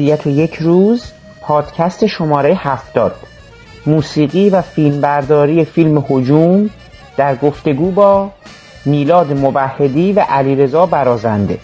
ابدیت یک روز پادکست شماره هفتاد. موسیقی و فیلمبرداری فیلم هجوم در گفتگو با میلاد مبهدی و علیرضا برازنده.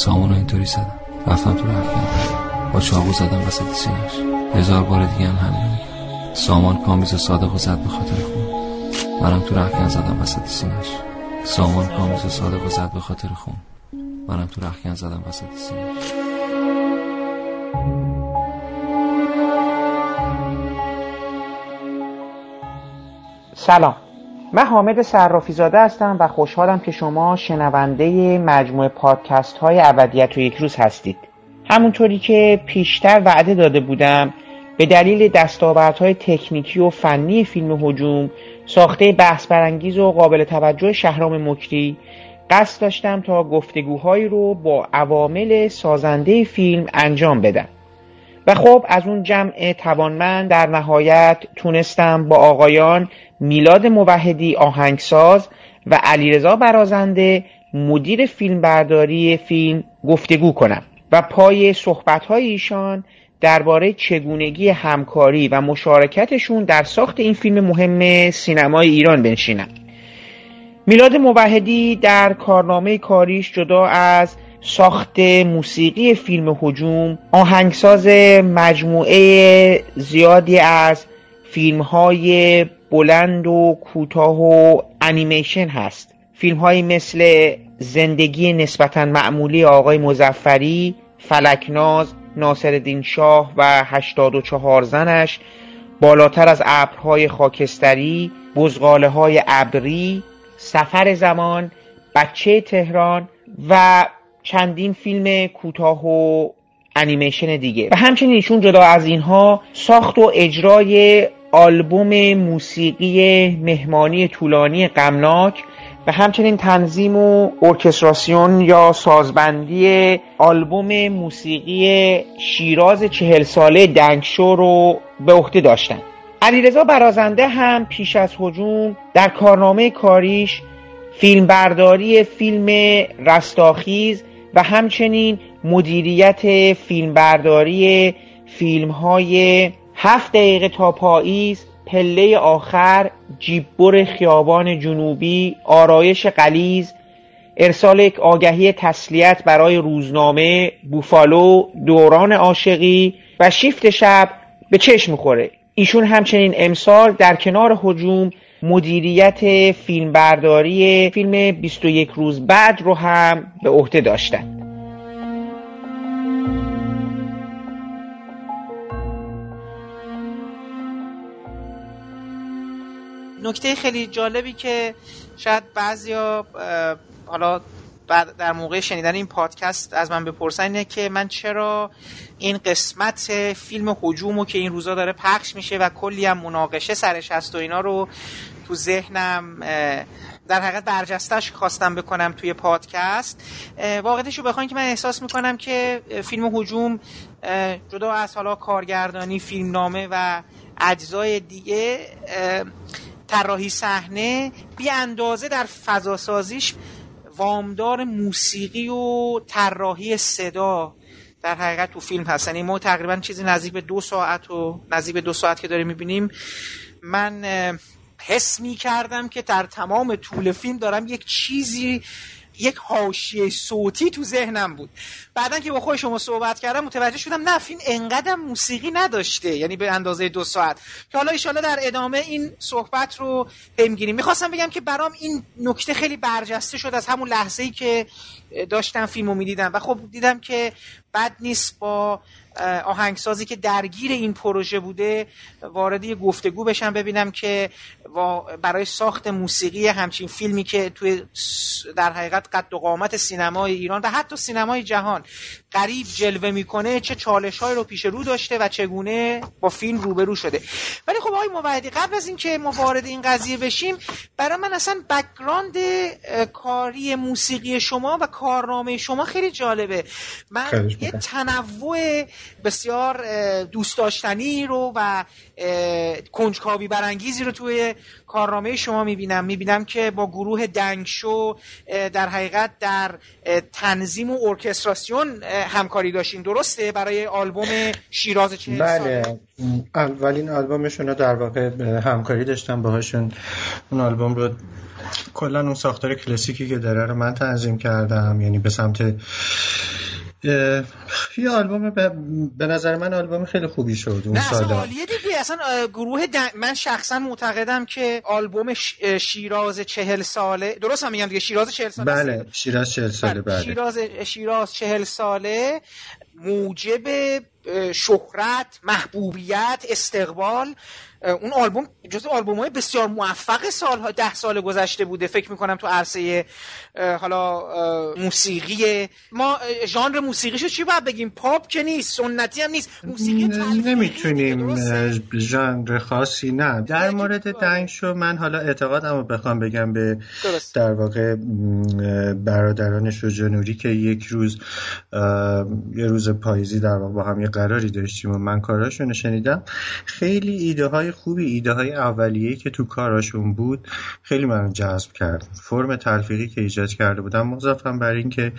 سامان اینطوری زدم. رفتم تو رفتم. با چاقو زدم وسط سینش هزار بار دیگه هم همین سامان کامیز صادق و زد به خاطر خون. منم تو رخکن زدم وسط سینش سامان کامیز صادق و زد به خاطر خون. منم تو رخکن زدم وسط سینش سلام. من حامد صرافی زاده هستم و خوشحالم که شما شنونده مجموعه پادکست های ابدیت و یک روز هستید. همونطوری که پیشتر وعده داده بودم به دلیل دستاوردهای تکنیکی و فنی فیلم هجوم ساخته بحث برانگیز و قابل توجه شهرام مکری قصد داشتم تا گفتگوهایی رو با عوامل سازنده فیلم انجام بدم. و خب از اون جمع توانمند در نهایت تونستم با آقایان میلاد موحدی آهنگساز و علیرضا برازنده مدیر فیلمبرداری فیلم گفتگو کنم و پای صحبت‌های ایشان درباره چگونگی همکاری و مشارکتشون در ساخت این فیلم مهم سینمای ایران بنشینم. میلاد موحدی در کارنامه کاریش جدا از ساخت موسیقی فیلم هجوم آهنگساز مجموعه زیادی از فیلم های بلند و کوتاه و انیمیشن هست. فیلم های مثل زندگی نسبتا معمولی آقای مزفری فلکناز ناصر شاه و هشتاد و چهار زنش بالاتر از ابرهای خاکستری بزغاله های ابری سفر زمان بچه تهران و چندین فیلم کوتاه و انیمیشن دیگه. و همچنین ایشون جدا از اینها ساخت و اجرای آلبوم موسیقی مهمانی طولانی غمناک و همچنین تنظیم و ارکستراسیون یا سازبندی آلبوم موسیقی شیراز چهل ساله دنگشو رو به عهده داشتن. علیرضا برازنده هم پیش از هجوم در کارنامه کاریش فیلمبرداری فیلم رستاخیز و همچنین مدیریت فیلمبرداری فیلم های هفت دقیقه تا پاییز پله آخر جیببر خیابان جنوبی آرایش قلیز ارسال یک آگهی تسلیت برای روزنامه بوفالو دوران عاشقی و شیفت شب به چشم می‌خوره. ایشون همچنین امسال در کنار حجوم مدیریت فیلمبرداری فیلم 21 روز بعد رو هم به عهده داشتن. نکته خیلی جالبی که شاید بعضیا حالا بعد در موقع شنیدن این پادکست از من بپرسن اینه که من چرا این قسمت فیلم حجومو که این روزا داره پخش میشه و کلی هم مناقشه سرش هست و اینا رو تو ذهنم در حقیقت برجستش خواستم بکنم توی پادکست. واقعیتش رو بخواین که من احساس می‌کنم که فیلم حجوم جدا از حالا کارگردانی فیلمنامه و اجزای دیگه طراحی صحنه بی اندازه در فضا سازیش وامدار موسیقی و طراحی صدا در حقیقت تو فیلم هست. یعنی ما تقریبا چیزی نزدیک به دو ساعت و نزدیک به دو ساعت که داریم می‌بینیم. من حس می کردم که در تمام طول فیلم دارم یک چیزی یک حاشیه صوتی تو ذهنم بود. بعدا که با خود شما صحبت کردم متوجه شدم نه فیلم انقدر موسیقی نداشته یعنی به اندازه دو ساعت. که حالا ایشالا در ادامه این صحبت رو بگیریم می‌خواستم بگم که برام این نکته خیلی برجسته شد از همون لحظه ای که داشتم فیلم رو می‌دیدم. و خب دیدم که بد نیست با آهنگسازی که درگیر این پروژه بوده وارد یه گفتگو بشم ببینم که برای ساخت موسیقی همچین فیلمی که توی در حقیقت قد و قامت سینمای ایران و حتی سینمای جهان قریب جلوه می‌کنه چه چالش های رو پیش رو داشته و چگونه با فیلم روبرو شده. ولی خب آقای موحدی قبل از اینکه ما وارد این قضیه بشیم برای من اصلا background کاری موسیقی شما و کارنامه شما خیلی جالبه. من یه تنوع بسیار دوست داشتنی رو و کنجکاوی برانگیزی رو توی کارنامه شما می‌بینم. می‌بینم که با گروه دنگشو در حقیقت در تنظیم و ارکستراسیون همکاری داشتین. درسته؟ برای آلبوم شیراز چه بله. اولین آلبومشون رو در واقع همکاری داشتم باهاشون. اون آلبوم رو کلا اون ساختار کلاسیکی که داره رو من تنظیم کردم. یعنی به سمت یه آلبوم به نظر من آلبوم خیلی خوبی شد اون نه اصلا عالیه دیگه. اصلا گروه من شخصا معتقدم که آلبوم شیراز چهل ساله درست هم میگم دیگه شیراز چهل ساله بله شیراز چهل ساله بله, بله. شیراز شیراز چهل ساله موجب شهرت محبوبیت استقبال اون آلبوم جز آلبوم های بسیار موفق سال ده سال گذشته بوده. فکر می‌کنم تو عرصه حالا موسیقی. ما ژانر موسیقیشو چی باید بگیم؟ پاپ که نیست سنتی هم نیست. موسیقی نمی‌تونیم ژانر خاصی نه. در مورد دنگ شو من حالا اعتقادمو بخوام بگم به در واقع برادران شجاع‌نوری که یک روز یه روز پاییزی در واقع با هم یه قراری داشتیم و من کاراشون شنیدم. خیلی ایده های خوبی ایده های اولیه‌ای که تو کاراشون بود خیلی من جذب کرد. فرم تلفیقی که ایجاد کرده بودم مضافم بر اینکه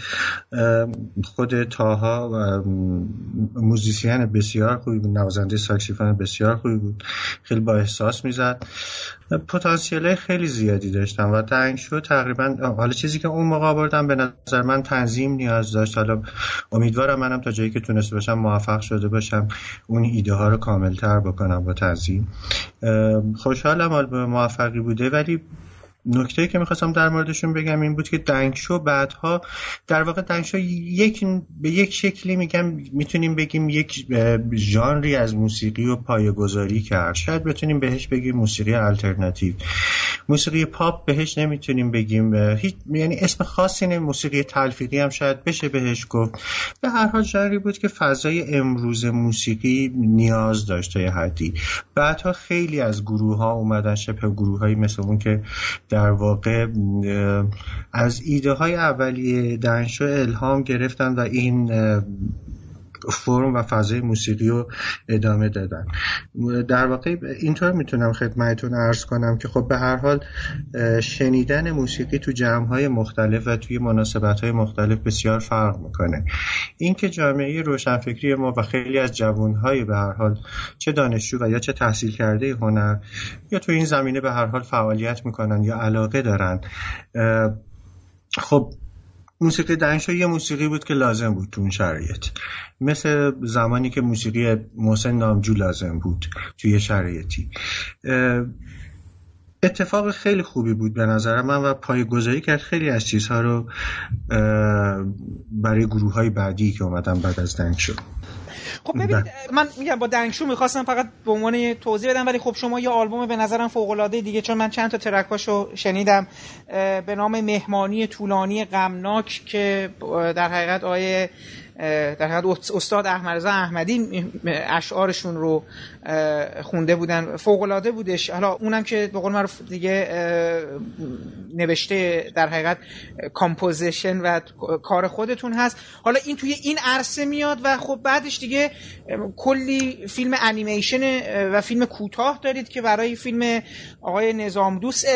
خود طاها و موزیسین بسیار خوبی بود نوازنده ساکسیفون بسیار خوبی بود. خیلی با احساس می‌زد. پتانسیل خیلی زیادی داشتم و تنگ شد تقریبا حالا چیزی که اون موقع بردم به نظر من تنظیم نیاز داشت. حالا امیدوارم منم تا جایی که تونسته باشم موفق شده باشم اون ایده ها رو کاملتر بکنم با تنظیم. خوشحالم موفقی بوده ولی نکته که می‌خواستم در موردشون بگم این بود که دنگشو بعدها در واقع دنگشو یک به یک شکلی میگم می‌تونیم بگیم یک ژانری از موسیقی و پایه‌گذاری کرد. شاید بتونیم بهش بگیم موسیقی الटरनेटیو موسیقی پاپ بهش نمی‌تونیم بگیم هیچ یعنی اسم خاصی نه موسیقی تلفیقی هم شاید بشه بهش گفت. به هر حال ژانری بود که فضای امروز موسیقی نیاز داشت تا حدی. بعدها خیلی از گروه ها اومدن شبه گروه های مثل اون که در واقع از ایده های اولیه دنشو الهام گرفتن و این فرم و فضای موسیقی رو ادامه دادن. در واقع اینطور می‌تونم خدمتتون ارز کنم که خب به هر حال شنیدن موسیقی تو جمع های مختلف و توی مناسبت های مختلف بسیار فرق می‌کنه. اینکه جامعه روشنفکری ما و خیلی از جوان های به هر حال چه دانشجو و یا چه تحصیل کرده هنر یا تو این زمینه به هر حال فعالیت می‌کنن یا علاقه دارن خب موسیقی دنشا یه موسیقی بود که لازم بود تو اون شرایط. مثل زمانی که موسیقی محسن نامجو لازم بود توی شرایطی. اتفاق خیلی خوبی بود به نظر من و پای گذاری کرد خیلی از چیزها رو برای گروه های بعدی که اومدن بعد از دنگ شد. خب ببینید بله. من میگم با دنگشو می‌خواستم فقط به عنوان توضیح بدم ولی خب شما یه آلبوم به نظرم فوق العاده دیگه چون من چند تا ترکاشو شنیدم به نام مهمانی طولانی غمناک که در حقیقت آقای در حقیقت استاد احمد احمدی اشعارشون رو خونده بودن. فوق العاده بودش. حالا اونم که به قول معروف دیگه نوشته در حقیقت composition و کار خودتون هست. حالا این توی این عرصه میاد و خب بعدش دیگه کلی فیلم انیمیشن و فیلم کوتاه دارید که برای فیلم آقای نظام دوست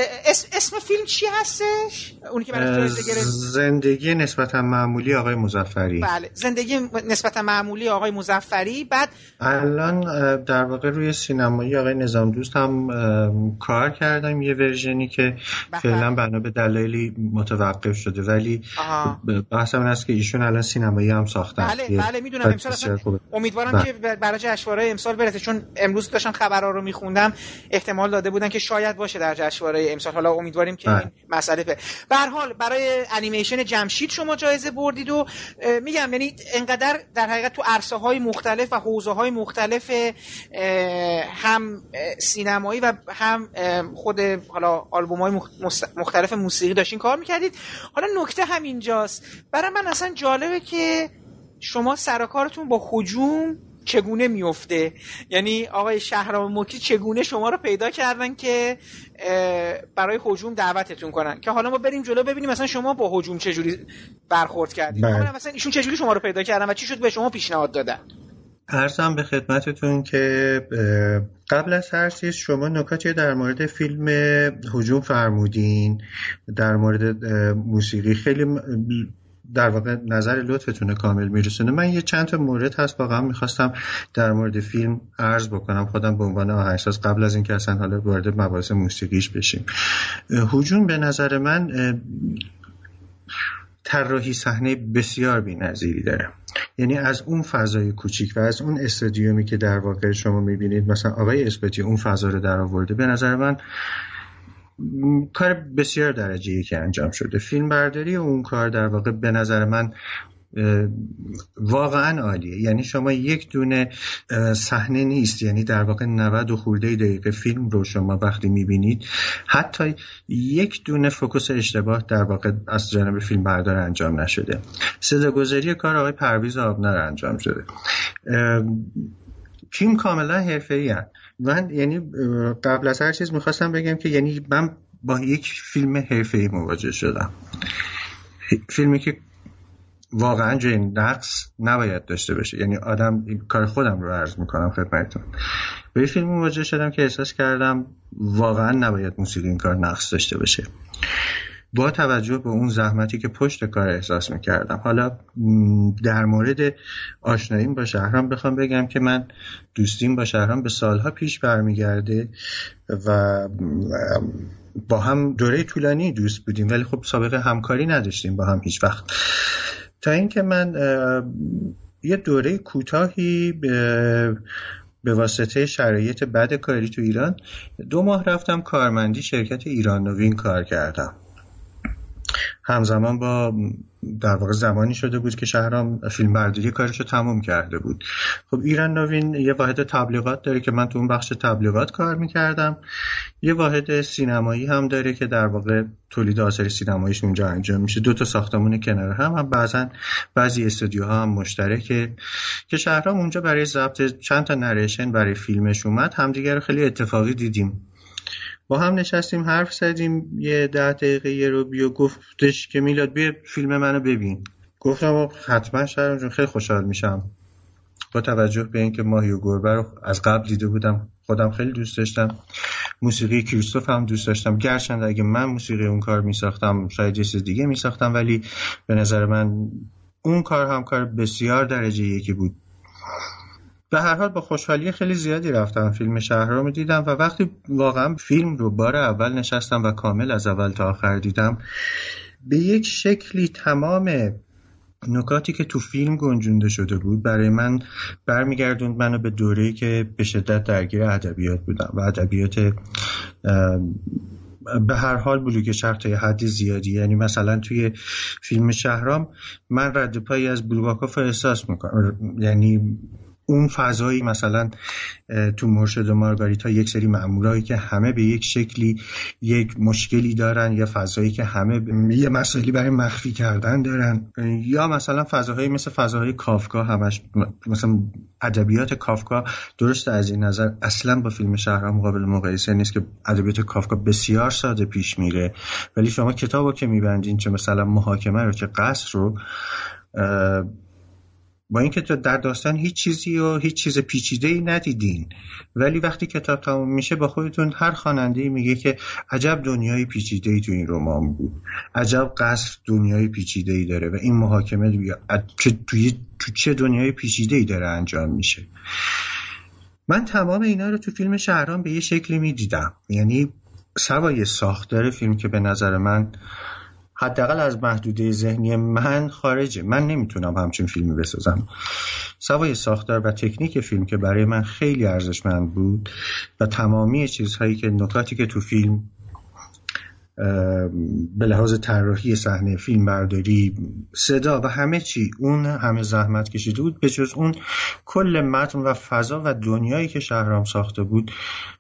اسم فیلم چی هستش؟ اونی که برای زندگی نسبتا معمولی آقای مزفری بله زندگی نسبتا معمولی آقای مزفری بعد الان در واقع روی سینمایی آقای نظام دوست هم کار کردم یه ورژنی که بله. فعلا بنا به دلایلی متوقف شده ولی بحث من است که ایشون الان سینمایی هم ساختن بله بله می‌دونم امسال امیدوارم بله. که برای جشنواره امسال برسه چون امروز داشتم خبرها رو میخوندم احتمال داده بودن که شاید باشه در جشنواره امسال حالا امیدواریم که بله. این مسئله به حال برای انیمیشن جمشید شما جایزه بردید و میگم یعنی انقدر در حقیقت تو عرصه های مختلف و حوزه های مختلف هم سینمایی و هم خود حالا آلبوم های مختلف موسیقی داشتین کار می‌کردید. حالا نکته همینجاست. برای من اصلا جالبه که شما سرکارتون با حجوم چگونه میفته یعنی آقای شهرام مکی چگونه شما رو پیدا کردن که برای حجوم دعوتتون کنن؟ که حالا ما بریم جلو ببینیم مثلا شما با حجوم چجوری برخورد کردید. بله. مثلا ایشون چجوری شما رو پیدا کردن و چی شد به شما پیشنهاد دادن؟ ارزم به خدمتتون که قبل از هر چیز شما نکاتی در مورد فیلم حجوم فرمودین در مورد موسیقی. خیلی در واقع نظر لطفتون کامل میرسونه. من یه چند تا مورد هست واقعا می‌خواستم در مورد فیلم عرض بکنم. خودم به عنوان آهنگساز قبل از اینکه اصلا حالا وارد مباحث موسیقیش بشیم. هجوم به نظر من طراحی صحنه بسیار بی‌نظیری داره. یعنی از اون فضای کوچیک و از اون استادیومی که در واقع شما می‌بینید مثلا آقای اسپتی اون فضا رو در آورده به نظر من کار بسیار درجه یکه انجام شده. فیلم برداری اون کار در واقع به نظر من واقعا عالیه. یعنی شما یک دونه صحنه نیست. یعنی در واقع 90 و خورده دقیقه فیلم رو شما وقتی می‌بینید حتی یک دونه focus اشتباه در واقع از جانب فیلم بردار انجام نشده. گذاری کار آقای پرویز آبنار انجام شده. تیم کاملا حرفه‌ای من یعنی قبل از هر چیز می‌خواستم بگم که یعنی من با یک فیلم حرفه‌ای مواجه شدم. فیلمی که واقعا جای نقص نباید داشته باشه. یعنی آدم کار خودم رو عرض می‌کنم خدمتتون. به این فیلم مواجه شدم که احساس کردم واقعا نباید موسیقی این کار نقص داشته باشه. با توجه به اون زحمتی که پشت کار احساس می‌کردم. حالا در مورد آشناییم با شهرام بخوام بگم که من دوستیم با شهرام به سالها پیش برمیگرده و با هم دوره طولانی دوست بودیم ولی خب سابقه همکاری نداشتیم با هم هیچ وقت. تا اینکه من یه دوره کوتاهی به واسطه شرایط بد کاری تو ایران دو ماه رفتم کارمندی شرکت ایران نوین کار کردم. همزمان با در واقع زمانی شده بود که شهرام فیلم برداری کارش رو تموم کرده بود. خب ایران نوین یه واحد تبلیغات داره که من تو اون بخش تبلیغات کار می‌کردم. یه واحد سینمایی هم داره که در واقع تولید آثار سینماییش اونجا انجام میشه. دو تا ساختمون کنار هم هم بعضا بعضی استودیوها هم مشترکه که شهرام اونجا برای ضبط چند تا نریشن برای فیلمش اومد. همدیگه رو خیلی اتفاقی دیدیم. با هم نشستیم حرف زدیم یه ده دقیقه یه رو بیو گفتش که میلاد بیا فیلم منو ببین. گفتم حتما شهرام جون خیلی خوشحال میشم. با توجه به اینکه ماهی و گربه رو از قبل دیده بودم خودم خیلی دوست داشتم. موسیقی کریستوف هم دوست داشتم. گرچند اگه من موسیقی اون کار میساختم شاید چیز دیگه میساختم ولی به نظر من اون کار هم کار بسیار درجه یکی بود. به هر حال با خوشحالی خیلی زیادی رفتم فیلم شهر رو دیدم و وقتی واقعا فیلم رو بار اول نشستم و کامل از اول تا آخر دیدم به یک شکلی تمام نکاتی که تو فیلم گنجونده شده بود برای من برمیگردوند منو به دوره‌ای که به شدت درگیر ادبیات بودم و ادبیات به هر حال بلوک شرق تا حدی زیادی. یعنی مثلا توی فیلم شهرام من رد پایی از بولگاکوف احساس می‌کنم. یعنی اون فضایی مثلا تو مرشد و مارگاریتا یک سری مامورایی که همه به یک شکلی یک مشکلی دارن یا فضایی که همه یه مسائلی برای مخفی کردن دارن. یا مثلا فضاهایی مثل فضاهای کافکا همش مثلا ادبیات کافکا درست از این نظر اصلا با فیلم شهرام مقابل مقایسه نیست که ادبیات کافکا بسیار ساده پیش میره. ولی شما کتابو که میبندین چه مثلا محاکمه رو که قصر رو با اینکه در داستان هیچ چیزی و هیچ چیز پیچیده ای ندیدین. ولی وقتی کتاب تموم میشه با خودتون هر خواننده میگه که عجب دنیای پیچیده ای تو این رمان بود. عجب قصر دنیای پیچیده ای داره و این محاکمه توی تو چه دنیای پیچیده ای داره انجام میشه. من تمام اینا رو تو فیلم شهران به یه شکلی می‌دیدم. یعنی سوای ساختار فیلم که به نظر من حداقل از محدوده ذهنی من خارجه. من نمی‌تونم همچین فیلمی بسازم. سوای ساختار و تکنیک فیلم که برای من خیلی ارزشمند بود و تمامی چیزهایی که نکاتی که تو فیلم به لحاظ طراحی صحنه فیلم برداری صدا و همه چی اون همه زحمت کشیده بود. به جز اون کل متن و فضا و دنیایی که شهرام ساخته بود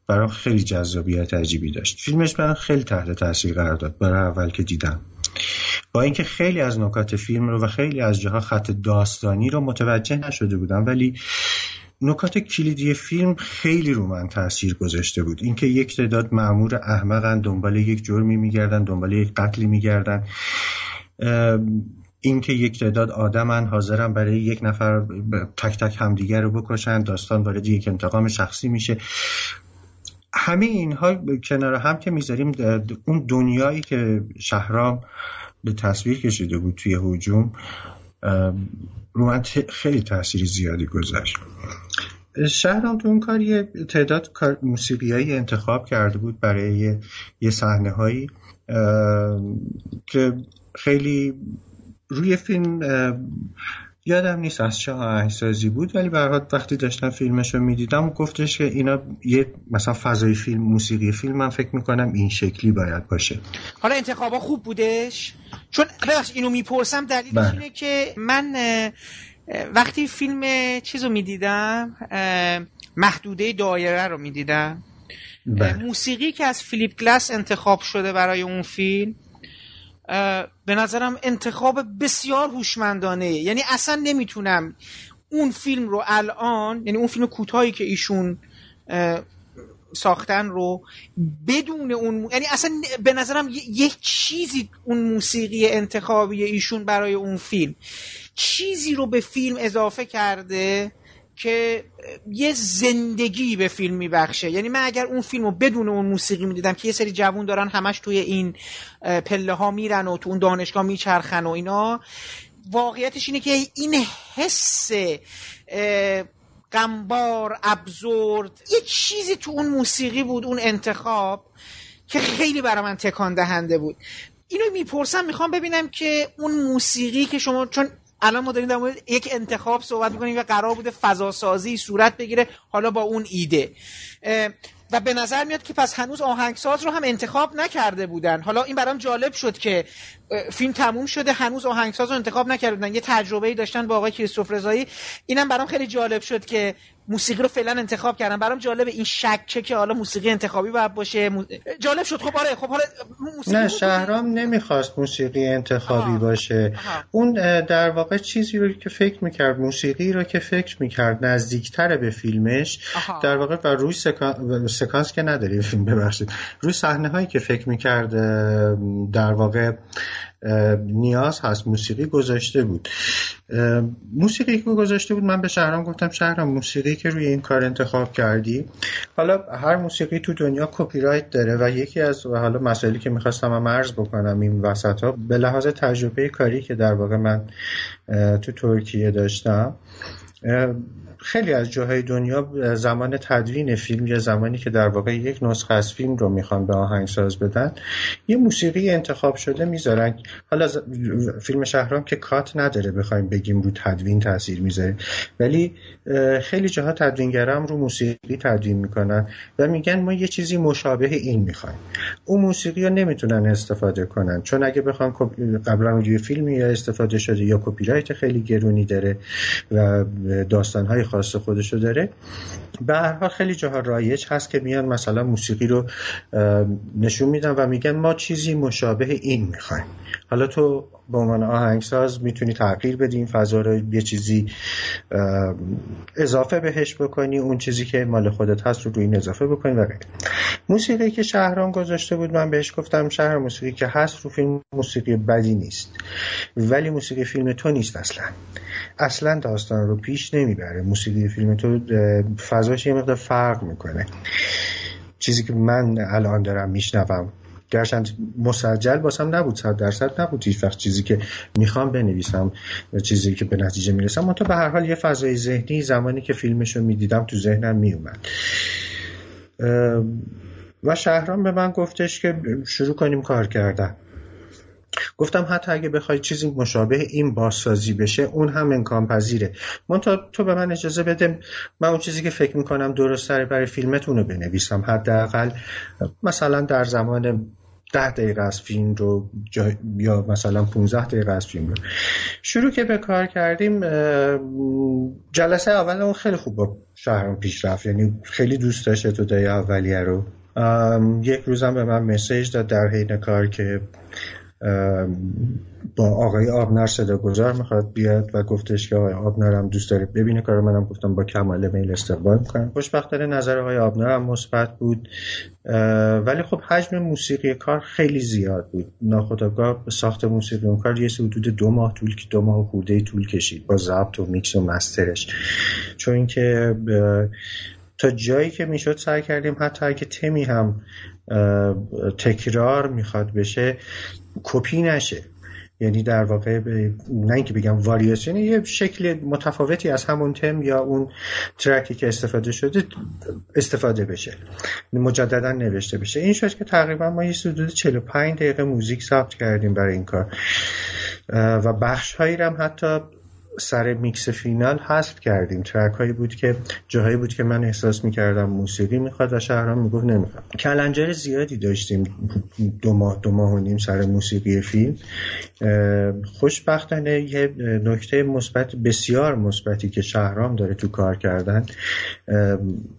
برام خیلی جذابیت عجیبی داشت. فیلمش برام خیلی تحت تاثیر قرار داد. برای اول که دیدم. با اینکه خیلی از نکات فیلم رو و خیلی از جاها خط داستانی رو متوجه نشده بودم ولی نکات کلیدی فیلم خیلی رو من تاثیر گذاشته بود. اینکه یک تعداد معمور احمقن دنبال یک جرمی میگردن دنبال یک قتلی میگردن. اینکه یک تعداد آدمن حاضرن برای یک نفر تک تک همدیگر رو بکشن داستان وارد یک انتقام شخصی میشه. همه اینها کنار هم که می‌ذاریم اون دنیایی که شهرام به تصویر کشیده بود توی حجوم رو من خیلی تاثیر زیادی گذاشت. شهرام تو اون کار یه تعداد موسیقیایی انتخاب کرده بود برای یه صحنه هایی که خیلی روی فیلم یادم نیست از چه آهنگسازی بود ولی برات وقتی داشتم فیلمش رو می‌دیدم گفتش که اینا یه مثلا فضای فیلم موسیقی فیلم من فکر می‌کنم این شکلی باید باشه حالا انتخابا خوب بودش چون ببخش اینو می‌پرسم دلیلش بله. اینه که من وقتی فیلم چیز رو می‌دیدم محدوده دایره رو می‌دیدم بله. موسیقی که از فیلیپ گلاس انتخاب شده برای اون فیلم به نظرم انتخاب بسیار هوشمندانه. یعنی اصلا نمی‌تونم اون فیلم رو الان یعنی اون فیلم کوتاهی که ایشون ساختن رو بدون اون یعنی اصلا به نظرم یه چیزی اون موسیقی انتخابی ایشون برای اون فیلم. چیزی رو به فیلم اضافه کرده که یه زندگی به فیلم میبخشه. یعنی من اگر اون فیلم رو بدون اون موسیقی می‌دیدم که یه سری جوون دارن همش توی این پله ها میرن و تو اون دانشگاه میچرخن و اینا واقعیتش اینه که این حس غمبار ابزورد یه چیزی تو اون موسیقی بود اون انتخاب که خیلی برای من تکان دهنده بود. اینو می‌پرسم می‌خوام ببینم که اون موسیقی که شما چون الان ما داریم در مورد یک انتخاب صحبت می‌کنیم و قرار بوده فضاسازی صورت بگیره حالا با اون ایده. و به نظر میاد که پس هنوز آهنگساز رو هم انتخاب نکرده بودن. حالا این برام جالب شد که فیلم تموم شده هنوز آهنگساز رو انتخاب نکرده بودن یه تجربه داشتن با آقای کریستوف رضایی. اینم برام خیلی جالب شد که موسیقی رو فعلا انتخاب کردم برام جالب این شکه که حالا موسیقی انتخابی باید باشه. جالب شد. خب آره خب حالا موسیقی نه شهرام نمی‌خواست موسیقی انتخابی باشه. اون در واقع چیزی رو که فکر می‌کرد موسیقی رو که فکر می‌کرد نزدیکتر به فیلمش در واقع و روی سکانس که نداری فیلم ببخشید. روی صحنه هایی که فکر می‌کرد در واقع نیاز هست موسیقی گذاشته بود. موسیقی که گذاشته بود من به شهرام گفتم شهرام موسیقی که روی این کار انتخاب کردی. حالا هر موسیقی تو دنیا کپی رایت داره و یکی از حالا مسائلی که می‌خواستم هم عرض بکنم این وسط ها به لحاظ تجربه کاری که در واقع من تو ترکیه داشتم خیلی از جاهای دنیا زمان تدوین فیلم یا زمانی که در واقع یک نسخه از فیلم رو می‌خوان به آهنگساز بدن یه موسیقی انتخاب شده می‌ذارن. حالا فیلم شهرام که کات نداره بخوایم بگیم رو تدوین تاثیر می‌ذاره. ولی خیلی جاها تدوینگرم رو موسیقی تدوین می‌کنن و میگن ما یه چیزی مشابه این می‌خوایم. اون موسیقی رو نمی‌تونن استفاده کنن. چون اگه بخوان قبلا روی فیلمی یا استفاده شده یا کپی رایت خیلی گرونی داره و داستانهای خاص خودشو داره. به هر حال خیلی جاها رایج هست که میان مثلا موسیقی رو نشون میدن و میگن ما چیزی مشابه این می‌خوایم. حالا تو به عنوان آهنگساز می‌تونی تغییر بدی این فضا رو یه چیزی اضافه بهش بکنی اون چیزی که مال خودت هست رو روی این اضافه بکنی و غیره. موسیقی که شهران گذاشته بود من بهش گفتم شهر موسیقی که هست رو فیلم موسیقی بدی نیست. ولی موسیقی فیلم تو نیست اصلا. اصلا داستان رو پیش نمی‌بره. موسیقی فیلم تو فضاش یه مقدار فرق می‌کنه. چیزی که من الان دارم میشنوم گرچند مسجل باسم نبود صد درصد نبود. هیچ وقت چیزی که می‌خوام بنویسم چیزی که به نتیجه می‌رسم. منتها به هر حال یه فضای ذهنی زمانی که فیلمش رو می‌دیدم تو ذهنم میومد و شهرام به من گفتش که شروع کنیم کار کردن. گفتم حتی اگه بخوای چیزی مشابه این بازسازی بشه اون هم امکان پذیره من تا تو به من اجازه بده من اون چیزی که فکر می‌کنم درست برای فیلمتون رو بنویسم. حداقل مثلا در زمان ده دقیقه از فیلم رو یا مثلا 15 دقیقه از فیلم رو. شروع که به کار کردیم جلسه اول اون خیلی خوب با شهرام پیش رفت یعنی خیلی دوست داشته تو دای اولیه رو. یک روزم به من مسیج داد در حین کار که با آقای آبنر صدا گذار می‌خواد بیاد و گفتش که آقای آبنر هم دوست داره ببینه کار منم. گفتم با کمال میل استقبال می‌کنم. خوشبختانه نظر آقای آبنر هم مثبت بود. ولی خب حجم موسیقی کار خیلی زیاد بود. ناخداگاه به ساخت موسیقی اون کار یه حدود دو ماه طول که دو ماه خورده طول کشید با ضبط و میکس و مسترش. چون اینکه تا جایی که می‌شد سعی کردیم حتی اگه تمی هم تکرار می‌خواد بشه کپی نشه. یعنی در واقع نه اینکه بگم واریاسیون یه شکل متفاوتی از همون تم یا اون ترکی که استفاده شده استفاده بشه. مجددا نوشته بشه. این شد که تقریبا ما یه حدود 45 دقیقه موزیک ثبت کردیم برای این کار. و بخش هایی هم حتی سر میکس فینال حذف کردیم. ترک هایی بود که جاهایی بود که من احساس می‌کردم موسیقی می‌خواد و شهرام می‌گفت نمی‌خواد. کلنجر زیادی داشتیم دو ماه دو ماه و نیم سر موسیقی فیلم. خوشبختانه یه نکته مثبت بسیار مثبتی که شهرام داره تو کار کردن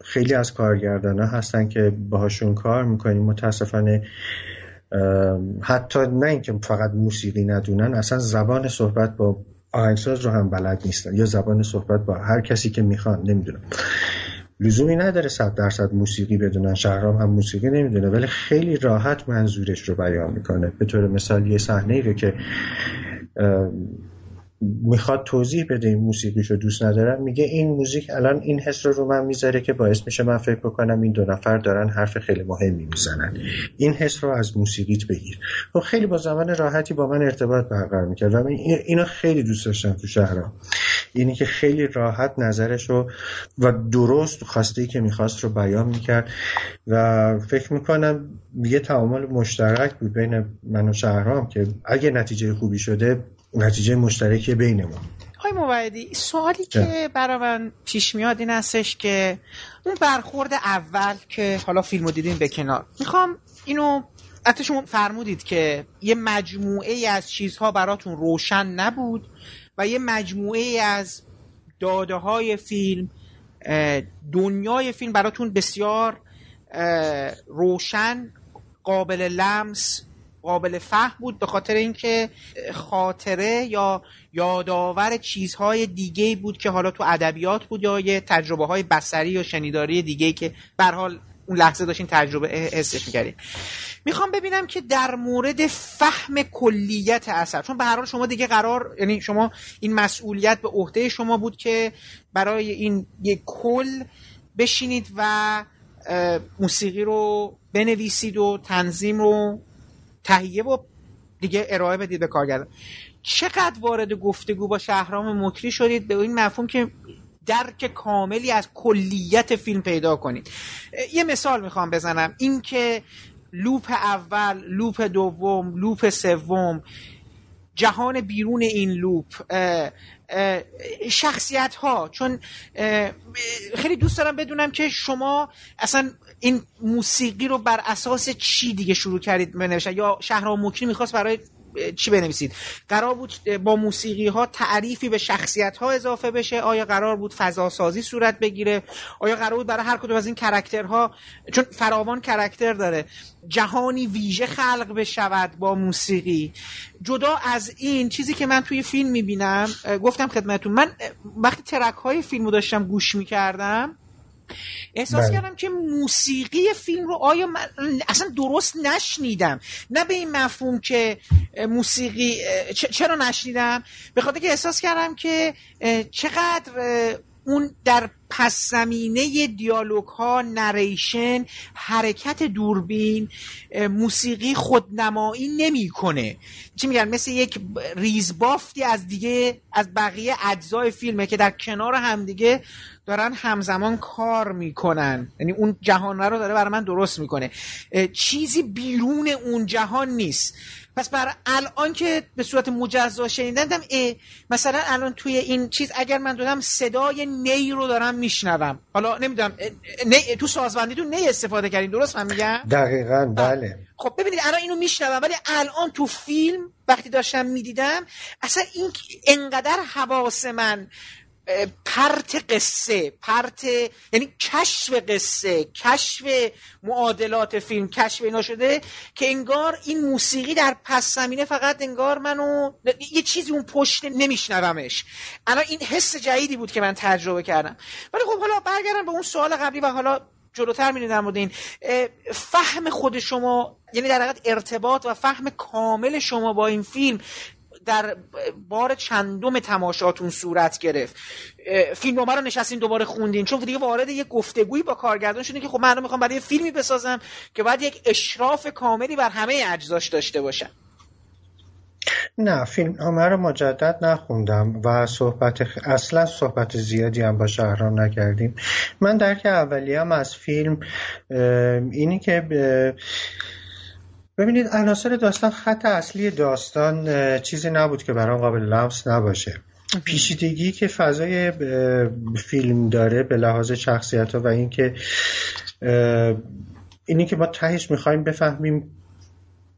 خیلی از کارگردان ها هستن که باهاشون کار می‌کنیم. متاسفانه حتی نه اینکه فقط موسیقی ندونن اصلا زبان صحبت با آهنگساز رو هم بلد نیستن. یا زبان صحبت با هر کسی که می‌خوان نمی‌دونم. لزومی نداره صد درصد موسیقی بدونن. شهرام هم موسیقی نمی‌دونه ولی خیلی راحت منظورش رو بیان می‌کنه. به طور مثال یه صحنه رو که می‌خواد توضیح بده این موسیقیش رو دوست ندارم میگه این موزیک الان این حس رو رو من می‌ذاره که باعث میشه من فکر بکنم این دو نفر دارن حرف خیلی مهمی می‌زنن. این حس رو از موسیقیت بگیر. خب خیلی با زمان راحتی با من ارتباط برقرار می‌کرد و من اینو خیلی دوست داشتم تو شهرام. اینی که خیلی راحت نظرش رو و درست خواسته که می‌خواست رو بیان می‌کرد و فکر می‌کنم یه تعامل مشترک بود بین من و شهرام که اگه نتیجه خوبی شده نتیجه مشترکی بین ما های موعدی سوالی که برای من پیش میاد این هستش که اون برخورد اول که حالا فیلمو دیدین به کنار. می‌خوام اینو حتی شما فرمودید که یه مجموعه ای از چیزها براتون روشن نبود و یه مجموعه ای از داده های فیلم دنیای فیلم براتون بسیار روشن قابل لمس قابل فهم بود به خاطر اینکه خاطره یا یادآور چیزهای دیگه بود که حالا تو ادبیات بود یا یه تجربه های بسری یا شنیداری دیگه که به حال اون لحظه داشتین تجربه حسش می‌کردین. می‌خوام ببینم که در مورد فهم کلیت اثر چون به هر حال شما دیگه قرار یعنی شما این مسئولیت به عهده شما بود که برای این یک کل بشینید و موسیقی رو بنویسید و تنظیم رو تهیه و دیگه ارائه بدید به کارگردان. چقدر وارد گفتگو با شهرام مکری شدید؟ به این مفهوم که درک کاملی از کلیت فیلم پیدا کنید. یه مثال می‌خوام بزنم. اینکه loop اول loop دوم loop سوم جهان بیرون این loop شخصیت ها چون خیلی دوست دارم بدونم که شما اصلا این موسیقی رو بر اساس چی دیگه شروع کردید به نوشتن یا شهرام مکری می‌خواست برای چی بنویسید؟ قرار بود با موسیقی ها تعریفی به شخصیت ها اضافه بشه؟ آیا قرار بود فضا سازی صورت بگیره؟ آیا قرار بود برای هر کدوم از این character ها؟ چون فراوان character داره. جهانی ویژه خلق بشود با موسیقی. جدا از این چیزی که من توی فیلم می‌بینم گفتم خدمتون من وقتی track های فیلمو داشتم گوش می‌کردم احساس بله. کردم که موسیقی فیلم رو آیا من اصلا درست نشنیدم نه به این مفهوم که موسیقی چرا نشنیدم به خاطر که احساس کردم که چقدر اون در پس زمینه دیالوگ ها نریشن حرکت دوربین موسیقی خودنمایی نمی‌کنه. چی میگن؟ مثل یک ریزبافتی از دیگه از بقیه اجزای فیلمه که در کنار همدیگه دارن همزمان کار می‌کنن. یعنی اون جهان رو داره برای من درست می‌کنه. چیزی بیرون اون جهان نیست. پس برای الان که به صورت مجزا شنیدم مثلا الان توی این چیز اگر من دادم صدای نی رو دارم میشنوم. حالا نمی‌دونم نی تو تو نی استفاده کردین درست من میگم؟ دقیقا بله. خب ببینید الان اینو میشنوم ولی الان تو فیلم وقتی داشتم می‌دیدم اصلا این انقدر حواس من پرت قصه پرت یعنی کشف قصه کشف معادلات فیلم کشف اینا شده که انگار این موسیقی در پس زمینه فقط انگار منو یه چیزی اون پشت نمیشنومش. الان این حس جدیدی بود که من تجربه کردم. ولی خب حالا برگردم به اون سوال قبلی و حالا جلوتر میریم در مورد این. فهم خود شما یعنی در حقیقت ارتباط و فهم کامل شما با این فیلم در بار چندم تماشاتون صورت گرفت. فیلم رو نشستین دوباره خوندین. چون دیگه وارد یک گفتگویی با کارگردان شدین که خب من می‌خوام برای فیلمی بسازم که باید یک اشراف کاملی بر همه اجزاش داشته باشم. نه فیلم نامه رو مجدد نخوندم و صحبت اصلا صحبت زیادی هم با شهرام نکردیم. من درک هم از فیلم اینی که ببینید عناصر داستان خط اصلی داستان چیزی نبود که برام قابل لمس نباشه. پیشیدگی که فضای فیلم داره به لحاظ شخصیت ها و اینکه اینی که ما تهش می‌خوایم بفهمیم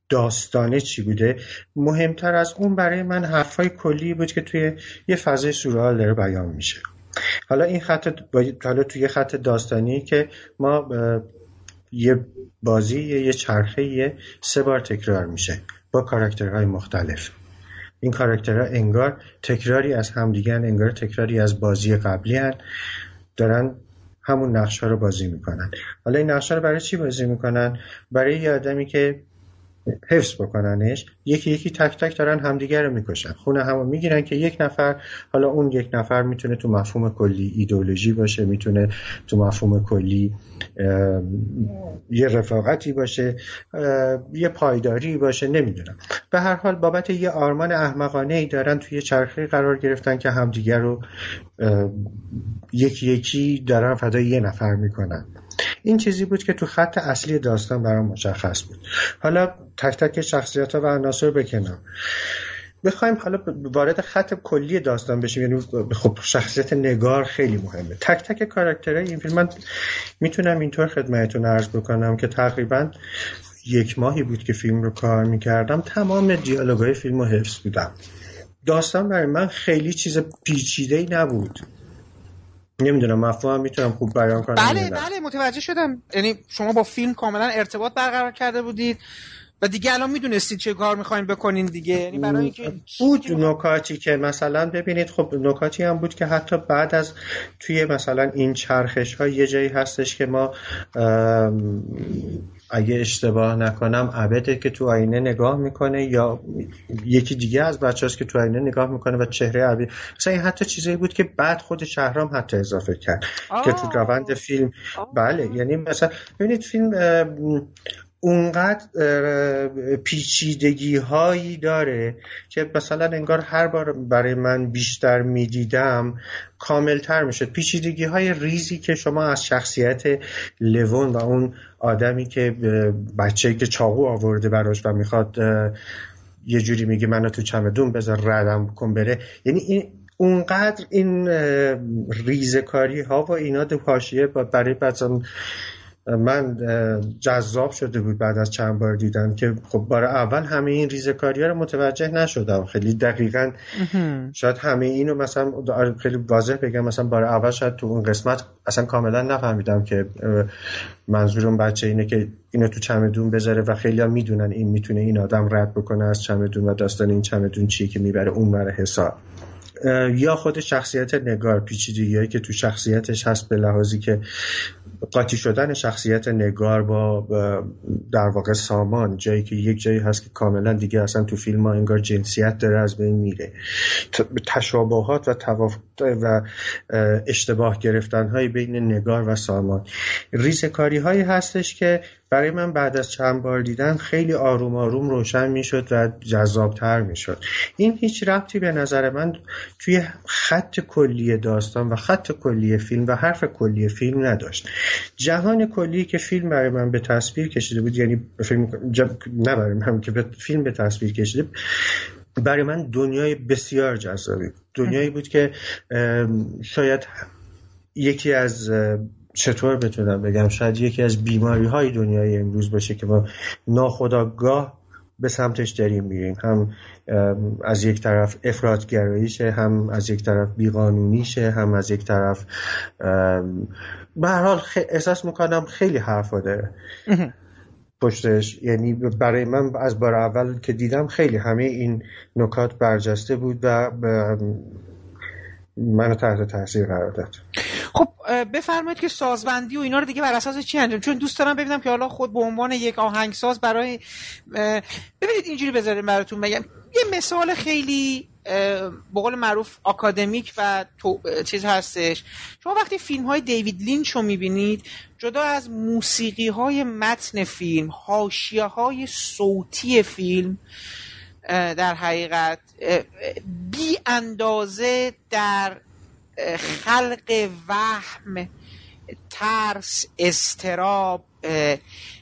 داستانه چی بوده مهمتر از اون برای من حرفای کلی بود که توی یه فضای سورال داره بیان میشه. حالا این خط حالا توی خط داستانی که ما یه بازی یه چرخه سه بار تکرار میشه با کاراکترهای مختلف. این کاراکترها انگار تکراری از همدیگه انگار تکراری از بازی قبلی هن. دارن همون نقشه رو بازی می‌کنن. حالا این نقشه رو برای چی بازی می‌کنن؟ برای یه آدمی که حفظ بکننش یکی یکی تک تک دارن همدیگر رو می‌کشن. خونه همو می‌گیرن که یک نفر حالا اون یک نفر می‌تونه تو مفهوم کلی ایدولوژی باشه می‌تونه تو مفهوم کلی یه رفاقتی باشه یه پایداری باشه نمی‌دونم. به هر حال بابت یه آرمان احمقانه ای دارن توی چرخه قرار گرفتن که همدیگر رو یکی یکی دارن فدای یه نفر می‌کنن. این چیزی بود که تو خط اصلی داستان برام مشخص بود. حالا تک تک شخصیت ها و عناصر بکنم. بخوایم حالا وارد خط کلی داستان بشیم یعنی خب شخصیت نگار خیلی مهمه. تک تک کاراکترهای این فیلم من می‌تونم اینطور خدمتتون عرض بکنم که تقریبا یک ماهی بود که فیلم رو کار می‌کردم. تمام دیالوگای فیلم رو حفظ بودم. داستان برای من خیلی چیز پیچیده ای نبود. نمی‌دونم مفهوم می‌تونم خوب بیان کنم بله بله متوجه شدم. یعنی شما با فیلم کاملا ارتباط برقرار کرده بودید و دیگه الان می‌دونستید چه کار می‌خواین بکنین دیگه. یعنی برای اینکه بود نکاتی که مثلا ببینید خب نکاتی هم بود که حتی بعد از توی مثلا این چرخش ها یه جایی هستش که ما اگه اشتباه نکنم عبده که تو آینه نگاه می‌کنه یا یکی دیگه از بچه هست که تو آینه نگاه می‌کنه و چهره عبد مثلا این حتی چیزایی بود که بعد خود شهرام حتی اضافه کرد که تو روند فیلم بله یعنی مثلا ببینید فیلم اونقدر پیچیدگی هایی داره که مثلا انگار هر بار برای من بیشتر می‌دیدم کاملتر میشه پیچیدگی های ریزی که شما از شخصیت لون و اون آدمی که بچه که چاقو آورده براش و می‌خواد یه جوری میگه منو تو چمدون بذار ردم کن بره. یعنی این اونقدر این ریزکاری ها و اینا دو برای مثلا من جذاب شده بود بعد از چند بار دیدم که خب بار اول همه این ریزکاری ها رو متوجه نشدم. خیلی دقیقا شاید همه اینو مثلا خیلی واضح بگم مثلا بار اول شاید تو اون قسمت اصلا کاملا نفهمیدم که منظورم بچه اینه که اینو تو چمدون بذاره و خیلی می‌دونن این می‌تونه این آدم رد بکنه از چمدون و داستان این چمدون چیه که می‌بره اون بره حساب. یا خود شخصیت نگار پیچیدگیایی که تو شخصیتش هست به لحاظی که قاطی شدن شخصیت نگار با در واقع سامان جایی که یک جایی هست که کاملا دیگه اصلا تو فیلم ها انگار جنسیت داره از بین میره. تشابهات و توافق و اشتباه گرفتن های بین نگار و سامان. ریزکاری هایی هستش که برای من بعد از چند بار دیدن خیلی آروم آروم روشن می‌شد و جذابتر می‌شد. این هیچ ربطی به نظر من توی خط کلی داستان و خط کلی فیلم و حرف کلی فیلم نداشت. جهان کلی که فیلم برای من به تصویر کشیده بود یعنی فیلم نه برای من که به فیلم به تصویر کشیده برای من دنیای بسیار جذابی دنیایی بود که شاید یکی از چطور بتونم بگم؟ شاید یکی از بیماری های دنیای امروز باشه که ما ناخداگاه به سمتش داریم میریم. هم از یک طرف افرادگراییشه هم از یک طرف بیقانونیشه هم از یک طرف به هر حال احساس می‌کنم خیلی حرفا داره. پشتش یعنی برای من از بار اول که دیدم خیلی همه این نکات برجسته بود و منو تحت تاثیر قرار داد. خب بفرمایید که سازبندی و اینا رو دیگه بر اساس چی انجام؟ چون دوست دارم ببینم که حالا خود به عنوان یک آهنگساز برای ببینید اینجوری بذاریم براتون بگم. یه مثال خیلی به قول معروف آکادمیک و تو... چیز هستش. شما وقتی فیلم های دیوید لینچ رو می‌بینید جدا از موسیقی های متن فیلم هاشیه های صوتی فیلم در حقیقت بی اندازه در خلق وهم ترس استراب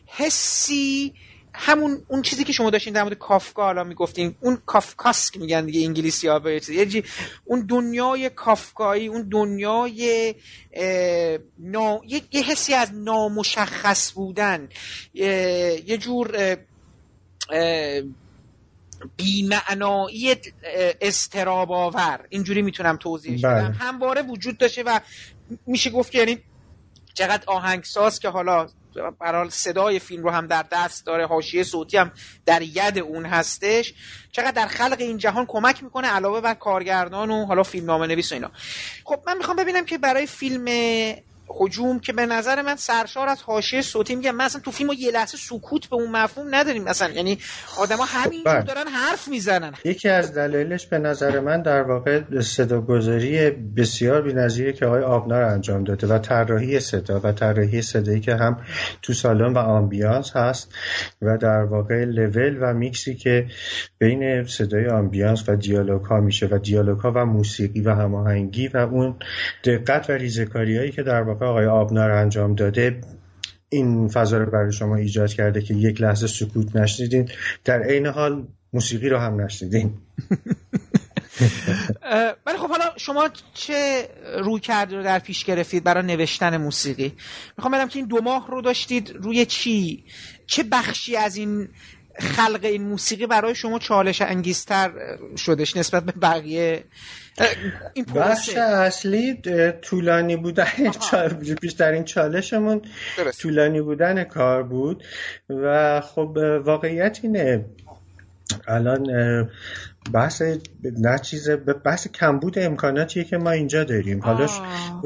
حسی همون اون چیزی که شما داشتین در مورد کافکا حالا می‌گفتین اون کافکاسک میگن دیگه انگلیسی ها به چیزی. اون دنیای کافکایی اون دنیای نا... یه حسی از نامشخص بودن یه جور بیمعنایی استراب آور اینجوری می‌تونم توضیحش بدم. بله. همواره وجود داشته و میشه گفت که یعنی چقدر آهنگساز که حالا برحال صدای فیلم رو هم در دست داره حاشیه صوتی هم در ید اون هستش. چقدر در خلق این جهان کمک می‌کنه علاوه بر کارگردان و حالا فیلم نامه نویس و اینا. خب من می‌خوام ببینم که برای فیلم هجوم که به نظر من سرشار از حاشیه صوتی میگم مثلا تو فیلم یه لحظه سکوت به اون مفهوم نداریم. مثلا یعنی آدما همینجور بله. دارن حرف می‌زنن. یکی از دلایلش به نظر من در واقع صداگذاری بسیار بی‌نظیری که آقای آبنار انجام داده و طراحی صدا و طراحی صدایی که هم تو سالن و آمبیانس هست و در واقع لول و میکسی که بین صدای آمبیانس و دیالوگ ها میشه و دیالوگ ها و موسیقی و هماهنگی و اون دقت و ریزکاریایی که در واقع آقای آبنار انجام داده این فضا رو برای شما ایجاد کرده که یک لحظه سکوت نشنیدین. در عین حال موسیقی رو هم نشنیدین. ولی خب حالا شما چه روی کرد رو در پیش گرفتید برای نوشتن موسیقی؟ می‌خوام بدم که این دو ماه رو داشتید روی چی؟ چه بخشی از این خلق این موسیقی برای شما چالش انگیزتر شدش نسبت به بقیه؟ این بخش اصلی طولانی بودن بیشترین چالشمون طولانی بودن کار بود و خب واقعیت اینه. الان بحث نه چیز بحث کمبود امکاناتیه که ما اینجا داریم. حالا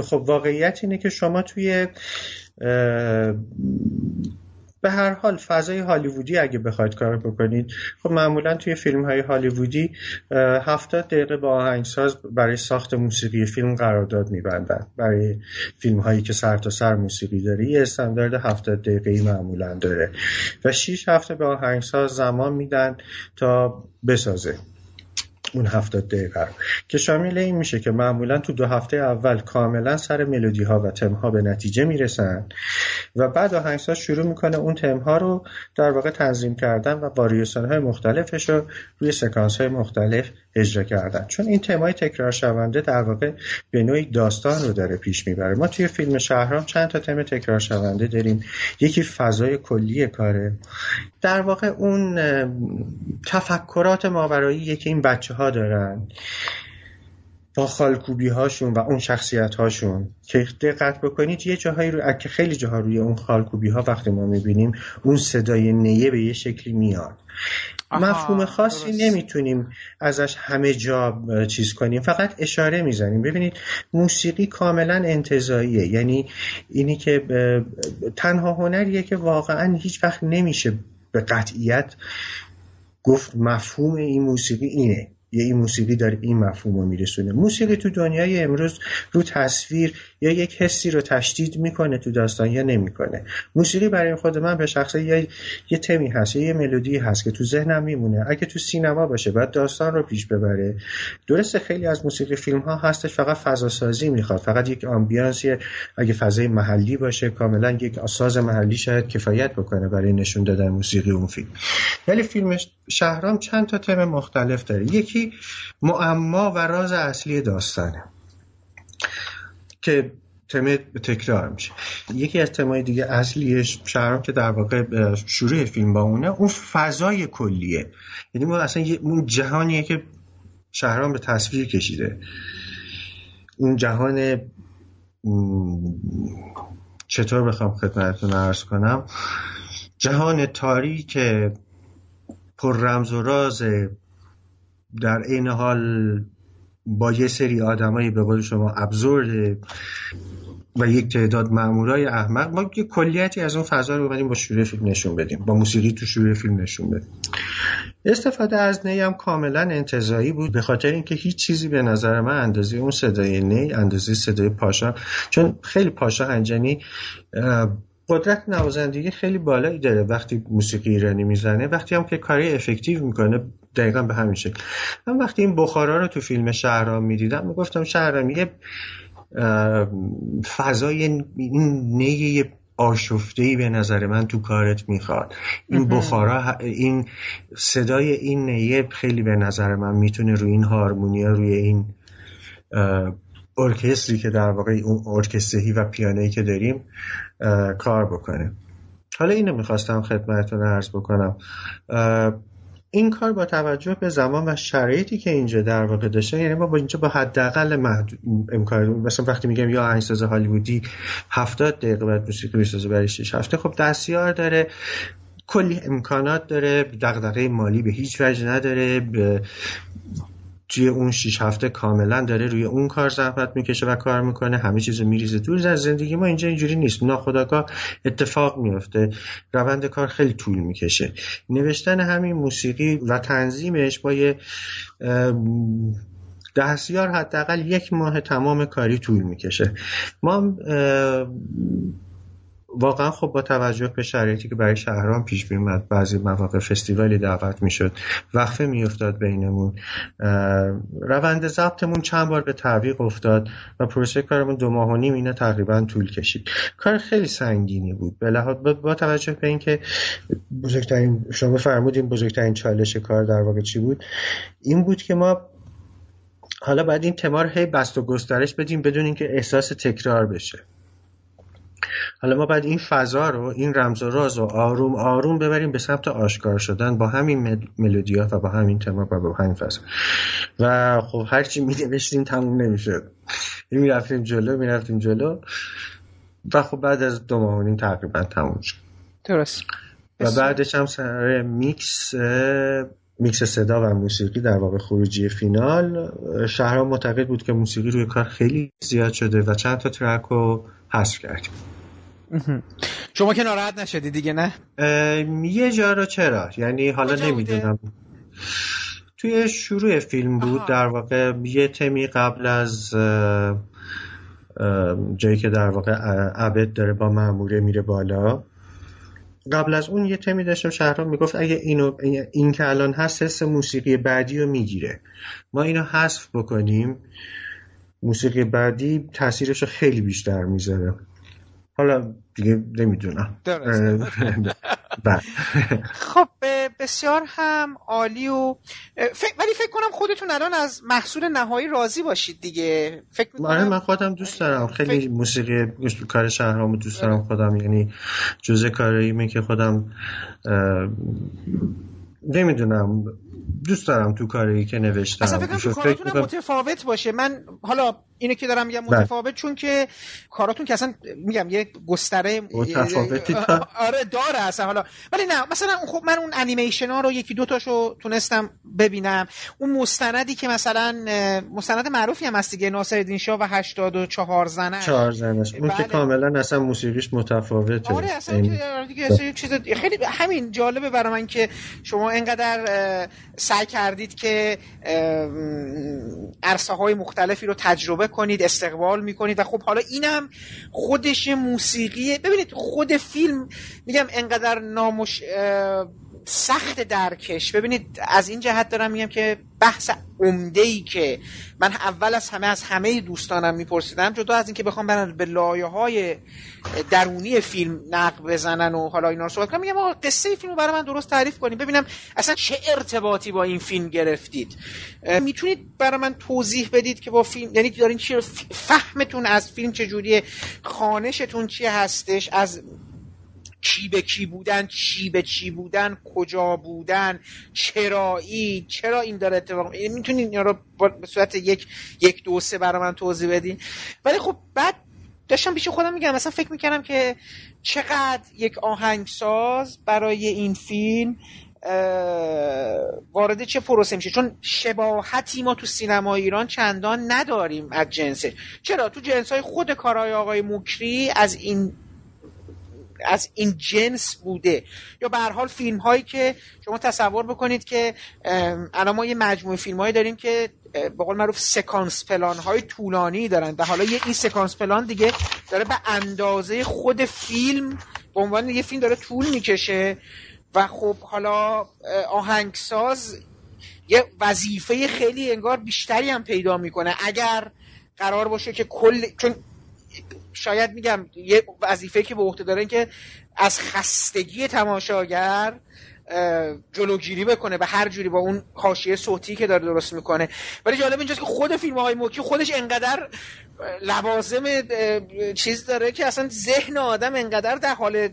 خب واقعیت اینه که شما توی به هر حال فضای هالیوودی اگه بخواید کار بکنید خب معمولا توی فیلم های هالیوودی هفتاد دقیقه با آهنگساز برای ساخت موسیقی فیلم قرارداد میبندن. برای فیلم هایی که سر تا سر موسیقی داره یه استاندارد هفتاد دقیقه معمولا داره. و 6 هفته به آهنگساز زمان میدن تا بسازه. اون هفتاد دقیقه که شامل این میشه که معمولا تو دو هفته اول کاملا سر ملودی ها و تم ها به نتیجه می‌رسن و بعد آهنگساز شروع می‌کنه اون تم ها رو در واقع تنظیم کردن و واریسان های مختلفش رو روی سکانس های مختلف اجرا کردن. چون این تمای تکرار شونده در واقع به نوعی داستان رو داره پیش می‌بره. ما توی فیلم شهرام چند تا تم تکرار شونده داریم. یکی فضای کلی کاره. در واقع اون تفکرات ماورایی که این بچه ها دارن. با خالکوبی هاشون و اون شخصیت هاشون که دقت بکنید یه جاهایی رو که خیلی جاها روی اون خالکوبی ها وقتی ما می‌بینیم اون صدای نیه به یه شکلی میاد. مفهوم خاصی نمی‌تونیم ازش همه جا چیز کنیم. فقط اشاره می‌زنیم. ببینید موسیقی کاملا انتظاییه. یعنی اینی که تنها هنریه که واقعا هیچ وقت نمیشه به قطعیت گفت مفهوم این موسیقی اینه. یه این موسیقی داره این مفهوم رو میرسونه. موسیقی تو دنیای امروز رو تصویر یا یک حسی رو تشدید می‌کنه تو داستان یا نمی‌کنه. موسیقی برای خود من به شخصه یه, یه تمی هست یه ملودی هست که تو ذهنم میمونه. اگه تو سینما باشه بعد داستان رو پیش ببره. درسته خیلی از موسیقی فیلم ها هستش فقط فضا سازی می‌خواد. فقط یک آمبیانسی اگه فضای محلی باشه کاملا یک ساز محلی شاید کفایت بکنه برای نشون دادن موسیقی اون فیلم. ولی فیلم شهرام چند تا تم مختلف داره. یکی معما و راز اصلی داستانه. که تم تکرار میشه. یکی از تمای دیگه اصلیش شهرام که در واقع شروع فیلم با اونه اون فضای کلیه. یعنی ما اصلا اون جهانیه که شهرام به تصویر کشیده. اون جهان چطور بخوام خدمتتون عرض کنم؟ جهان تاریک پر رمز و راز در این حال با یه سری آدمایی به قول شما ابزورد و یک تعداد مامورای احمق ما یه کلیتی از اون فضا رو اومدیم با شروع فیلم نشون بدیم با موسیقی تو شروع فیلم نشون بدیم. استفاده از نی هم کاملا انتظایی بود به خاطر اینکه هیچ چیزی به نظر من اندازه اون صدای نی اندازه صدای پاشا چون خیلی پاشا هنجانی قدرت نوازندگی خیلی بالایی داره وقتی موسیقی ایرانی می‌زنه وقتی هم که کاری افکتیو می‌کنه دقیقا به همین شکل. من وقتی این بخارا رو تو فیلم شهرام می‌دیدم می‌گفتم شهرام یه فضای این نیه آشفته ای به نظر من تو کارت می‌خواد. این بخارا این صدای این نیه خیلی به نظر من می‌تونه روی این هارمونیا روی این ارکستری که در واقع اون ارکستری و پیانویی که داریم کار بکنه. حالا اینو می‌خواستم خدمتتون عرض بکنم. این کار با توجه به زمان و شرایطی که اینجا در واقع داشته یعنی ما با اینجا با حداقل محدود امکان مثلا وقتی میگم یا آهنگساز هالیوودی 70 دقیقه بعد موسیقی می‌سازه برای 6 هفته خب دستیار داره کلی امکانات داره دغدغه مالی به هیچ وجه نداره توی اون شیش هفته کاملا داره روی اون کار زحمت می‌کشه و کار می‌کنه. همه چیز میریزه دور از زندگی ما اینجا اینجوری نیست. ناخداگاه اتفاق میفته روند کار خیلی طول می‌کشه. نوشتن همین موسیقی و تنظیمش با یه دستیار حداقل یک ماه تمام کاری طول می‌کشه. ما واقعا خب با توجه به شرایطی که برای شهران پیش میومد بعضی مواقع فستیوالی دعوت می‌شد وقفه میافتاد بینمون روند ضبطمون چند بار به تعویق افتاد و پروسه کارمون دو ماه و نیم اینه تقریبا طول کشید. کار خیلی سنگینی بود. به با توجه به اینکه بزرگترین شما فرمودین بزرگترین چالش کار در واقع چی بود؟ این بود که ما حالا باید این تمار هی بست و گسترش بدیم بدون اینکه احساس تکرار بشه. حالا ما باید این فضا رو این رمز و راز رو آروم آروم ببریم به سمت آشکار شدن با همین ملودیات و با همین تما و با همین فضا. و خب هرچی می نوشتیم تموم نمی‌شد. می رفتیم جلو می رفتیم جلو. و خب بعد از دو ماه تقریبا تموم شد. درست. و بعدش هم سر میکس میکس صدا و موسیقی در واقع خروجی فینال. شهرام معتقد بود که موسیقی روی کار خیلی زیاد شده و چند تا track رو حذف کردیم. شما که ناراحت نشدی دیگه نه؟ یه جا رو چرا؟ یعنی حالا نمی‌دونم. توی شروع فیلم بود در واقع یه تمی قبل از جایی که در واقع عبد داره با معموره میره بالا. قبل از اون یه تمی داشتم شهرام می‌گفت اگه اینو این که الان هست حس موسیقی بعدی رو می‌گیره. ما اینو حذف بکنیم موسیقی بعدی تاثیرش رو خیلی بیشتر می‌ذاره. حالا دیگه نمی‌دونم. بله. خب بسیار هم عالی و ولی فکر کنم خودتون الان از محصول نهایی راضی باشید دیگه. فکر آره من خودم دوست دارم. خیلی موسیقی کار شهرامو دوست دارم خودم. یعنی جزء کاراییمه که خودم نمی‌دونم. دوست دارم تو کاری که نوشتم. اصلا فکر کنم متفاوت باشه. من حالا اینو که دارم میگم بله. متفاوت چون که کاراتون که اصلا میگم یه گستره متفاوتی آره داره اصلا. حالا ولی نه مثلا خب من اون انیمیشن ها رو یکی دو تاشو تونستم ببینم. اون مستندی که مثلا مستند معروفی هم هست دیگه ناصرالدین شاه و 84 زنه. چهار زنش اون که بله. کاملا اصلا موسیقیش متفاوته. آره اصلا این... آره دیگه چیز خیلی همین جالبه برای من که شما اینقدر سعی کردید که عرصه های مختلفی رو تجربه کنید استقبال می‌کنید و خب حالا اینم خودش موسیقیه. ببینید خود فیلم میگم انقدر نامش سخت درکش. ببینید از این جهت دارم میگم که بحث عمده ای که من اول از همه از همه دوستانم میپرسیدم جدا از اینکه بخوام برن به لایه های درونی فیلم نقد بزنن و حالا اینا رو صحبت کنم میگم آقا قصه فیلم رو برای من درست تعریف کنیم ببینم اصلا چه ارتباطی با این فیلم گرفتید. می‌تونید برای من توضیح بدید که با فیلم یعنی دارین چی فهمتون از فیلم چجوریه خانشتون چی هستش از کی به کی بودن چی به چی بودن کجا بودن چرایی چرا این داره اتفاق می‌تونید اینا رو به صورت یک یک دو سه برای من توضیح بدین. ولی خب بعد داشتم پیش خودم میگم مثلا فکر می‌کردم که چقدر یک آهنگساز برای این فیلم وارد چه پروسه میشه؟ چون شباهتی ما تو سینما ایران چندان نداریم از جنسه چرا؟ تو جنس های خود کارهای آقای مکری از این از این جنس بوده. یا به هر حال فیلم هایی که شما تصور بکنید که الان ما یه مجموعه فیلم هایی داریم که به قول معروف سکانس پلان های طولانی دارن و حالا یه این سکانس پلان دیگه داره به اندازه خود فیلم به عنوان یه فیلم داره طول می‌کشه و خب حالا آهنگساز یه وظیفه خیلی انگار بیشتری هم پیدا می‌کنه. اگر قرار باشه که کل چون شاید میگم یه وظیفه که به عهده داره که از خستگی تماشاگر جلوگیری بکنه به هر جوری با اون حاشیه صوتی که داره درست می‌کنه. ولی جالب اینجاست که خود فیلم های موکی خودش انقدر لوازم چیز داره که اصلا ذهن آدم انقدر در حال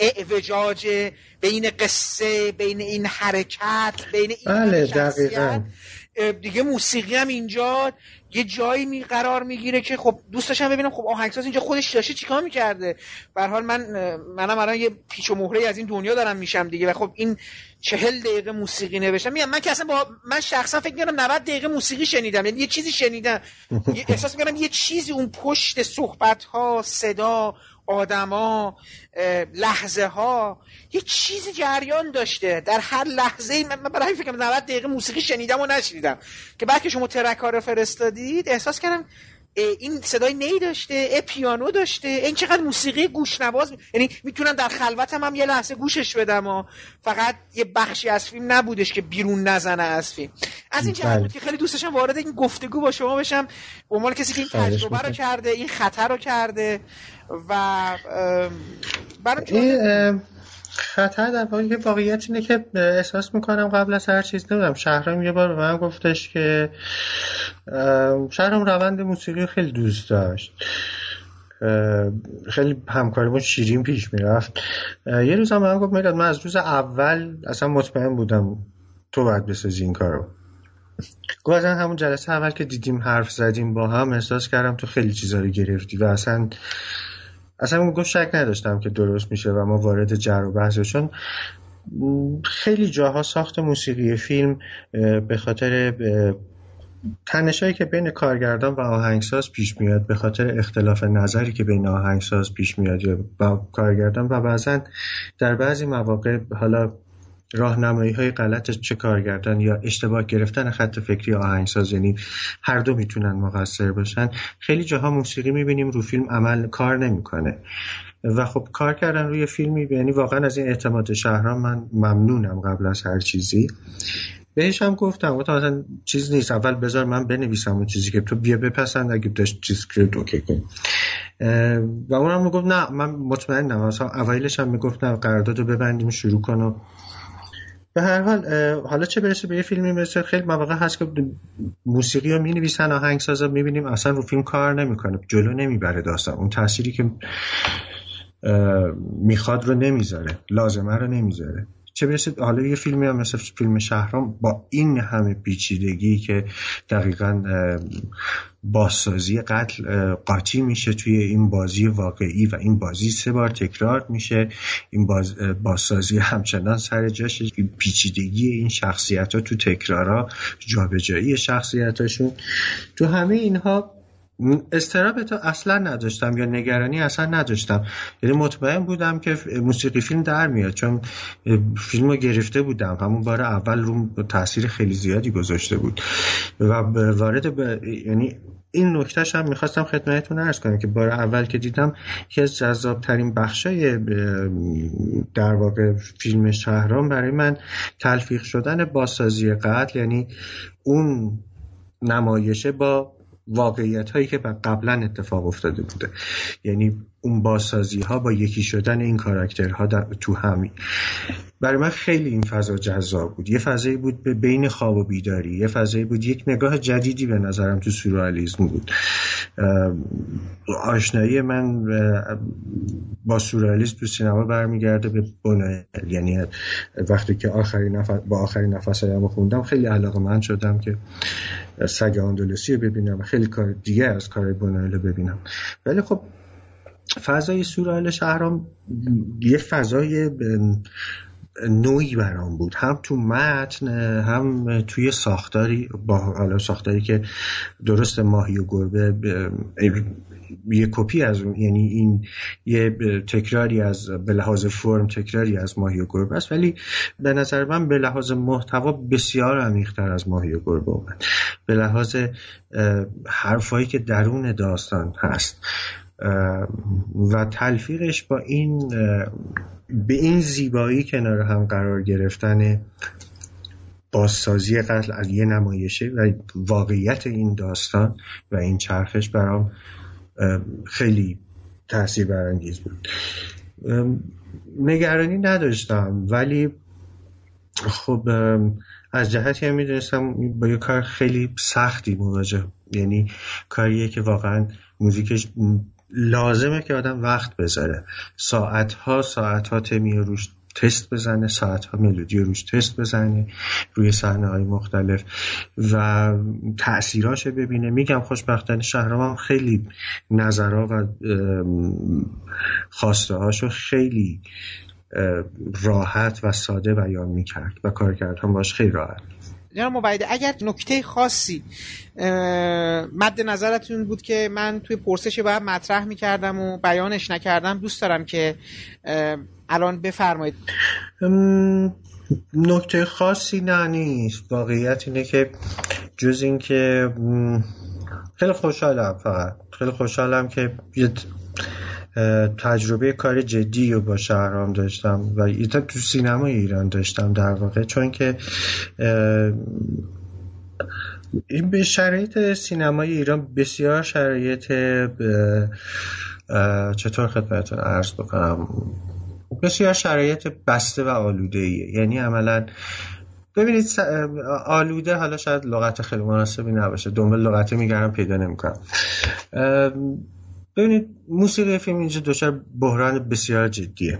اعوجاج بین قصه بین این حرکت بین این بله دقیقا. دیگه موسیقی هم اینجا یه جایی می قرار می‌گیره که خب دوست داشتم ببینم خب آهنگساز اینجا خودش داشته چیکار می‌کرده؟ به حال من منم الان یه پیچ و مهره از این دنیا دارم میشم دیگه و خب این چهل دقیقه موسیقی نوشتم. میگم من که اصلا با من شخصا فکر می‌کنم 90 دقیقه موسیقی شنیدم. یعنی یه چیزی شنیدم. احساس می‌کنم یه چیزی اون پشت صحبت ها صدا آدما لحظه ها یه چیزی جریان داشته. در هر لحظه من برای فکر 90 دقیقه موسیقی شنیدم و نشنیدم. که بعد که شما ترک ها رو فرستادید احساس کردم این صدای نی داشته ای پیانو داشته این چقدر موسیقی گوشنواز یعنی می‌تونم در خلوتم هم یه لحظه گوشش بدم و فقط یه بخشی از فیلم نبودش که بیرون نزنه از فیلم. از این جهت بود که خیلی دوست داشتم وارد این گفتگو با شما بشم. به عنوان کسی که این تجربه رو کرده این خطر رو کرده و برای خطر در واقع که واقعیت اینه که احساس می‌کنم قبل از هر چیز نمی‌دونم شهرام یه بار به من گفتش که شهرام روند موسیقی خیلی دوست داشت. خیلی همکاریمون شیرین پیش می‌رفت. یه روز هم من گفت می‌داد من از روز اول اصلا مطمئن بودم تو باید بسازی این کارو. گفت همون جلسه اول که دیدیم حرف زدیم با هم احساس کردم تو خیلی چیزا رو گرفتی و اصلا اصلا اون گفت شک نداشتم که درست میشه و ما وارد جر و بحث چون خیلی جاها ساخت موسیقی فیلم به خاطر تنشایی که بین کارگردان و آهنگساز پیش میاد به خاطر اختلاف نظری که بین آهنگساز پیش میاد یا با کارگردان و بعضا در بعضی مواقع حالا راهنمایی های غلط چه کارگردان یا اشتباه گرفتن خط فکری آهنگساز یعنی هر دو می‌تونن مقصر باشن. خیلی جاها موسیقی می‌بینیم رو فیلم عمل کار نمی‌کنه. و خب کار کردن روی فیلمی یعنی واقعا از این اعتماد شهران من ممنونم قبل از هر چیزی. بهش هم گفتم گفتم اصلا چیز نیست اول بذار من بنویسم اون چیزی که تو بیا بپسند اگه داشت چیز اوکی کن. و اونم می‌گفت نه من مطمئنم اصلا اوایلش هم می‌گفت نه قرارداد رو ببندیم شروع کن و به هر حال حالا چه برسه به یه فیلمی مثل خیلی مواقع هست که موسیقی رو می نویسن آهنگساز می بینیم اصلا رو فیلم کار نمی‌کنه جلو نمی‌بره داستان. اون تأثیری که می‌خواد رو نمی‌ذاره لازمه رو نمی‌ذاره. چه برسه؟ حالا یه فیلمی هم مثل فیلم شهرام با این همه پیچیدگی که دقیقا بازسازی قتل قاطی میشه توی این بازی واقعی و این بازی سه بار تکرار میشه. این باز بازسازی همچنان سر جاش پیچیدگی این شخصیت ها تو تکرارا جابجایی شخصیتاشون تو همه اینها استراب تو اصلا نداشتم یا نگرانی اصلا نداشتم. یعنی مطمئن بودم که موسیقی فیلم در میاد چون فیلم رو گرفته بودم. همون بار اول رو تاثیر خیلی زیادی گذاشته بود. و وارد یعنی این نکتهش هم می‌خواستم خدمتتون ارز کنم که بار اول که دیدم یکی از جذاب ترین بخشای در واقع فیلم شهرام برای من تلفیق شدن بازسازی قتل یعنی اون نمایشه با واقعیت هایی که قبلا اتفاق افتاده بوده. یعنی اون بازسازی ها با یکی شدن این کاراکترها تو همین. برای من خیلی این فضا جذاب بود. یه فضایی بود به بین خواب و بیداری. یه فضایی بود یک نگاه جدیدی به نظرم تو سورالیزم بود. آشنایی من با سورالیزم تو سینما برمیگرده به بونایل یعنی وقتی که آخرین نفس با آخرین نفس هایم خوندم خیلی علاقه من شدم که سگ آندلسی رو ببینم. خیلی کار دیگه از کار بونایل رو ببینم. ولی خب فضای سورال شهرام یه فضای نوعی برام بود. هم تو متن هم توی ساختاری با حالا ساختاری که درست ماهی و گربه یه کپی از اون یعنی این یه تکراری از به لحاظ فرم تکراری از ماهی و گربه است. ولی به نظر من به لحاظ محتوا بسیار عمیقتر از ماهی و گربه اومد. به لحاظ حرفایی که درون داستان هست. و تلفیقش با این به این زیبایی کنار هم قرار گرفتن بازسازی قتل از یه نمایشه و واقعیت این داستان و این چرخش برام خیلی تاثیر برانگیز بود. نگرانی نداشتم ولی خب از جهتی هم می‌دونستم با یه کار خیلی سختی مواجه یعنی کاریه که واقعا موزیکش لازمه که آدم وقت بذاره. ساعتها ساعتها تمی روش تست بزنه ساعتها ملودی روش تست بزنه روی صحنه های مختلف و تاثیراش ببینه. میگم خوشبختانه شهرام هم خیلی نظرها و خواسته هاشو خیلی راحت و ساده بیان می‌کرد و کارکردها باش خیلی راحت. جناب مبایده اگر نکته خاصی مد نظرتون بود که من توی پرسش باید مطرح می‌کردم و بیانش نکردم دوست دارم که الان بفرمایید. نکته خاصی نه نیست. واقعیت اینه که جز اینکه خیلی خوشحالم فقط. خیلی خوشحالم که تجربه کار جدی رو با شهرام داشتم و تو سینما ایران داشتم در واقع چون که این به شرایط سینمای ایران بسیار شرایط چطور خدمتتون عرض بکنم؟ بسیار شرایط بسته و آلوده ایه یعنی عملا ببینید آلوده حالا شاید لغت خیلی مناسبی نباشه. دنبال لغتی میگردم پیدا نمی‌کنم. ببینید موسیقی فیلم اینجا دچار بحران بسیار جدیه.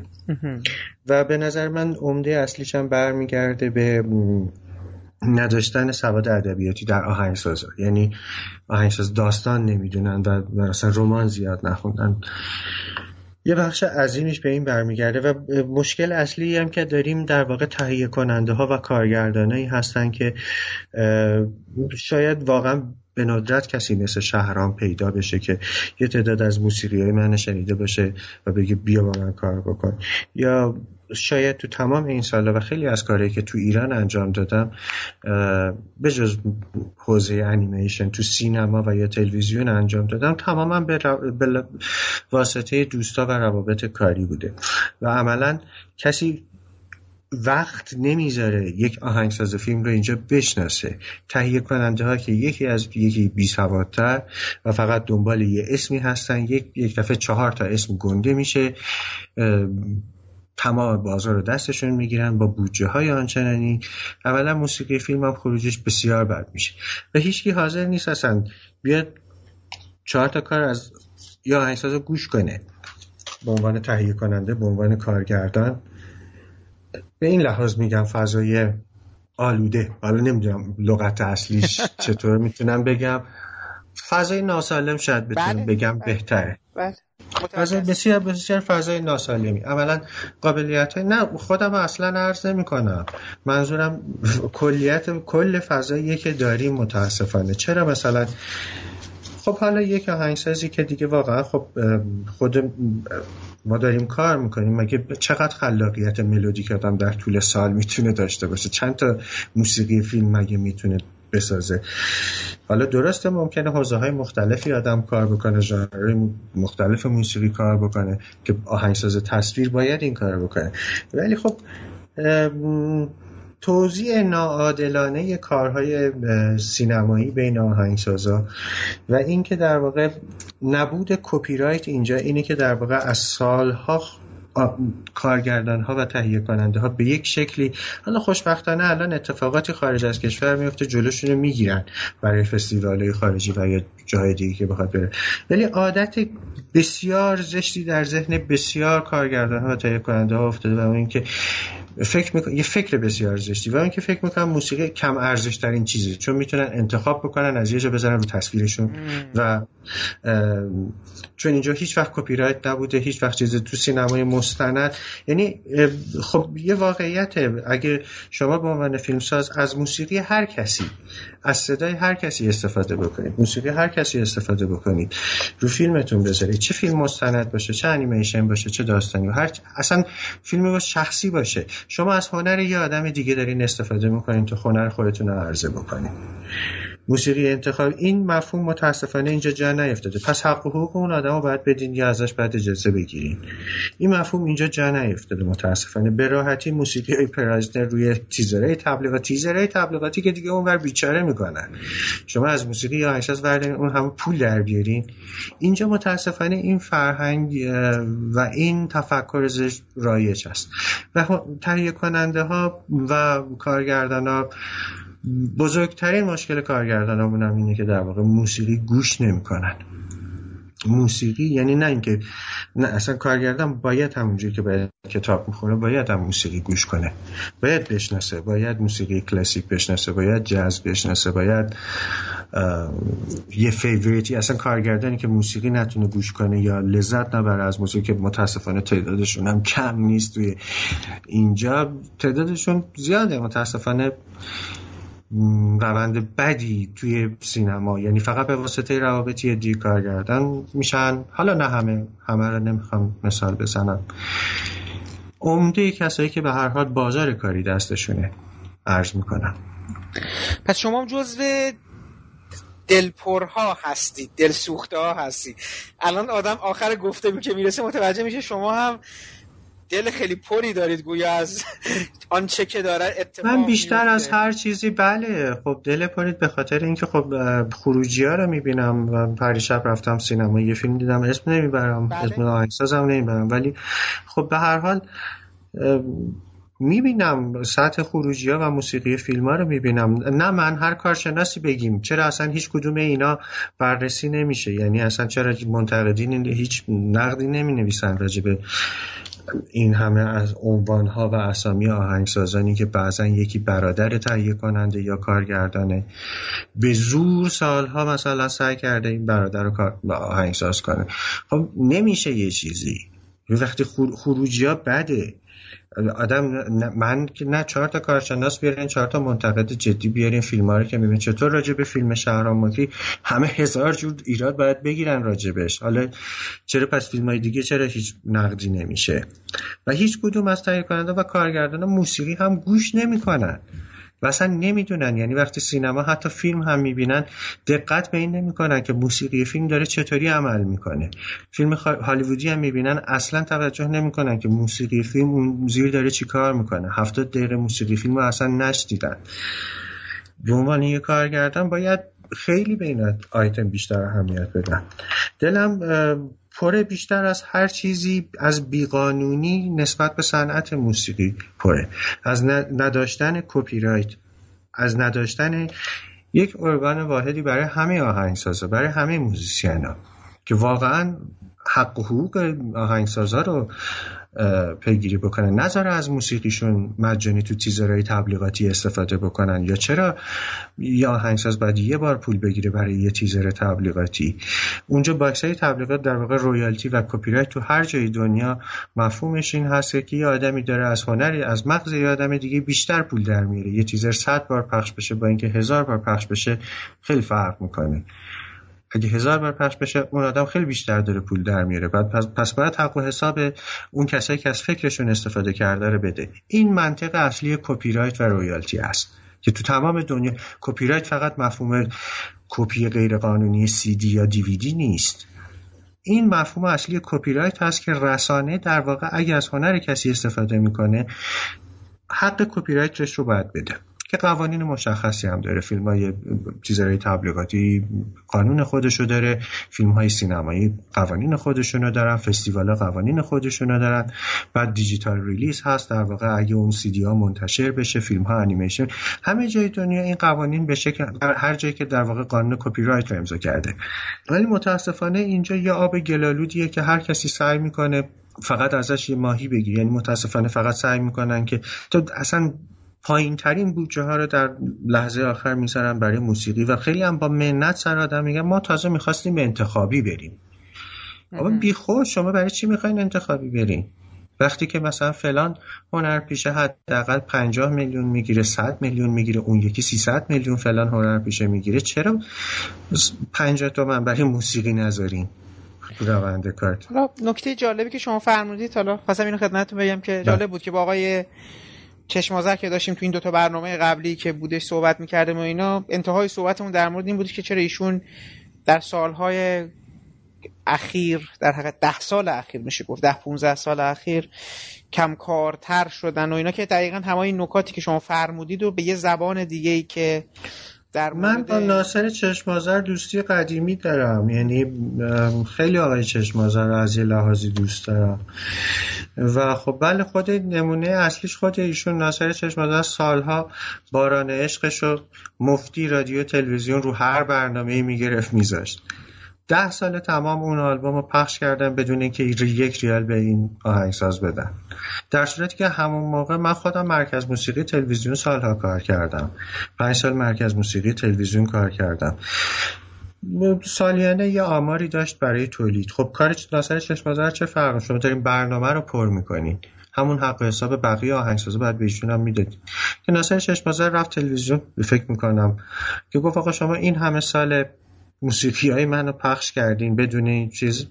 و به نظر من عمده اصلیش هم برمیگرده به نداشتن سواد ادبیاتی در آهنگساز یعنی آهنگساز داستان نمی‌دونن و اصلا رمان زیاد نخوندن. یه بخش عظیمش به این برمیگرده و مشکل اصلی هم که داریم در واقع تهیه کننده ها و کارگردانایی هستن که شاید واقعا به ندرت کسی مثل شهرام پیدا بشه که یه تعداد از موسیقی های من شنیده باشه و بگه بیا با من کار بکن. یا شاید تو تمام این سالا و خیلی از کارهایی که تو ایران انجام دادم به جز حوزه انیمیشن تو سینما و یا تلویزیون انجام دادم تماما به, به واسطه دوستا و روابط کاری بوده. و عملا کسی وقت نمی‌ذاره یک آهنگساز فیلم رو اینجا بشناسه. تهیه کننده ها که یکی از یکی بی سوادتر و فقط دنبال یه اسمی هستن یک یک دفعه چهار تا اسم گنده میشه تمام بازار رو دستشون می‌گیرن با بودجه های آنچنانی. اولا موسیقی فیلم هم خروجش بسیار بد میشه. و هیچکی حاضر نیست اصلا بیاد چهار تا کار از یا آهنگساز گوش کنه. به عنوان تهیه کننده به عنوان کارگردان. به این لحاظ میگم فضای آلوده حالا نمی‌دونم لغت اصلیش چطور می‌تونم بگم فضای ناسالم شاید بتونم بله. بگم بله. بهتره بله. فضای بسیار بسیار فضای ناسالمی اولا قابلیت های نه خودم اصلا عرض نمی کنم منظورم کلیت کل فضایی که داریم متاسفانه چرا مثلا خب حالا یک آهنگسازی که دیگه واقعا خب خود ما داریم کار می‌کنیم. مگه چقدر خلاقیت ملودیک آدم در طول سال می‌تونه داشته باشه؟ چند تا موسیقی فیلم مگه می‌تونه بسازه؟ حالا درسته ممکنه حوزه های مختلفی آدم کار بکنه ژانر مختلف موسیقی کار بکنه که آهنگساز تصویر باید این کار بکنه. ولی خب توضیح ناعادلانه کارهای سینمایی بین آهنگسازا و اینکه در واقع نبود کپی رایت اینجا اینه که در واقع از سالها کارگردان ها و تهیه کننده ها به یک شکلی حالا خوشبختانه الان اتفاقاتی خارج از کشور میفته جلوشون رو می‌گیرن برای فستیوال های خارجی و یا جای دیگه که بخواد بره. ولی عادت بسیار زشتی در ذهن بسیار کارگردان ها و تهیه کننده ها افتاده و اینکه فکر میکن... یه فکر بسیار زشتی. و اینکه فکر می‌کنم موسیقی کم ارزش ترین چیزه. چون می‌تونن انتخاب بکنن از یه جا بزنن رو تصویرشون. و چون اینجا هیچ وقت کپی رایت نبوده هیچ وقت چیز تو سینمای مستند. یعنی خب یه واقعیت اگه شما به عنوان فیلمساز از موسیقی هر کسی از صدای هر کسی استفاده بکنید موسیقی هر کسی استفاده بکنید رو فیلمتون بذارید. چه فیلم مستند باشه چه انیمیشن باشه چه داستانی هر اصلا فیلمی باشه شخصی باشه. شما از هنر یه آدم دیگه دارین استفاده می‌کنین تو هنر خودتون رو عرضه بکنید موسیقی انتخاب این مفهوم متاسفانه اینجا جا نیفتاده. پس حق و حقوق اون آدم رو باید بدین یا ازش باید اجازه بگیرین. این مفهوم اینجا جا نیفتاده متاسفانه. به راحتی موسیقی های روی تیزرهای تبلیغات تیزرهای تبلیغاتی که دیگه اونور بیچاره می‌کنن. شما از موسیقی یا احساس وردین اون همه پول در بیارین. اینجا متاسفانه این فرهنگ و این تفکر رایج است. و تهیه کننده ها و کارگردان ها بزرگترین مشکل کارگردانمون هم اینه که در واقع موسیقی گوش نمی‌کنن. موسیقی یعنی نه اینکه نه اصلا کارگردان باید همونجوری که باید کتاب می‌خونه باید هم موسیقی گوش کنه. باید بشناسه باید موسیقی کلاسیک بشناسه باید جاز بشناسه باید یه فیوریتی اصلا کارگردانی که موسیقی نتونه گوش کنه یا لذت نبره از موسیقی که متاسفانه تعدادشون هم کم نیست توی اینجا تعدادشون زیاده. متاسفانه روند بدی توی سینما. یعنی فقط به واسطه روابطی دی کارگردان میشن. حالا نه همه. همه رو نمی‌خوام مثال بزنم. عمده کسایی که به هر حال بازار کاری دستشونه عرض می‌کنم. پس شما جزو دلپرها هستید دلسوخته ها هستید الان آدم آخر گفته که می‌رسه متوجه میشه شما هم دل خیلی پری دارید گویا از آنچه که داره اتفاق من بیشتر از هر چیزی بله. خب دل پرید به خاطر اینکه خب خروجی ها رو می‌بینم و پریشب رفتم سینما یه فیلم دیدم اسم نمی‌برم بله. اسم آهنگسازم نمی‌برم. ولی خب به هر حال می‌بینم سطح خروجی ها و موسیقی فیلم ها رو می‌بینم. نه من هر کارشناسی بگیم. چرا اصلا هیچ کدوم اینا بررسی نمیشه؟ یعنی اصلا چرا منتقدین هیچ نقدی نمی نویسن راجبه این همه از عنوان ها و اسامی آهنگسازانی که بعضا یکی برادر تهیه کننده یا کارگردانه. به زور سالها مثلا سعی کرده این برادر رو آهنگساز کنه. خب نمیشه یه چیزی. وقتی خروجی ها بده. آدم من که نه چهار تا کارشناس بیارین چهار تا منتقد جدی بیارین فیلم ها رو که میبین چطور راجع به فیلم شهرآموزی همه هزار جور ایراد باید بگیرن راجبش. حالا چرا پس فیلم های دیگه چرا هیچ نقدی نمیشه؟ و هیچ کدوم از تهیه کننده و کارگردان موسیقی هم گوش نمی‌کنن. و اصلا نمی‌دونن. یعنی وقتی سینما حتی فیلم هم می‌بینن دقت به این نمی‌کنن که موسیقی فیلم داره چطوری عمل می‌کنه. فیلم هالیوودی هم می‌بینن اصلا توجه نمی‌کنن که موسیقی فیلم اون زیر داره چیکار می‌کنه. هفتاد دقیقه موسیقی فیلم رو اصلا نشدیدن به عنوان یه کارگردان باید خیلی به این آیتم بیشتر اهمیت بدن. دلم پره بیشتر از هر چیزی از بیقانونی نسبت به صنعت موسیقی پره. از نداشتن کپی رایت از نداشتن یک ارگان واحدی برای همه آهنگسازا برای همه موزیسین ها که واقعا حق و حقوق آهنگسازا رو پیگیری بکنن. نظر از موسیقیشون مجانی تو تیزرهای تبلیغاتی استفاده بکنن یا چرا؟ یه آهنگساز باید یه بار پول بگیره برای یه تیزر تبلیغاتی. اونجا box های تبلیغات در واقع royalty و کپی رایت تو هر جای دنیا مفهومش این هست که یه آدمی داره از هنری از مغز یه آدم دیگه بیشتر پول در میاره. یه تیزر صد بار پخش بشه با اینکه هزار بار پخش بشه خیلی فرق می‌کنه. اگه هزار بار پخش بشه اون آدم خیلی بیشتر داره پول در میاره. بعد پس, باید حق و حساب اون کسایی که از فکرشون استفاده کرده رو بده. این منطق اصلی کپی رایت و royalty است که تو تمام دنیا کپی رایت فقط مفهوم کپی غیرقانونی سی دی یا دیویدی نیست. این مفهوم اصلی کپی رایت هست که رسانه در واقع اگه از هنر کسی استفاده می‌کنه حق کپی رایتش رو باید بده. که قوانین مشخصی هم داره. فیلم های چیزهای تبلیغاتی قانون خودشو داره فیلم های سینمایی قوانین خودشونو دارن فستیوال قوانین خودشونو دارن. بعد digital release هست در واقع اگه اون سی دی ها منتشر بشه فیلم ها انیمیشن. همه جای دنیا این قوانین به شکل هر جایی که در واقع قانون کپی رایت رو امضا کرده. ولی متاسفانه اینجا یه آب گلالودیه که هر کسی سعی می‌کنه فقط ازش یه ماهی بگیر یعنی متاسفانه فقط سعی می‌کنن که تو اصلا پایین ترین بودجه ها رو در لحظه آخر می‌ذارن برای موسیقی و خیلی هم با منت سر آدم میگن ما تازه می‌خواستیم انتخابی بریم. بی بیخود شما برای چی می‌خواین انتخابی بریم وقتی که مثلا فلان هنر پیشه حداقل 50 میلیون می‌گیره 100 میلیون می‌گیره اون یکی 300 میلیون فلان هنر پیشه می‌گیره چرا 50 تومن برای موسیقی نذارین؟ رونده کارت. حالا نکته جالبی که شما فرمودید حالا خواستم اینو خدمتتون بگم که بله. جالب بود که با آقای چشمازر که داشتیم تو این دوتا برنامه قبلی که بودش صحبت می‌کردیم و اینا انتهای صحبتمون در مورد این بودش که چرا ایشون در سالهای اخیر در حقیقت ده سال اخیر میشه گفت ده 15 سال اخیر کمکارتر شدن و اینا که دقیقا همه این نکاتی که شما فرمودید و به یه زبان دیگه ای که در من با ناصر چشمازر دوستی قدیمی دارم. یعنی خیلی آقای چشمازر رو از یه لحاظی دوست دارم. و خب بله خود نمونه اصلیش خود ایشون ناصر چشمازر سالها باران عشقش رو مفتی رادیو تلویزیون رو هر برنامه می‌گرفت میذاشت. ده سال تمام اون آلبوم رو پخش کردن بدون اینکه یک ریال به این آهنگساز بدن. در صورتی که همون موقع من خودم مرکز موسیقی تلویزیون سالها کار کردم. پنج سال مرکز موسیقی تلویزیون کار کردم. سالیانه یه آماری داشت برای تولید. خب کار ناصر چشمازر چه فرق شما دارین برنامه رو پر می‌کنین. همون حق حساب بقیه آهنگسازا باید به ایشون هم می‌دادین. که ناصر چشمازر رفت تلویزیون فکر می‌کنم. که گفت آقا شما این همه سال موسیقی های منو پخش کردین بدون این چیز؟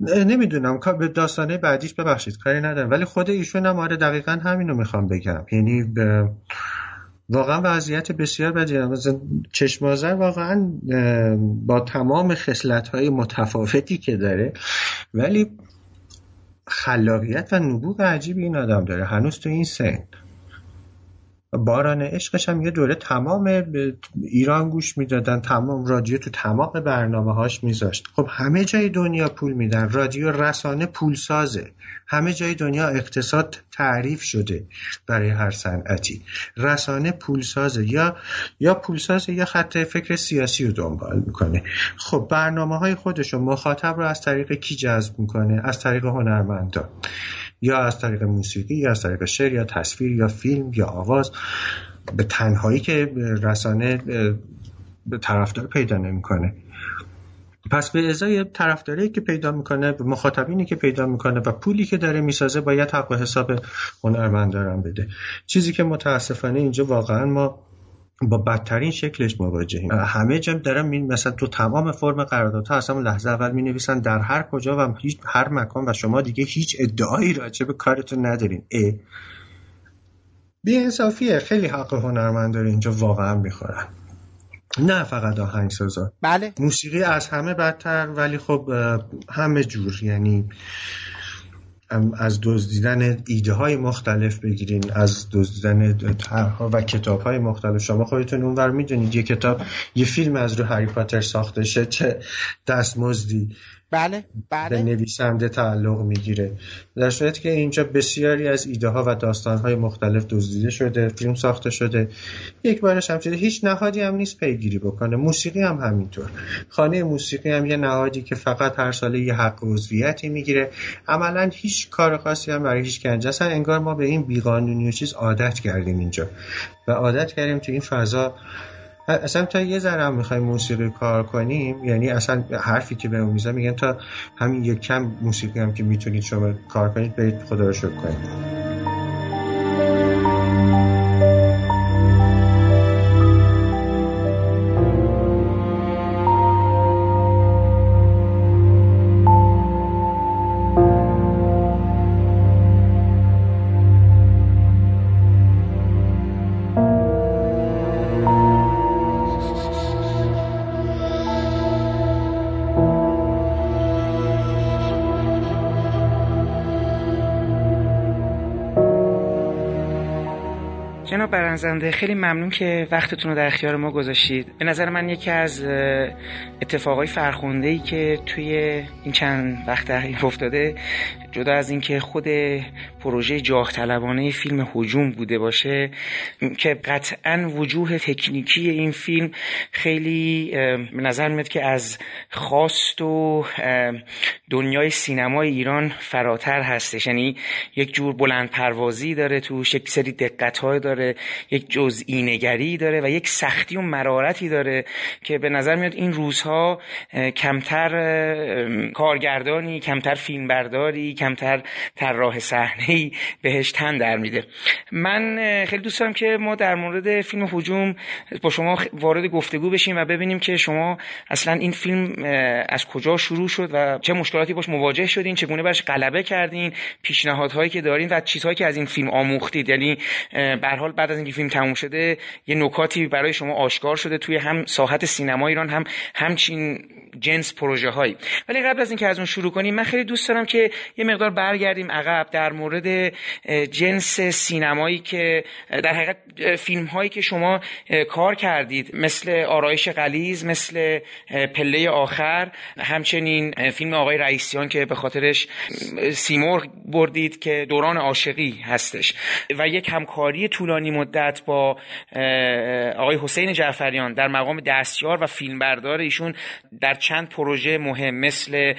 نمی‌دونم. به داستانه بعدیش ببخشید کاری ندارم. ولی خود ایشون هم آره دقیقا همینو می‌خوام بگم. یعنی به واقعا وضعیت بسیار بدی. چشمازر واقعا با تمام خصلت های متفاوتی که داره ولی خلاقیت و نبوغ عجیبی این آدم داره. هنوز تو این سن. باران عشقش هم یه دوره تمام ایران گوش می‌دادن تمام رادیو تو تمام برنامه هاش میذاشت. خب همه جای دنیا پول میدن. رادیو رسانه پول سازه همه جای دنیا اقتصاد تعریف شده برای هر صنعتی. رسانه پول سازه یا یا پول سازه یا خط فکر سیاسی رو دنبال می‌کنه. خب برنامه های خودشون مخاطب رو از طریق کی جذب می‌کنه؟ از طریق هنرمندا. یا از طریق موسیقی یا از طریق شعر یا تصویر یا فیلم یا آواز. به تنهایی که رسانه به طرفدار پیدا نمی‌کنه. پس به ازای طرفداری که پیدا می‌کنه مخاطبینی که پیدا می‌کنه و پولی که داره می‌سازه باید حق و حساب هنرمندارم بده. چیزی که متاسفانه اینجا واقعا ما با بدترین شکلش مواجهیم. همه جمع دارن می مثلا تو تمام فرم قراردادها اصلا لحظه اول می نویسن در هر کجا و هیچ هر مکان و شما دیگه هیچ ادعایی راجع به کارتون ندارین. ا انصافیه خیلی حق هنرمند داره اینجا واقعا می‌خورن. نه فقط آهنگسازا. بله. موسیقی از همه بدتر ولی خب همه جور. یعنی از دزدیدن ایده های مختلف بگیرین از دزدیدن طرحها و کتاب های مختلف. شما خودتون اونور می‌دونید یه کتاب یه فیلم از رو هری پاتر ساخته شه چه دستمزدی. بله بله. به نویسنده تعلق می‌گیره. در صورتی که اینجا بسیاری از ایده ها و داستان های مختلف دزدیده شده فیلم ساخته شده یک بارش هم شده هیچ نهادی هم نیست پیگیری بکنه. موسیقی هم همینطور. خانه موسیقی هم یه نهادی که فقط هر ساله یه حق عضویتی می‌گیره. عملا هیچ کار خاصی هم برای هیچ کنجه اصلا انگار ما به این بیقانونی و چیز عادت کردیم اینجا. و عادت کردیم تو این فضا اصلا تا یه ذره هم می‌خوایم موسیقی کار کنیم یعنی اصلا حرفی که به میزن میگن تا همین یک کم موسیقی هم که می‌تونید شما کار کنید برید خدا رو شکر کنید. برنزنده خیلی ممنون که وقتتون رو در اختیار ما گذاشتید. به نظر من یکی از اتفاقای فرخونده ای که توی این چند وقت افتاده جدا از اینکه خود پروژه جاه طلبانه فیلم حجوم بوده باشه که قطعا وجوه تکنیکی این فیلم خیلی به نظر میاد که از خواست و دنیای سینمای ایران فراتر هستش. یعنی یک جور بلند پروازی داره توش یک سری دقت داره یک جزئی نگری داره و یک سختی و مرارتی داره که به نظر میاد این روزها کمتر کارگردانی کمتر فیلمبرداری کمتر طراح صحنه بهش تن در میده. من خیلی دوست دارم که ما در مورد فیلم هجوم با شما وارد گفتگو بشیم و ببینیم که شما اصلا این فیلم از کجا شروع شد و چه مشکلاتی باش مواجه شدین چگونه برش غلبه کردین پیشنهادهایی که دارین و چیزهایی که از این فیلم آموختید. یعنی به حال بعد از اینکه فیلم تموم شده یه نکاتی برای شما آشکار شده توی هم ساحت سینما ایران هم همچین جنس پروژه هایی ولی قبل از اینکه از اون شروع کنیم من خیلی دوست دارم که یه مقدار برگردیم عقب در مورد جنس سینمایی که در حقیقت فیلم هایی که شما کار کردید مثل آرایش قلیز مثل پله آخر همچنین فیلم آقای رئیسیان که به خاطرش سیمرغ بردید که دوران عاشقی هستش. و یک همکاری طولانی مدت با آقای حسین جعفریان در مقام دستیار و فیلمبردار ایشون در چند پروژه مهم مثل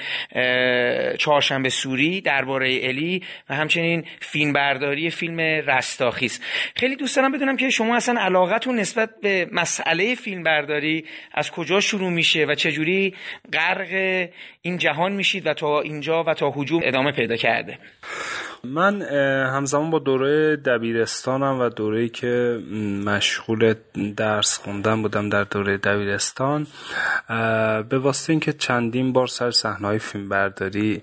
چهارشنبه سوری درباره الی و همچنین فیلم برداری فیلم رستاخیز. خیلی دوست دارم بدونم که شما اصلا علاقتون نسبت به مسئله فیلم برداری از کجا شروع میشه و چجوری غرق این جهان میشید و تا اینجا و تا حجوم ادامه پیدا کرده. من همزمان با دوره دبیرستانم و دوره که مشغول درس خوندن بودم در دوره دبیرستان به واسطه اینکه چندین بار سر صحنه‌های فیلم برداری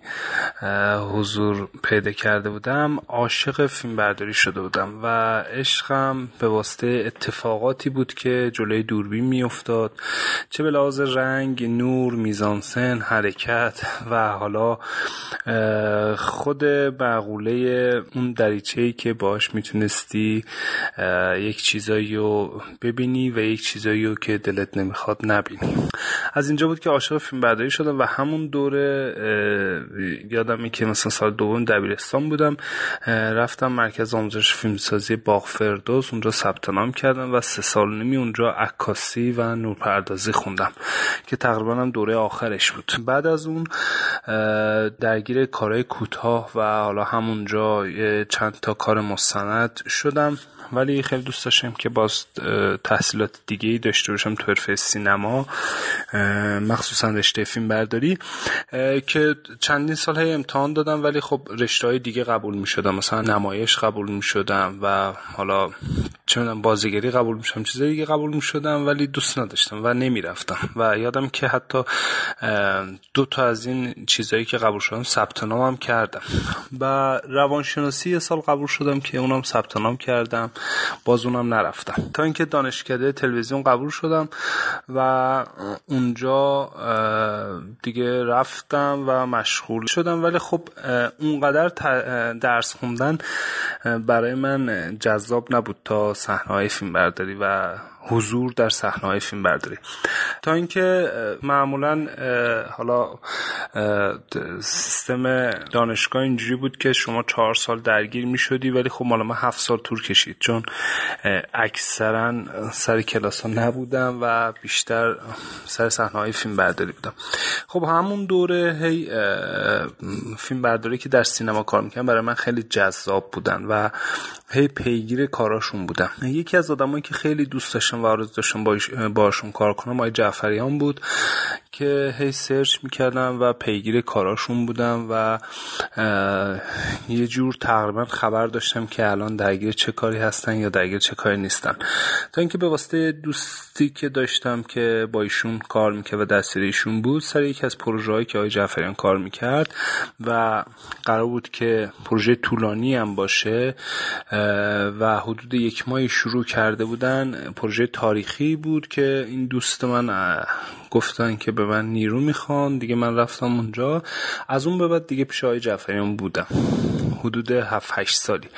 حضور پیدا کرده بودم عاشق فیلم برداری شده بودم و عشقم به واسطه اتفاقاتی بود که جلوی دوربین میافتاد چه به لحاظ رنگ نور میزانسن حرکت و حالا خود بقول اون دریچه ای که باش می‌تونستی یک چیزایی رو ببینی و یک چیزایی رو که دلت نمی‌خواد نبینی. از اینجا بود که عاشق فیلم برداری شدم و همون دوره یادم که مثلا سال دوم دبیرستان بودم رفتم مرکز آموزش فیلمسازی باغ فردوس اونجا ثبت نام کردم و سه سال نمی اونجا عکاسی و نورپردازی خوندم که تقریبا هم دوره آخرش بود. بعد اون درگیر کارهای کوتاه و حالا همون اونجا چند تا کار مستند شدم. ولی خیلی دوست داشتم که باز تحصیلات دیگه ای داشته باشم تو حرفه سینما مخصوصا رشته فیلم برداری که چندین سال های امتحان دادم ولی خب رشته های دیگه قبول می شدم مثلا نمایش قبول می شدم و حالا می‌دونم بازیگری قبول میشم چیزای دیگه قبول می‌شدم ولی دوست نداشتم و نمی‌رفتم. و یادم که حتی دو تا از این چیزایی که قبول شدم ثبت نامم کردم. و روانشناسی یه سال قبول شدم که اونم ثبت نام کردم. باز اونم نرفتم. تا اینکه دانشکده تلویزیون قبول شدم و اونجا دیگه رفتم و مشغول شدم. ولی خب اونقدر درس خوندن برای من جذاب نبود تا صحنه فیلم برداری و حضور در صحنه های فیلم برداری. تا اینکه معمولا حالا سیستم دانشگاه اینجوری بود که شما چهار سال درگیر می شدی ولی خب مال من هفت سال طول کشید. چون اکثرا سر کلاس ها نبودم و بیشتر سر صحنه های فیلم برداری بودم. خب همون دوره هی فیلم برداری که در سینما کار می‌کنم برای من خیلی جذاب بودن و هی پیگیر کاراشون بودم یکی از آدمایی که خیلی دوست داشتم و آرزو داشتم باشون کار کنم آقای جعفریان بود که هی سرچ می‌کردم و پیگیر کاراشون بودم و یه جور تقریبا خبر داشتم که الان درگیر چه کاری هستن یا درگیر چه کاری نیستن. تا اینکه به واسطه دوستی که داشتم که با ایشون کار می‌کرد و دستیر ایشون بود سر یکی از پروژه هایی که آقای جعفریان کار می‌کرد و قرار بود که پروژه طولانی هم باشه و حدود یک ماهی شروع کرده بودن. پروژه تاریخی بود که این دوست من گفتن که به من نیرو می‌خوان. دیگه من رفتم اونجا. از اون به بعد دیگه پیش آقای جعفریان بودم. حدود 7 8 سالی.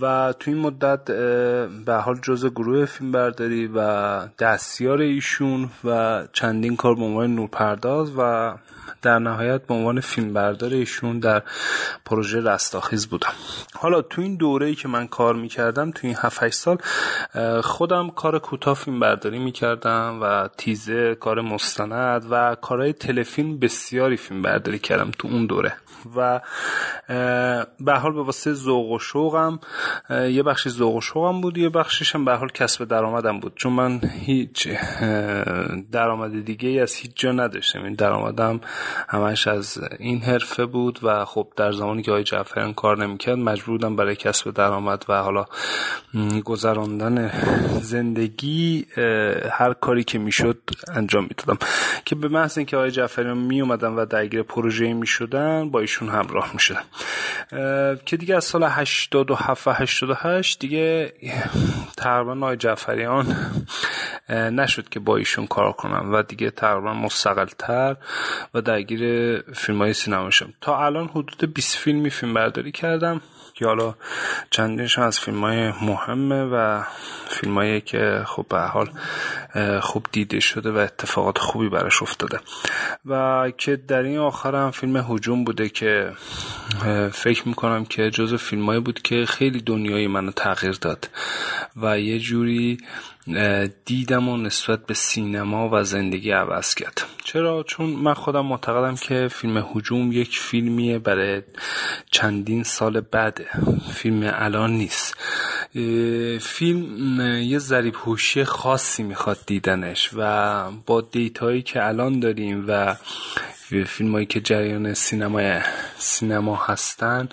و تو این مدت به حال جزء گروه فیلم برداری و دستیار ایشون و چندین کار به عنوان نورپرداز و در نهایت به عنوان فیلم بردار ایشون در پروژه رستاخیز بودم. حالا تو این دوره ای که من کار می‌کردم تو این 7 8 سال خودم کار کوتاه فیلم برداری می‌کردم و تیزه کار مستند و کارهای تلفیلم بسیاری فیلم برداری کردم تو اون دوره. و به حال به واسه ذوق و شوقم یه بخشی ذوق و شوقم بود یه بخشیش هم به حال کسب درآمدم بود. چون من هیچ درآمد دیگه ای از هیچ جا نداشتم. این درآمدم همش از این حرفه بود و خب در زمانی که آقای جعفریان کار نمی‌کرد مجبور بودم برای کسب درآمد و حالا گذراندن زندگی هر کاری که می‌شد انجام می‌دادم. که به محض اینکه آقای جعفریان می اومدن و درگیر پروژه می‌شدن با ایشون همراه می‌شدم که دیگه از سال 87 و 88 دیگه تقریبا آقای جعفریان نشد که با ایشون کار کنم و دیگه تقریبا مستقلتر و درگیر فیلم های سینما شدم تا الان حدود 20 فیلمی فیلم برداری کردم. که حالا چندینشون از فیلم های مهمه و فیلم هایی که خب به حال خوب دیده شده و اتفاقات خوبی براش افتاده. و که در این آخر هم فیلم هجوم بوده که فکر می‌کنم که جز فیلم بود که خیلی دنیای منو تغییر داد. و یه جوری دیدم و نسبت به سینما و زندگی عوض کرد چرا؟ چون من خودم معتقدم که فیلم هجوم یک فیلمیه برای چندین سال بعد فیلم الان نیست فیلم یه ذریب هوشی خاصی می‌خواد دیدنش و با دیتایی که الان داریم و فیلم هایی که جریان سینمای سینما هستن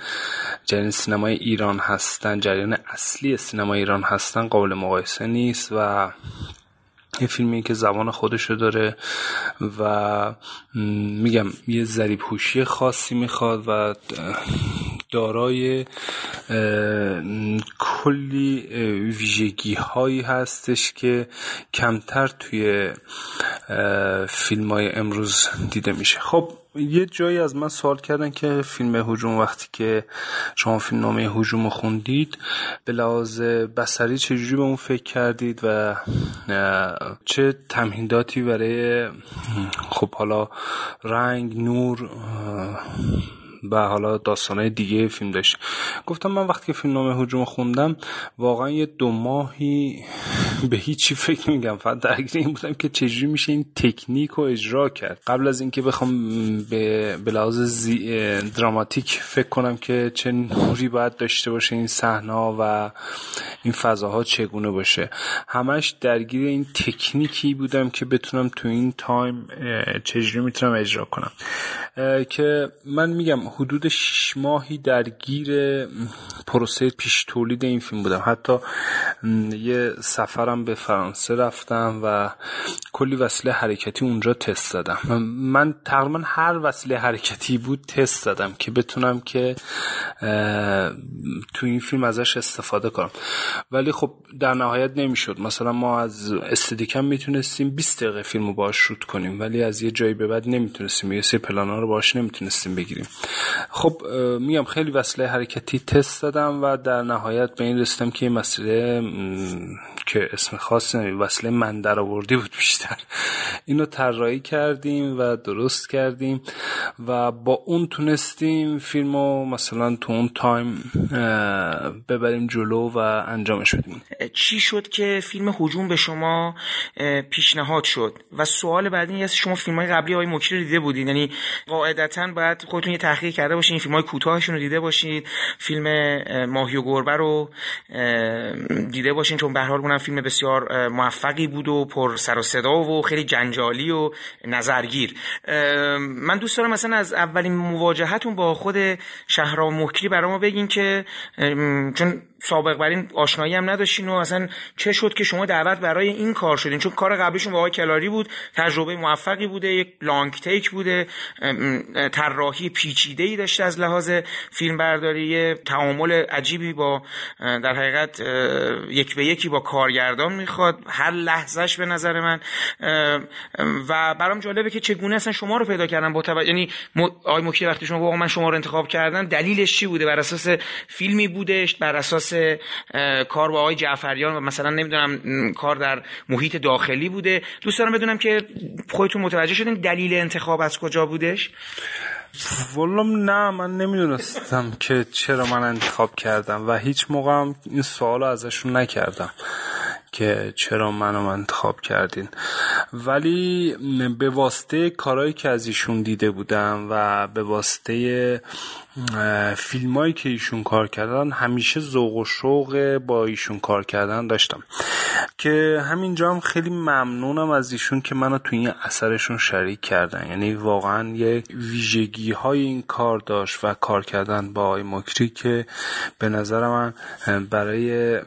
جریان سینمای ایران هستن جریان اصلی سینما ایران هستن قابل مقایسه نیست و یه فیلمی که زبان خودشو داره و میگم یه ذریب هوشی خاصی می‌خواد و دارای کلی ویژگی هایی هستش که کمتر توی فیلم های امروز دیده میشه. خب یه جایی از من سوال کردن که فیلم هجوم وقتی که شما فیلم نامه هجوم رو خوندید به لحاظ بسری چجوری به اون فکر کردید و چه تمهیداتی برای خب حالا رنگ نور و حالا داستانهای دیگه فیلم داشت. گفتم من وقتی که فیلم نامه حجوم خوندم واقعا یه دو ماهی به هیچی فکر نمیگم فقط درگیر این بودم که چجوری میشه این تکنیک رو اجرا کرد. قبل از اینکه بخوام به, به لحاظ دراماتیک فکر کنم که چه نوری باید داشته باشه این صحنه و این فضاها چگونه باشه. همش درگیر این تکنیکی بودم که بتونم تو این تایم چجوری می‌تونم اجرا کنم. که من میگم حدود شش ماهی درگیر پروسه پیش تولید این فیلم بودم. حتی یه سفرم به فرانسه رفتم و کلی وسیله حرکتی اونجا تست دادم من تقریبا هر وسیله حرکتی بود تست دادم که بتونم که تو این فیلم ازش استفاده کنم. ولی خب در نهایت نمی‌شد. مثلا ما از استدیکم می‌تونستیم 20 دقیقه فیلم رو باش شوت کنیم. ولی از یه جایی به بعد نمی‌تونستیم. یه سری پلانا رو باش نمی‌تونستیم بگیریم. خب میگم خیلی وسیله حرکتی تست دادم و در نهایت به این رسیدم که مسئله که اسم خاص وسیله من در آوردی بود بیشتر. اینو طراحی کردیم و درست کردیم و با اون تونستیم فیلمو مثلا تو اون تایم ببریم جلو و انجامش بدیم. چی شد که فیلم حجوم به شما پیشنهاد شد؟ و سوال بعدی این شما فیلم های قبلی های مکری رو دیده بودید یعنی قاعدتا باید خودتون یه تحقیق کرده باشین این فیلم های کوتاهشون رو دیده باشید فیلم ماهی و گربه رو دیده باشین چون به هر فیلم بسیار موفقی بود و پر سر و صدا و خیلی جنجالی و نظرگیر. من دوست دارم مثلا از اولین مواجهتون با خود شهرام مکری برای ما بگین که چون سابق بر این آشنایی هم نداشتین و اصلا چه شد که شما دعوت برای این کار شدین؟ چون کار قبلیشون آقای کلاری بود تجربه موفقی بوده یک لانگ تیک بوده طراحی پیچیده ای داشته از لحاظ فیلم برداری تعامل عجیبی با در حقیقت یک به یکی با کارگردان می‌خواد هر لحظهش به نظر من و برام جالبه که چگونه اصلا شما رو پیدا کردن با توجه یعنی آقای مکی وقتی شما من شما رو انتخاب کردن دلیلش چی بوده؟ بر اساس فیلمی بودش؟ بر اساس کار با آقای جعفریان و مثلا نمی‌دونم کار در محیط داخلی بوده. دوست دارم بدونم که خودتون متوجه شدین دلیل انتخاب از کجا بودش؟ ولم نه من نمی‌دونستم که چرا من انتخاب کردم و هیچ موقع این سوال ازشون نکردم. که چرا منو انتخاب کردین. ولی به واسطه کارهایی که از ایشون دیده بودم و به واسطه فیلمایی که ایشون کار کردن همیشه ذوق و شوق با ایشون کار کردن داشتم. که همینجا هم خیلی ممنونم از ایشون که منو تو این اثرشون شریک کردن. یعنی واقعا یه ویژگی های این کار داشت و کار کردن با آی مکری که به نظر من برای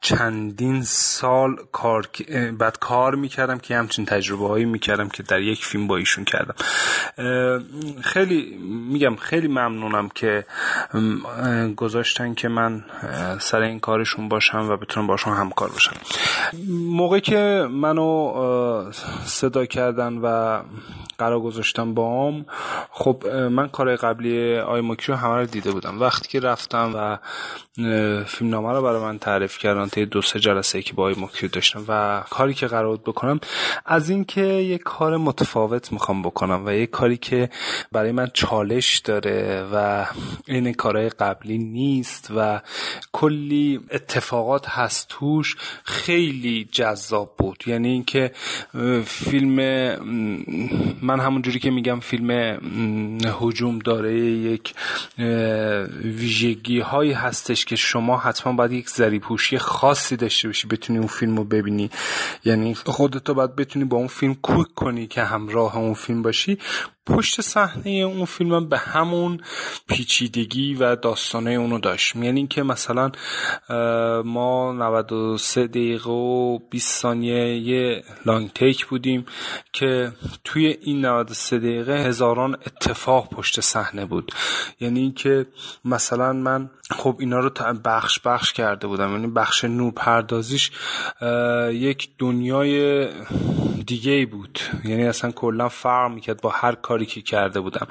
چندین سال کار بعد کار می‌کردم که همچین تجربه هایی می‌کردم که در یک فیلم با ایشون کردم. خیلی میگم خیلی ممنونم که گذاشتن که من سر این کارشون باشم و بتونم باشون همکار باشم. موقعی که منو صدا کردن و قرار گذاشتم با هم خب من کار قبلی آی مکیو همه رو دیده بودم. وقتی که رفتم و فیلم نامه رو برای من تعریف کردن تا دو سه جلسه که با مکیو داشتم و کاری که قرار بکنم از اینکه یه کار متفاوت می‌خوام بکنم و یه کاری که برای من چالش داره و این کارهای قبلی نیست و کلی اتفاقات هست توش خیلی جذاب بود. یعنی اینکه فیلم من همونجوری که میگم فیلم هجوم داره یک ویژگی هایی هستش که شما حتما باید یک زریپوشی خاصی داشته باشی بتونی اون فیلم رو ببینی. یعنی خودتو باید بتونی با اون فیلم کوک کنی که همراه اون فیلم باشی. پشت صحنه اون فیلم به همون پیچیدگی و داستانه اونو داشت یعنی اینکه مثلا ما 93 دقیقه و 20 ثانیه یه لانگ تیک بودیم که توی این 93 دقیقه هزاران اتفاق پشت صحنه بود. یعنی اینکه مثلا من خب اینا رو بخش بخش کرده بودم. یعنی بخش نور پردازیش یک دنیای دیگه بود. یعنی اصلا کلا فرق می‌کرد با هر کاری که کرده بودم.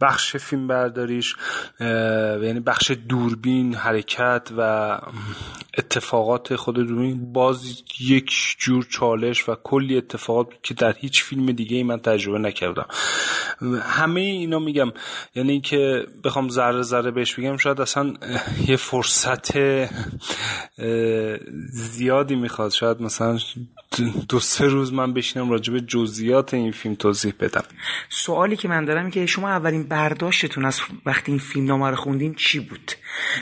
بخش فیلم برداریش یعنی بخش دوربین حرکت و اتفاقات خود دوربین باز یک جور چالش و کلی اتفاقات که در هیچ فیلم دیگه ای من تجربه نکردم. همه اینا میگم یعنی که بخوام ذره ذره بهش بگم شاید اصلا یه فرصت زیادی می‌خواد. شاید مثلا دو سه روز من بشینم راجع به جزئیات این فیلم توضیح بدم. سوالی که من دارم که شما اولین برداشتتون از وقتی این فیلم نامه رو خوندین چی بود؟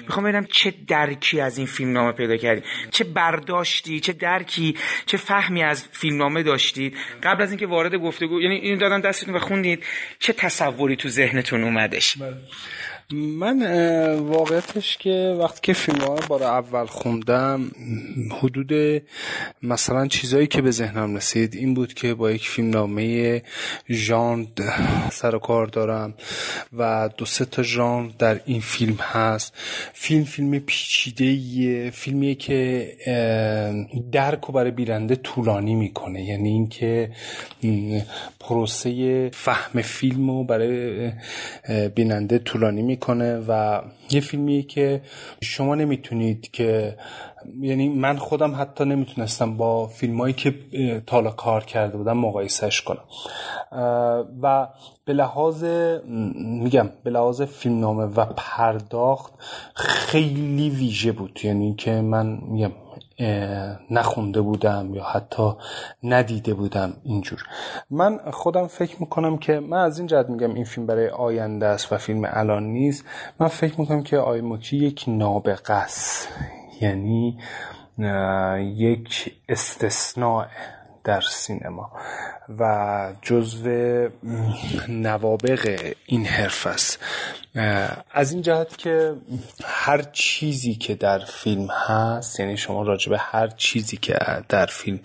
می‌خوام ببینم چه درکی از این فیلم نامه پیدا کردی. چه برداشتی چه درکی چه فهمی از فیلم نامه داشتید قبل از اینکه وارد گفتگو یعنی این دادن دستتون و خوندید چه تصوری تو ذهنتون اومدش؟ بله. من واقعیتش که وقتی که فیلم ها بار اول خوندم حدود مثلا چیزایی که به ذهنم رسید این بود که با یک فیلم نامه ژان سر و کار دارم و دو سه تا ژان در این فیلم هست. فیلم فیلم پیچیده فیلمیه که درک و برای بیرنده طولانی می‌کنه. یعنی اینکه پروسه فهم فیلم رو برای بیننده طولانی می‌کنه و یه فیلمیه که شما نمی‌تونید که یعنی من خودم حتی نمی‌تونستم با فیلمایی که تالا کار کرده بودم مقایسش کنم. و به لحاظ میگم به لحاظ فیلمنامه و پرداخت خیلی ویژه بود. یعنی که من میگم نخونده بودم یا حتی ندیده بودم اینجور. من خودم فکر می‌کنم که من از این جهت میگم این فیلم برای آینده است و فیلم الان نیست. من فکر می‌کنم که آی موکی یک نابغه است. یعنی یک استثناء در سینما. و جزو نوابق این حرف است. از این جهت که هر چیزی که در فیلم هست یعنی شما راجبه هر چیزی که در فیلم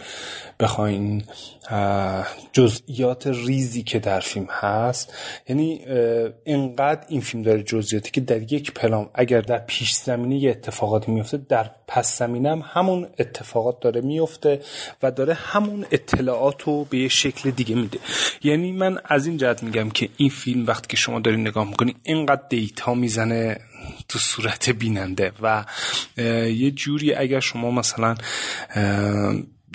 بخواین جزئیات ریزی که در فیلم هست یعنی اینقدر این فیلم داره جزئیاتی که در یک پلان اگر در پیش زمینه یه اتفاقاتی میفته در پس زمینه هم همون اتفاقات داره میفته و داره همون اطلاعات رو به دیگه میده. یعنی من از این جهت میگم که این فیلم وقتی که شما دارین نگاه می‌کنی اینقدر دیتا می‌زنه تو صورت بیننده و یه جوری اگر شما مثلا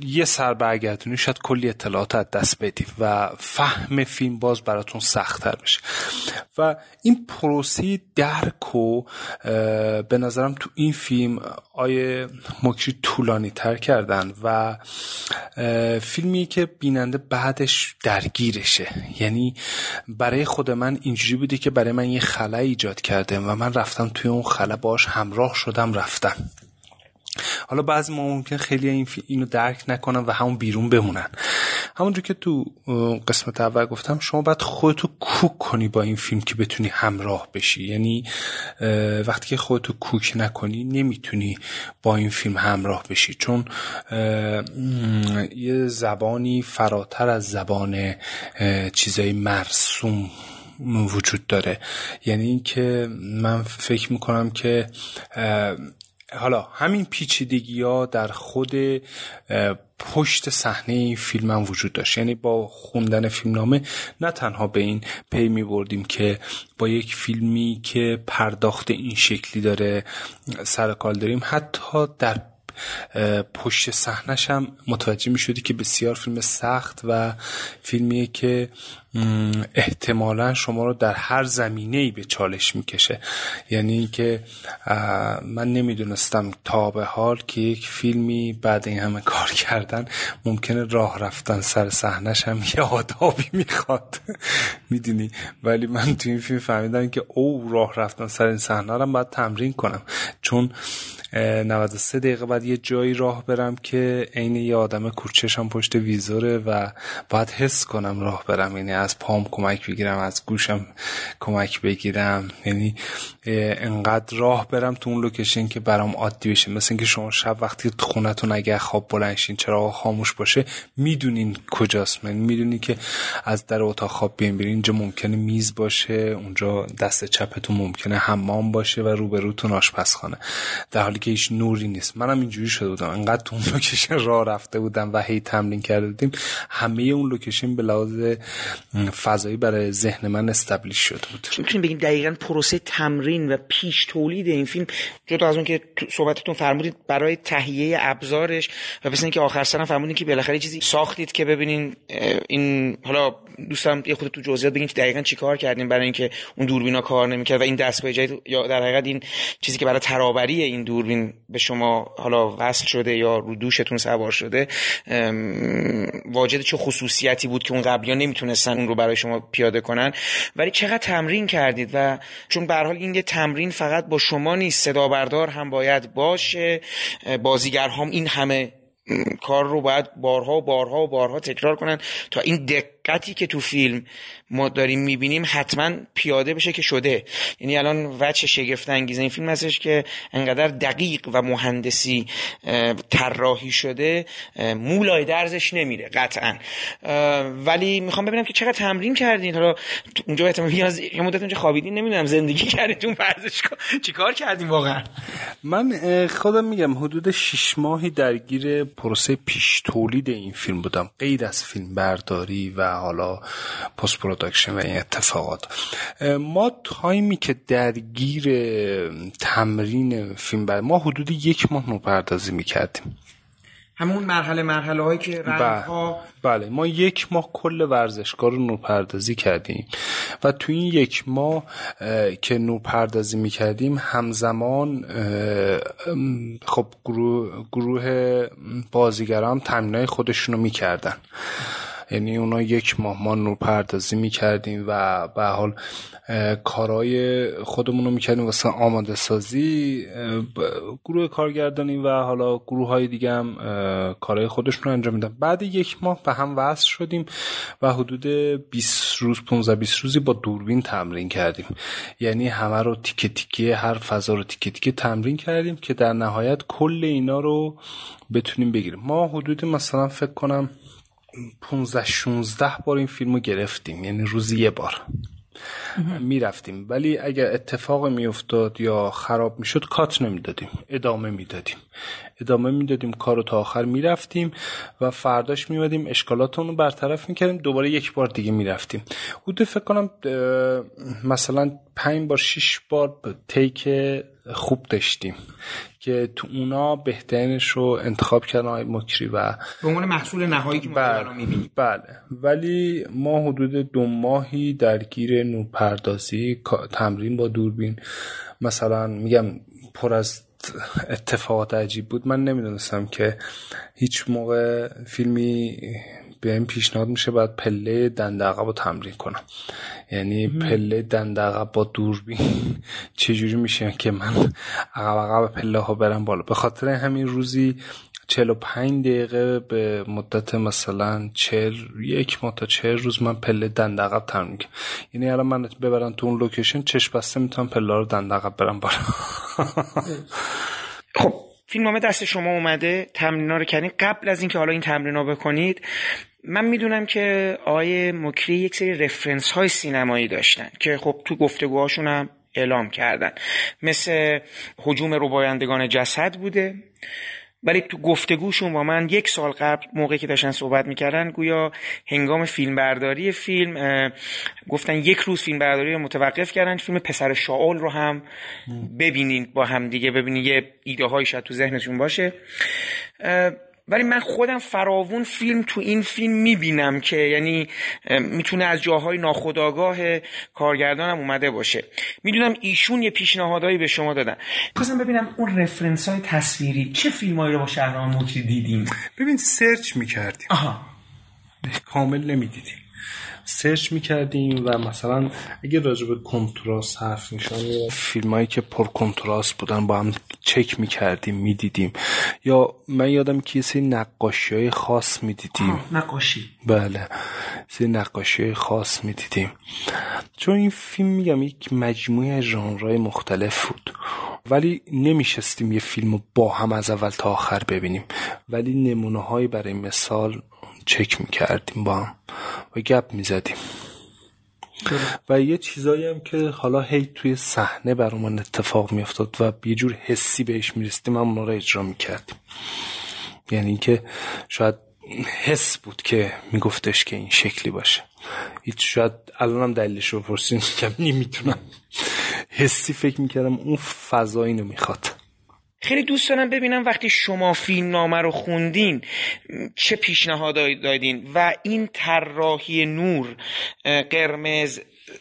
یه سر برگردونی شاید کلی اطلاعات از دست بدید و فهم فیلم باز براتون سختتر بشه. و این پروسی درک و به نظرم تو این فیلم آیه مکری طولانی تر کردن و فیلمی که بیننده بعدش درگیرشه. یعنی برای خود من اینجوری بوده که برای من یه خلا ایجاد کرده و من رفتم توی اون خلا باش همراه شدم رفتم. حالا بعضی ما ممکن خیلی این اینو درک نکنن و همون بیرون بمونن. همونجور که تو قسمت اول گفتم شما باید خودتو کوک کنی با این فیلم که بتونی همراه بشی. یعنی وقتی که خودتو کوک نکنی نمی‌تونی با این فیلم همراه بشی. چون یه زبانی فراتر از زبان چیزای مرسوم وجود داره. یعنی اینکه من فکر می‌کنم که حالا همین پیچیدگی ها در خود پشت صحنه فیلم هم وجود داشت. یعنی با خوندن فیلمنامه نه تنها به این پی می بردیم که با یک فیلمی که پرداخت این شکلی داره سرکال داریم حتی در پشت صحنش هم متوجه می شدی که بسیار فیلم سخت و فیلمیه که احتمالا شما رو در هر زمینه ای به چالش می‌کشه. یعنی که من نمی‌دونستم تا به حال که یک فیلمی بعد این همه کار کردن ممکنه راه رفتن سر صحنش هم یه آدابی می‌خواد. می‌دونی؟ ولی من تو این فیلم فهمیدم که او راه رفتن سر این صحنه رو باید تمرین کنم. چون 93 دقیقه بعد یه جایی راه برم که عین یه آدم کورچشم پشت ویزوره و باید حس کنم راه برم. یعنی از پام کمک بگیرم از گوشم کمک بگیرم. یعنی انقدر راه برم تو اون لوکیشن که برام عادی بشه. مثل اینکه شما شب وقتی خونتون اگه خواب بلنشین چرا خاموش باشه می‌دونین کجاست. من می‌دونین که از در اتاق خواب بیاین برین اینجا ممکنه میز باشه اونجا دست چپتون ممکنه حمام باشه و روبروتون آشپزخانه. در حالی که هیچ نوری نیست. منم اینجوری شده بودم. انقدر تو اون لوکیشن راه رفته بودم و هی تمرین کرده بودیم. همه اون لوکیشن به لحاظ فضایی برای ذهن من establish شده بود. می‌تونیم بگیم دقیقا پروسه تمرین و پیش تولید این فیلم جدا از اون که صحبتتون فرمودید برای تهیه ابزارش و مثل اینکه آخر سرم فرمودید که بالاخره چیزی ساختید که ببینین این حالا دوستم یه خود تو جزئیات بگین که دقیقا چیکار کردیم برای اینکه اون دوربینا کار نمی‌کرد و این دستگاه جدید یا در حقیقت این چیزی که برای ترابری این دوربین به شما حالا وصل شده یا رو دوشتون سوار شده واجد چه خصوصیتی بود که اون قبلی ها نمی‌تونستن اون رو برای شما پیاده کنن؟ ولی چقدر تمرین کردید و چون به حال این یه تمرین فقط با شما نیست صدا بردار هم باید باشه بازیگر هم این همه کار رو باید بارها و بارها و بارها تکرار کنن تا این دقتی که تو فیلم ما داریم می‌بینیم حتما پیاده بشه که شده. یعنی الان وجه شگفت انگیز این فیلم هستش که انقدر دقیق و مهندسی طراحی شده مولای درزش نمیره قطعا. ولی می‌خوام ببینم که چقدر تمرین کردین. حالا اونجا احتمال یه مدت اونجا خوابیدین نمی‌دونم زندگی کردین ورزشگاه. چیکار کردین واقعا؟ من خودم میگم حدود 6 ماهی درگیر پروسه پیش تولید این فیلم بودم. غیر از فیلم برداری و حالا post production و این اتفاقات. ما تایمی که درگیر تمرین فیلم بر ما حدود یک ماه نوپردازی می‌کردیم. همون مرحله مرحله هایی که رنگ بله. ها بله. ما یک ماه کل ورزشگاه رو نوپردازی کردیم و تو این یک ماه که نوپردازی می‌کردیم همزمان خب گروه, گروه بازیگران تمرینای خودشون رو می‌کردن. یعنی اونا یک ماه ما نور پردازی می‌کردیم و به حال کارهای خودمون رو می‌کردیم واسه آماده سازی گروه کارگردانی و حالا گروه های دیگه هم کارهای خودشون رو انجام میدن. بعد یک ماه به هم وصل شدیم و حدود 20 روز 15 20 روزی با دوربین تمرین کردیم. یعنی همه رو تیکه تیکه هر فضا رو تیکه تیکه تمرین کردیم که در نهایت کل اینا رو بتونیم بگیریم. ما حدود مثلا فکر کنم 15 16 بار این فیلم گرفتیم یعنی روزی یه بار. می‌رفتیم. ولی اگر اتفاق میافتاد یا خراب می‌شد کات نمی‌دادیم ادامه می‌دادیم. ادامه می‌دادیم کارو تا آخر می‌رفتیم و فرداش میمدیم اشکالاتمون رو برطرف می‌کردیم دوباره یک بار دیگه می‌رفتیم. حدود فکر کنم مثلا پنج بار شش بار تیک خوب داشتیم. که تو اونا بهترینش رو انتخاب کردن آقای مکری و به عنوان محصول نهایی که بله می‌بینیم. بله. ولی ما حدود دو ماهی درگیر نورپردازی تمرین با دوربین. مثلا میگم پر از اتفاقات عجیب بود. من نمی‌دونستم که هیچ موقع فیلمی به این پیشنهاد میشه باید پله دندقه با تمرین کنم. یعنی پله دندقه با دوربین چجوری میشه که من عقب عقب پله ها برم بالا. به خاطر همین روزی 45 دقیقه به مدت مثلا 40 یک ماه تا 40 روز من پله دندقب تمرین کنم یعنی الان من ببرن تو اون لوکیشن چشم بسته می‌تونم پله رو دندقب برم بالا. خب فیلمنامه دست شما اومده. تمرینا رو کردین. قبل از اینکه حالا این تمرینا بکنید من می‌دونم که آقای مکری یک سری رفرنس های سینمایی داشتن که خب تو گفتگوهاشون هم اعلام کردن. مثل حجوم ربایندگان جسد بوده. ولی تو گفتگوشون با من یک سال قبل موقعی که داشتن صحبت می‌کردن گویا هنگام فیلم برداری فیلم گفتن یک روز فیلم برداری رو متوقف کردن فیلم پسر شاول رو هم ببینین با هم دیگه ببینین یه ایده های شاید تو ذهنتون باشه. ولی من خودم فراوون فیلم تو این فیلم می‌بینم که یعنی می‌تونه از جاهای ناخودآگاه کارگردانم اومده باشه. می‌دونم ایشون یه پیشنهادهایی به شما دادن. خواستم ببینم اون reference های تصویری چه فیلمایی رو با شهرام مکری دیدیم؟ ببین search می‌کردیم. آها. کامل نمی‌دیدیم. search می‌کردیم و مثلا اگه راجع به کنتراست حرف میشن فیلم هایی که پر کنتراست بودن با هم چک می‌کردیم می‌دیدیم. یا من یادم که یه نقاشی های خاص می‌دیدیم. نقاشی. بله. سری نقاشی های خاص می‌دیدیم. چون این فیلم میگم یک مجموعه ژانرهای مختلف بود. ولی نمیشستیم یه فیلم رو با هم از اول تا آخر ببینیم. ولی نمونه های برای مثال چک می‌کردیم با هم و گپ می‌زدیم. و یه چیزایی هم که حالا هی توی صحنه برامون اتفاق میافتاد و یه جور حسی بهش می‌رسیدیم هم رو اجرا می‌کردیم. یعنی که شاید حس بود که میگفتش که این شکلی باشه. هیچ شاید الانم دلیلش رو پرسین که نمی‌تونم. حسی فکر می‌کردم اون فضا اینو می‌خواد. خیلی دوست دارم ببینم وقتی شما فیلم نامه رو خوندین چه پیشنهادهایی دادین؟ و این طراحی نور قرمز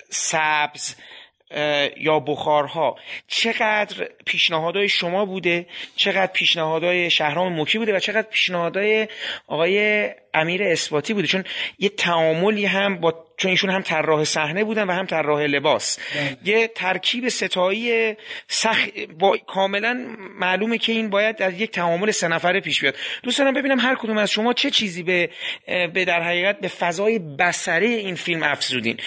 سبز یا بخارها چقدر پیشنهادهای شما بوده؟ چقدر پیشنهادهای شهرام مکی بوده؟ و چقدر پیشنهادهای آقای امیر اثباتی بوده. چون یه تعاملی هم با چون ایشون هم طراح صحنه بودن و هم طراح لباس. بله. یه ترکیب ستایی سخ... با... کاملا معلومه که این باید از یک تعامل سه نفره پیش بیاد. دوست دارم ببینم هر کدوم از شما چه چیزی به به در حقیقت به فضای بصره این فیلم افزودین.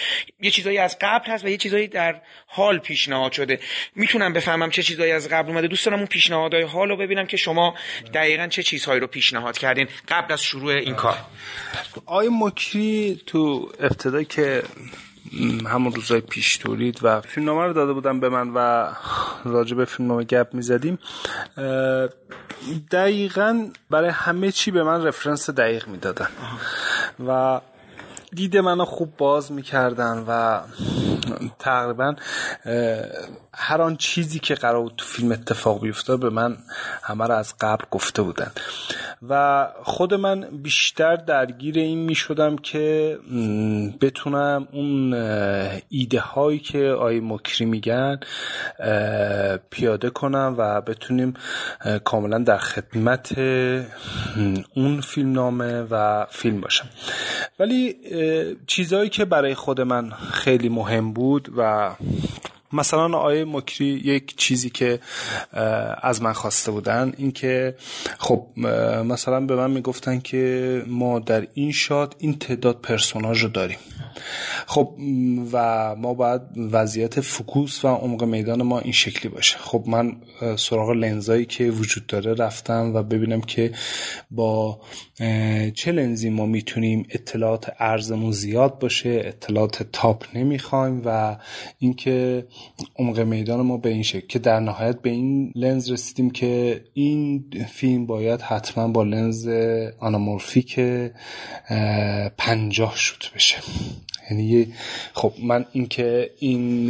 یه چیزایی از قبل هست و یه چیزایی در حال پیشنهاد شده. می‌تونم بفهمم چه چیزایی از قبل اومده. دوست دارم اون پیشنهادهای حال رو ببینم که شما دقیقا چه چیزهایی رو پیشنهاد کردین قبل از شروع این کار. آیا مکری تو ابتدا که همون روزای پیش تولید و فیلمنامه رو داده بودن به من و راجع به فیلمنامه گپ می‌زدیم دقیقا برای همه چی به من رفرنس دقیق می‌دادن. و دید منو خوب باز می‌کردن و تقریبا هر آن چیزی که قرار تو فیلم اتفاق بیفته به من همه رو از قبل گفته بودن. و خود من بیشتر درگیر این می شدم که بتونم اون ایده هایی که آی مکری میگن پیاده کنم و بتونیم کاملا در خدمت اون فیلم نامه و فیلم باشم. ولی چیزهایی که برای خود من خیلی مهم بود و مثلا آیه مکری یک چیزی که از من خواسته بودن اینکه خب مثلا به من می‌گفتن که ما در این شاد این تعداد پرسوناژ رو داریم. خب و ما باید وضعیت فکوس و عمق میدان ما این شکلی باشه. خب من سراغ لنزایی که وجود داره رفتم و ببینم که با چه لنزی ما می‌تونیم اطلاعات ارزمون زیاد باشه اطلاعات تاپ نمی‌خوایم و اینکه عمق میدان ما به این شکل که در نهایت به این لنز رسیدیم که این فیلم باید حتما با لنز آنامورفیک پنجاه شد بشه. یعنی خب من اینکه این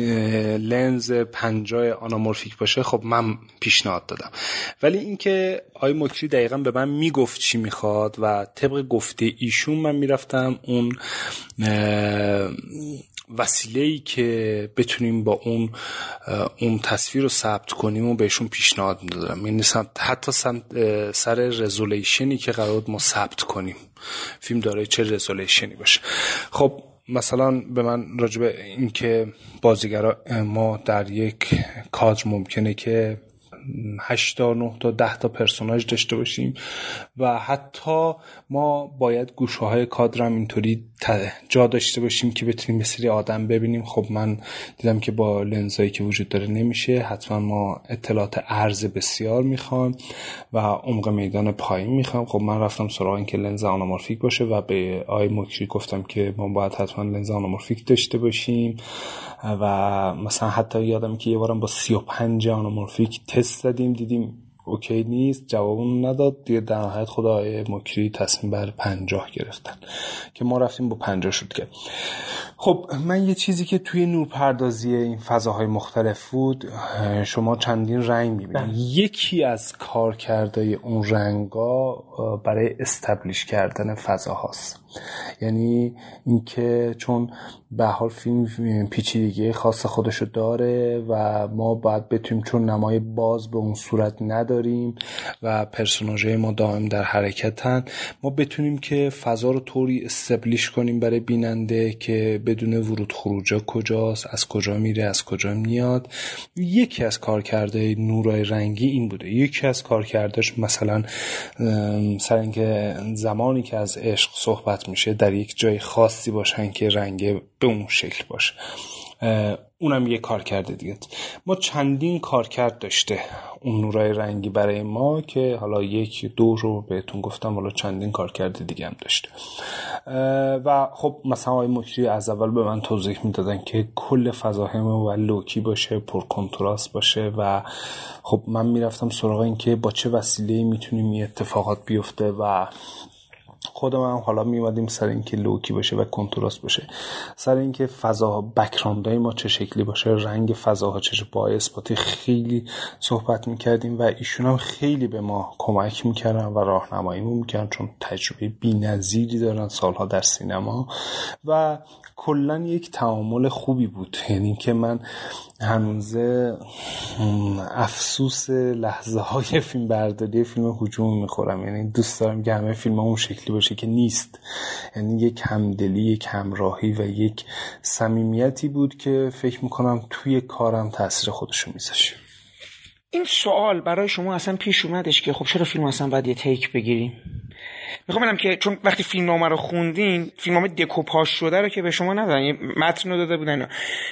لنز پنجاه آنامورفیک باشه خب من پیشنهاد دادم. ولی اینکه آی مکری دقیقا به من می‌گفت چی می‌خواد و طبق گفته ایشون من می‌رفتم اون وسیله ای که بتونیم با اون اون تصویر رو ثبت کنیم و بهشون پیشنهاد می‌دادم. یعنی حتی سر رزولیشنی که قرار ما ثبت کنیم. فیلم داره چه رزولیشنی باشه. خب مثلا به من راجبه اینکه بازیگرا ما در یک کادر ممکنه که 8 تا 9 تا 10 تا پرسوناج داشته باشیم و حتی ما باید گوشه های کادرم اینطوری جا داشته باشیم که بتونیم مثل آدم ببینیم. خب من دیدم که با لنزایی که وجود داره نمیشه. حتما ما اطلاعات ارز بسیار می‌خوایم و عمق میدان پایین می‌خوایم خب من رفتم سراغ اینکه لنز آنامورفیک باشه و به آی مکری گفتم که ما باید حتما لنز آنامورفیک داشته باشیم و مثلا حتی یادم که یه بارم با 35 آنامورفیک تست زدیم. دیدیم اوکی نیست جوابمون نداد. دیگه در نهایت خدای مکری تصمیم بر پنجاه گرفتن که ما رفتیم با پنجاه شد که. خب من یه چیزی که توی نورپردازی این فضاهای مختلف بود شما چندین رنگ می‌بینید. بله. یکی از کارکردهای اون رنگا برای استبلیش کردن فضاهاست. یعنی اینکه چون به حال فیلم پیچیدگی خاص خودشو داره و ما باید بتونیم چون نمای باز به اون صورت نداریم و پرسوناژهای ما دائم در حرکتن ما بتونیم که فضا رو طوری استبلیش کنیم برای بیننده که بدون ورود خروجا کجاست از کجا میره از کجا میاد. یکی از کارکرده نورای رنگی این بوده. یکی از کارکردش مثلا سر اینکه زمانی که از عشق صحبت میشه در یک جای خاصی باشن که رنگ به اون شکل باشه. اونم یه کار کرده دیگه. ما چندین کار کرد داشته اون نورای رنگی برای ما که حالا یک دو رو بهتون گفتم حالا چندین کار کرده دیگه هم داشته. و خب مثلا آقای مکری از اول به من توضیح می‌دادن که کل فضاهم و لوکی باشه پر کنتراست باشه و خب من می‌رفتم سراغ این که با چه وسیله می‌تونیم این اتفاقات بیفته و خودم هم حالا میومدیم سر اینکه لوکی باشه و کنتراست باشه. سر اینکه فضا بکراندای ما چه شکلی باشه رنگ فضاها چه با اثباتی خیلی صحبت می‌کردیم و ایشون هم خیلی به ما کمک می‌کردن و راهنمایی می‌کردن چون تجربه بی‌نظیری دارن سالها در سینما. و کلا یک تعامل خوبی بود. یعنی که من هنوزه افسوس لحظه های فیلم برداری فیلم حجوم می‌خورم. یعنی دوست دارم که همه فیلم اون شکلی باشه که نیست. یعنی یک همدلی یک همراهی و یک صمیمیتی بود که فکر می‌کنم توی کارم تاثیر خودشو میذاشه. این سوال برای شما اصلا پیش اومدش که خب چرا فیلم اصلا باید یه تیک بگیریم؟ می‌خوام بگم که چون وقتی فیلم نامه رو خوندین فیلم نامه دکوپاژ شده رو که به شما ندادن متن رو داده بودن.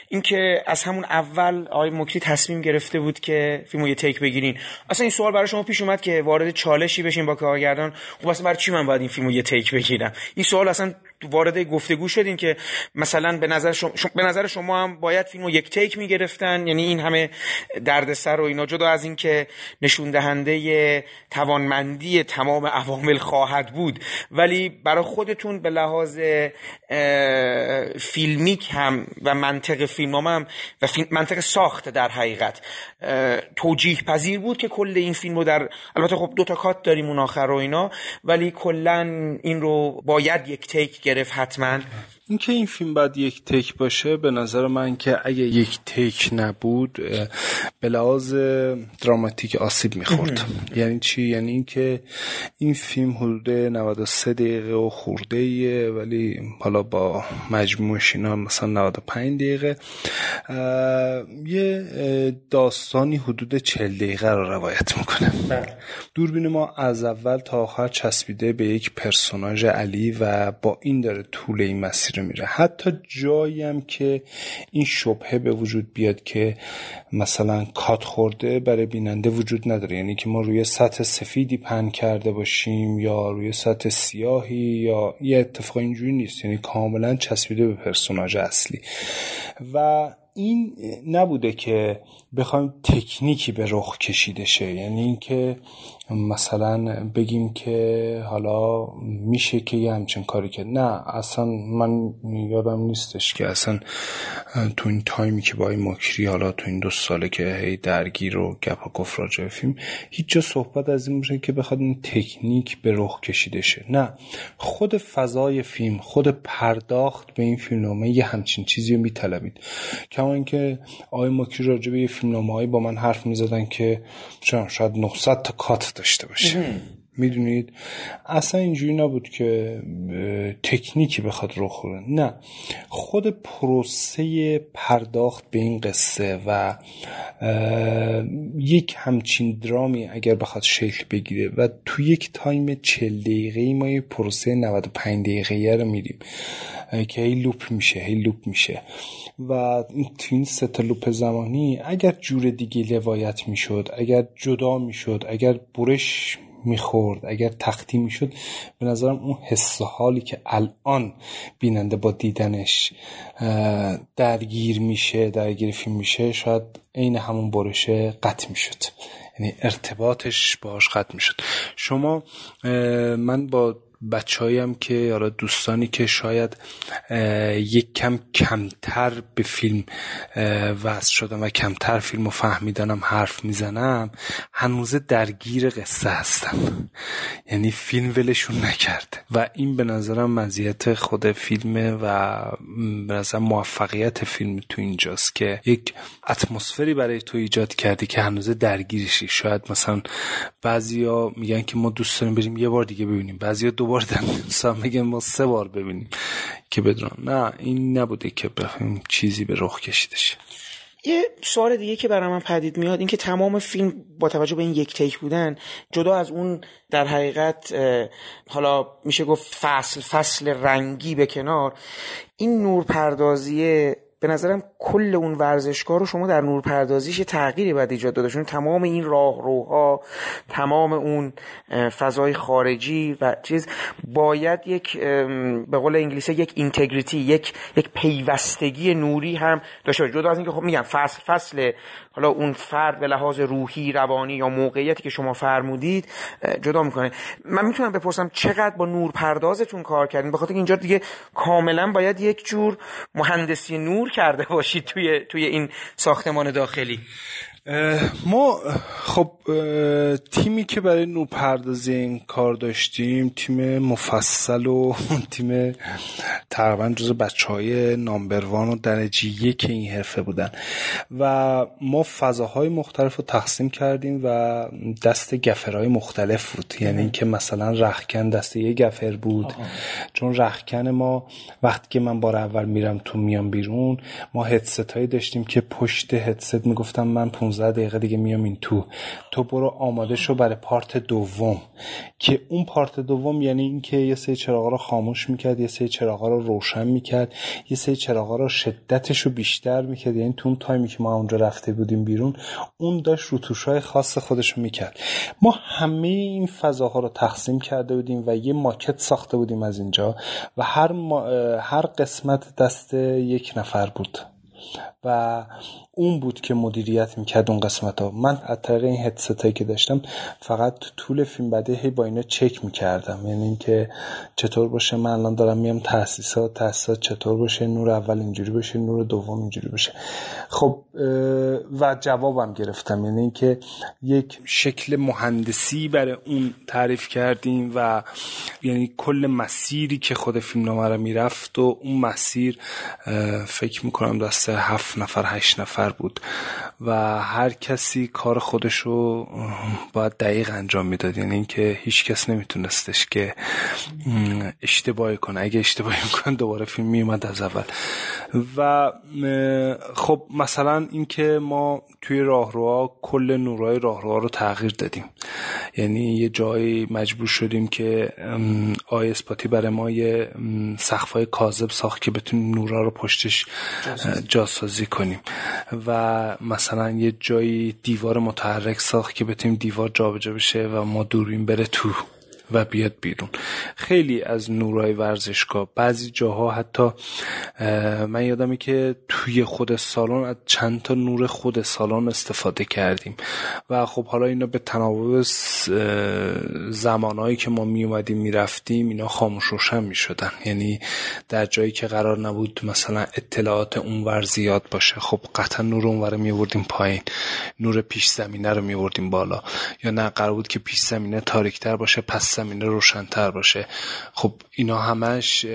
این که از همون اول آقای مکتی تصمیم گرفته بود که فیلمو یه تیک بگیرین. اصلا این سوال برای شما پیش اومد که وارد چالشی بشین با کارگردان. خب اصلا برای چی من باید این فیلمو یه تیک بگیرم؟ این سوال اصلا وارد گفتگو شدین که مثلا به نظر شما, به نظر شما هم باید فیلمو یک تیک می‌گرفتن؟ یعنی این همه دردسر و اینا جدا از اینکه نشون دهنده توانمندی تمام عوامل خواهد بود. ولی برای خودتون به لحاظ فیلمیک هم و منطق فیلمنامه هم و منطق ساخت در حقیقت توجیه پذیر بود که کل این فیلم رو در البته خب دو تا کات داریم اون آخر و اینا ولی کلا این رو باید یک تیک گرفت حتما. اینکه این فیلم باید یک تیک باشه به نظر من که اگه یک تیک نبود به لحاظ دراماتیک آسیب می‌خورد. یعنی چی؟ یعنی اینکه این فیلم حدود 93 دقیقه و خورده ایه ولی حالا با مجموعش اینا مثلا 95 دقیقه. یه داستانی حدود 40 دقیقه رو روایت می‌کنه. بله. دوربین ما از اول تا آخر چسبیده به یک پرسوناژ علی و با این داره طول این مسیر میره حتی جایی هم که این شبهه به وجود بیاد که مثلا کات خورده برای بیننده وجود نداره. یعنی که ما روی سطح سفیدی پن کرده باشیم یا روی سطح سیاهی یا یه اتفاق اینجوری نیست. یعنی کاملا چسبیده به پرسوناژ اصلی. و این نبوده که بخوایم تکنیکی به رخ کشیده شه. یعنی اینکه مثلا بگیم که حالا میشه که یه همچین کاری که نه اصلا من یادم نیستش که اصلا تو این تایمی که با این مکری حالا تو این دو ساله که هی درگیر و گپ و گفت راجع فیلم هیچ جا صحبت از این باشه که بخواد این تکنیک به رخ کشیده شه. نه خود فضای فیلم خود پرداخت به این فیلمنامه یه همچین چیزی رو میطلبید. کما اینکه آقای مکری راجع به یه فیلمنامه با من حرف می‌زدن که شاید 900 تا کات داشته باشه. می‌دونید؟ اصلا اینجوری نبود که تکنیکی بخواد رخ بده نه. خود پروسه پرداخت به این قصه و یک همچین درامی اگر بخواد شکل بگیره و تو یک تایم چهل دقیقه ما یه پروسه 95 دقیقه رو میریم که هی loop میشه هی loop میشه. و تو این سه loop زمانی اگر جور دیگه روایت می‌شد اگر جدا می‌شد اگر برش می‌خورد اگر تختی می‌شد به نظرم اون حس حالی که الان بیننده با دیدنش درگیر میشه درگیر فیلم میشه شاید عین همون برشه قطع می‌شد. یعنی ارتباطش باش قطع می‌شد. شما من با بچههایم که حالا دوستانی که شاید یک کم کمتر به فیلم وصل شدم و کمتر فیلم و فهمیدنم حرف می‌زنم هنوزه درگیر قصه هستم. یعنی فیلم ولشون نکرده و این به نظرم مزیت خود فیلمه و به نظرم موفقیت فیلم تو اینجاست که یک اتمسفری برای تو ایجاد کردی که هنوزه درگیرشی. شاید مثلا بعضیا میگن که ما دوست داریم بریم یه بار دیگه ببینیم. بعضیا دو بار مثلا میگن ما سه بار ببینیم که بدون نه این نبوده که بخویم چیزی به رخ کشیده یه سوال دیگه که برای من پدید میاد این که تمام فیلم با توجه به این یک تیک بودن جدا از اون در حقیقت حالا میشه گفت فصل فصل رنگی به کنار این نورپردازیه به نظرم کل اون ورزشگاه رو شما در نور پردازیش تغییری باید ایجاد داده چون تمام این راهروها تمام اون فضای خارجی و چیز باید یک به قول انگلیسی یک اینتگریتی یک یک پیوستگی نوری هم داشته جدا از اینکه خب میگم فصل فصل حالا اون فرد به لحاظ روحی روانی یا موقعیتی که شما فرمودید جدا می‌کنه. من می‌تونم بپرسم چقدر با نور پردازتون کار کردین؟ بخاطر اینجا دیگه کاملا باید یک جور مهندسی نور کرده باشید توی توی این ساختمان داخلی. ما خب تیمی که برای نوپردازی این کار داشتیم تیم مفصل و تیم تقریبا جز بچه های نامبروان و درجه یک این حرفه بودن. و ما فضاهای مختلف رو تقسیم کردیم و دست گفرهای مختلف بود. یعنی اینکه مثلا رخکن دست یه گفر بود. چون رخکن ما وقتی که من بار اول میرم تو میام بیرون ما هدست هایی داشتیم که پشت هدست می‌گفتم من 15 دقیقه دیگه میام این تو. تو برو آماده شو برای پارت دوم. که اون پارت دوم یعنی اینکه یه سری چراغا رو خاموش می‌کرد یه سری چراغا رو روشن می‌کرد یه سری چراغا رو شدتش رو بیشتر می‌کرد. یعنی تو اون تایمی که ما اونجا رفته بودیم بیرون اون داشت های خاص خودش رو می‌کرد. ما همه این فضاها رو تقسیم کرده بودیم و یه ماکت ساخته بودیم از اینجا و هر, هر قسمت دست یک نفر بود. و اون بود که مدیریت می‌کرد اون قسمت ها من از طریق این هدست هایی که داشتم فقط طول فیلم بعده هی با اینا چک می‌کردم. یعنی اینکه چطور باشه من الان دارم میام تاسیسات تاسیسات چطور باشه نور اول اینجوری باشه نور دوم اینجوری باشه. خب و جوابم گرفتم. یعنی اینکه یک شکل مهندسی برای اون تعریف کردیم و یعنی کل مسیری که خود فیلم نامه رو می‌رفت و اون مسیر فکر می‌کنم دست هفت نفر هشت نفر بود و هر کسی کار خودش رو باید دقیق انجام می‌داد. یعنی اینکه هیچ کس نمیتونستش که اشتباهی کنه. اگه اشتباهی کنه دوباره فیلم میومد از اول. و خب مثلا اینکه ما توی راهروها کل نورای راهروها رو تغییر دادیم. یعنی یه جایی مجبور شدیم که آی اسپاتی برای ما یه سقفای کاذب ساخت که بتونیم نورا رو پشتش جاسازی کنیم. و مثلا یه جایی دیوار متحرک ساخت که بتونیم دیوار جابجا بشه و ما دوربین بره تو. و بیاد بیرون. خیلی از نورای ورزشگاه بعضی جاها حتی من یادمه که توی خود سالن از چند تا نور خود سالن استفاده کردیم. و خب حالا اینا به تناوب زمانهایی که ما می اومدیم می‌رفتیم اینا خاموش روشن می شدن یعنی در جایی که قرار نبود مثلا اطلاعات اونور زیاد باشه. خب قطعا نور اونور می آوردیم پایین. نور پیش زمینه رو می آوردیم بالا. یا نه قرار بود که پیش زمینه تاریکتر باشه پس زمینه روشنتر باشه. خب اینا همش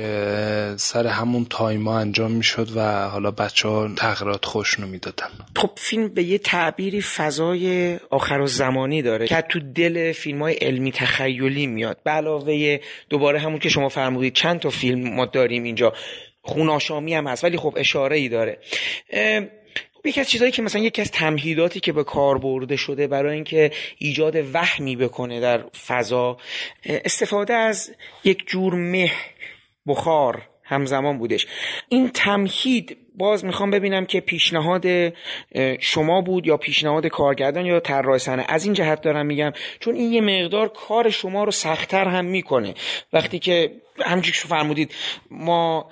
سر همون تایما انجام می‌شد و حالا بچه ها تغییرات خوشنو می‌دادن. خب فیلم به یه تعبیری فضای آخر و زمانی داره که تو دل فیلم های علمی تخیلی میاد. به علاوه دوباره همون که شما فرمودید چند تا فیلم ما داریم اینجا. خوناشامی هم هست ولی خب اشاره ای داره یکی از چیزهایی که مثلا یکی از تمهیداتی که به کار برده شده برای اینکه ایجاد وهمی بکنه در فضا استفاده از یک جور مه بخار همزمان بودش. این تمهید باز می‌خوام ببینم که پیشنهاد شما بود یا پیشنهاد کارگردان یا طراح صحنه از این جهت دارم میگم چون این یه مقدار کار شما رو سختتر هم می‌کنه. وقتی که همچنین که فرمودید ما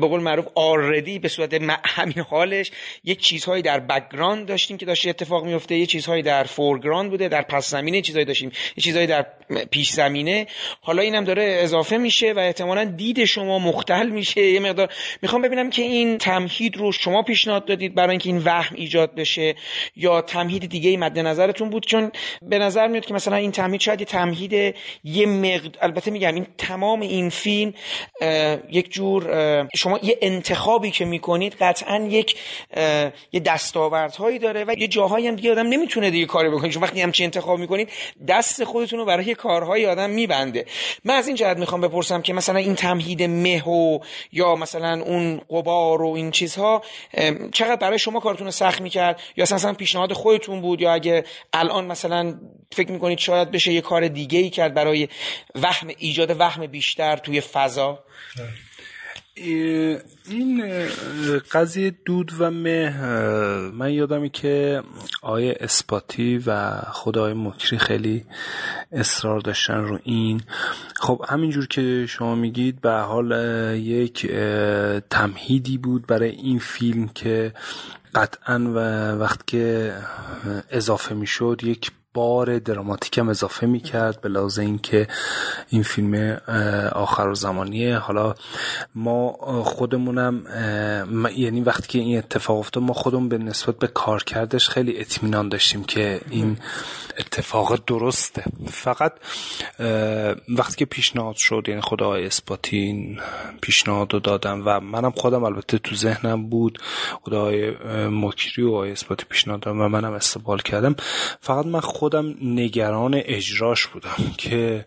به قول معروف آردی به صورت همین حالش یک چیزهایی در background داشتیم که داشت اتفاق میفته یه چیزهایی در foreground بوده در پس زمینه چیزهایی داشتیم یه چیزهایی در پیش زمینه. حالا اینم داره اضافه میشه و احتمالا دید شما مختل میشه. یه مقدار می‌خوام ببینم که این تمهید رو شما پیشنهاد دادید برای اینکه این وهم ایجاد بشه یا تمهید دیگه ای مد نظرتون بود؟ چون به نظر میاد که مثلا این تمهید شاید یه تمهید یه مقد... البته میگم این تمام این فیلم یک جور شما یه انتخابی که می‌کنید قطعا یک یه دستاوردهایی داره و یه جاهایی هم دیگه آدم نمی‌تونه دیگه کاری بکنه. چون وقتی همچین انتخاب می‌کنید دست خودتون رو برای کارهای آدم میبنده. من از این جهت می‌خوام بپرسم که مثلا این تمهید مه و یا مثلا اون قبار و این چیزها چقدر برای شما کارتون رو سخت می‌کرد؟ یا اصلا پیشنهاد خودتون بود؟ یا اگه الان مثلا فکر می‌کنید شاید بشه یه کار دیگه ای کرد برای وهم ایجاد وهم بیشتر توی فضا؟ این قضیه دود و مه من یادمی که آیه اسپاتی و خود آیه مکری خیلی اصرار داشتن رو این. خب همینجور که شما میگید به حال یک تمهیدی بود برای این فیلم که قطعا و وقت که اضافه می‌شد یک بار دراماتیکم اضافه می‌کرد به لحاظ اینکه این فیلم آخر و زمانیه. حالا ما خودمونم یعنی وقتی که این اتفاق افتاد ما خودمون به نسبت به کارکردش خیلی اطمینان داشتیم که این اتفاق درسته. فقط وقتی که پیشنهاد شد یعنی خدا اسپاتین پیشنهاد رو دادم و منم خودم البته تو ذهنم بود خدا آقای مکری و آقای اسپاتی پیشنهاد دادم و منم استقبال کردم. فقط من خودم نگران اجراش بودم که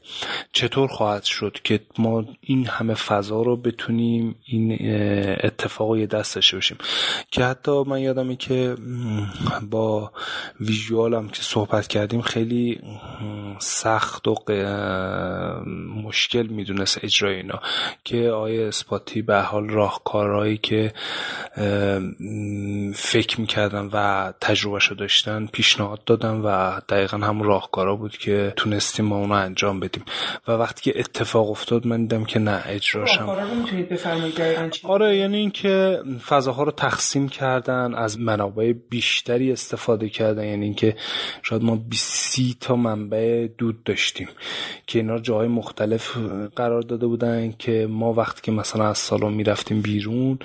چطور خواهد شد که ما این همه فضا رو بتونیم این اتفاق یه دست داشته باشیم. که حتی من یادمه که با ویژوالم که صحبت کردیم خیلی سخت و مشکل می‌دونست اجرای اینا. که آیه اسپاتی به حال راهکارهایی که فکر می‌کردن و تجربهشو داشتن پیشنهاد دادن و دقیقا هم راهکارا بود که تونستیم ما اونو انجام بدیم. و وقتی که اتفاق افتاد من دیدم که نه اجراشم. آره یعنی اینکه فضاها رو تقسیم کردن از منابع بیشتری استفاده کردن. یعنی اینکه شاید ما 20 تا منبع دود داشتیم که اینا جای مختلف قرار داده بودن که ما وقتی که مثلا از سالن می‌رفتیم بیرون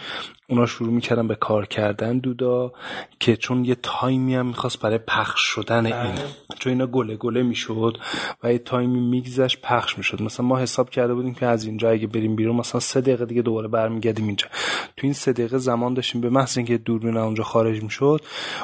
اونا شروع می‌کردن به کار کردن دودا که چون یه تایمی هم می‌خواست برای پخش شدن این بله. چون اینا گله گله می‌شد و یه تایمی میگذشت پخش می‌شد. مثلا ما حساب کرده بودیم که از اینجا اگه بریم بیرون مثلا سه دقیقه دیگه دوباره برمیگردیم اینجا. تو این سه دقیقه زمان داشتیم به محض اینکه دوربین اونجا خارج می‌شد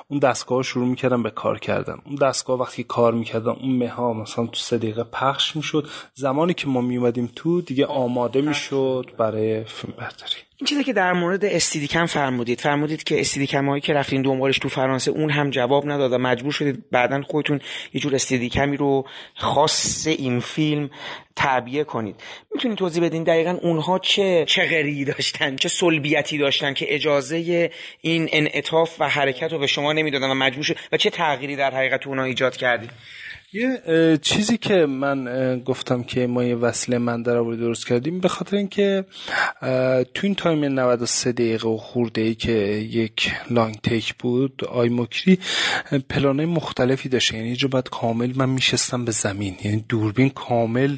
اون دستگاه شروع می‌کردن به کار کردن. اون دستگاه وقتی کار می‌کردن اون مها مثلا تو سه دقیقه پخش می‌شد. زمانی که ما میومدیم تو دیگه آماده می‌شد برای فیلم برداری. این چیزی که در مورد استیدیکم فرمودید فرمودید که استیدیکم هایی که رفتین دنبالش تو فرانسه اون هم جواب نداد و مجبور شدید بعدا خودتون یه جور استیدیکمی رو خاص این فیلم تعبیه کنید. می‌تونید توضیح بدین دقیقا اونها چه چه غری داشتن چه سلبیتی داشتن که اجازه این انعطاف و حرکت رو به شما نمی‌دادن و مجبور شد و چه تغییری در حقیقت اونها ایجاد کردید یه چیزی که من گفتم که ما یه وصله من در درست کردیم به خاطر اینکه تو این تایم 93 دقیقه و خورده ای که یک لانگ تیک بود آی مکری پلانه مختلفی داشته یعنی جو باید کامل من میشستم به زمین. یعنی دوربین کامل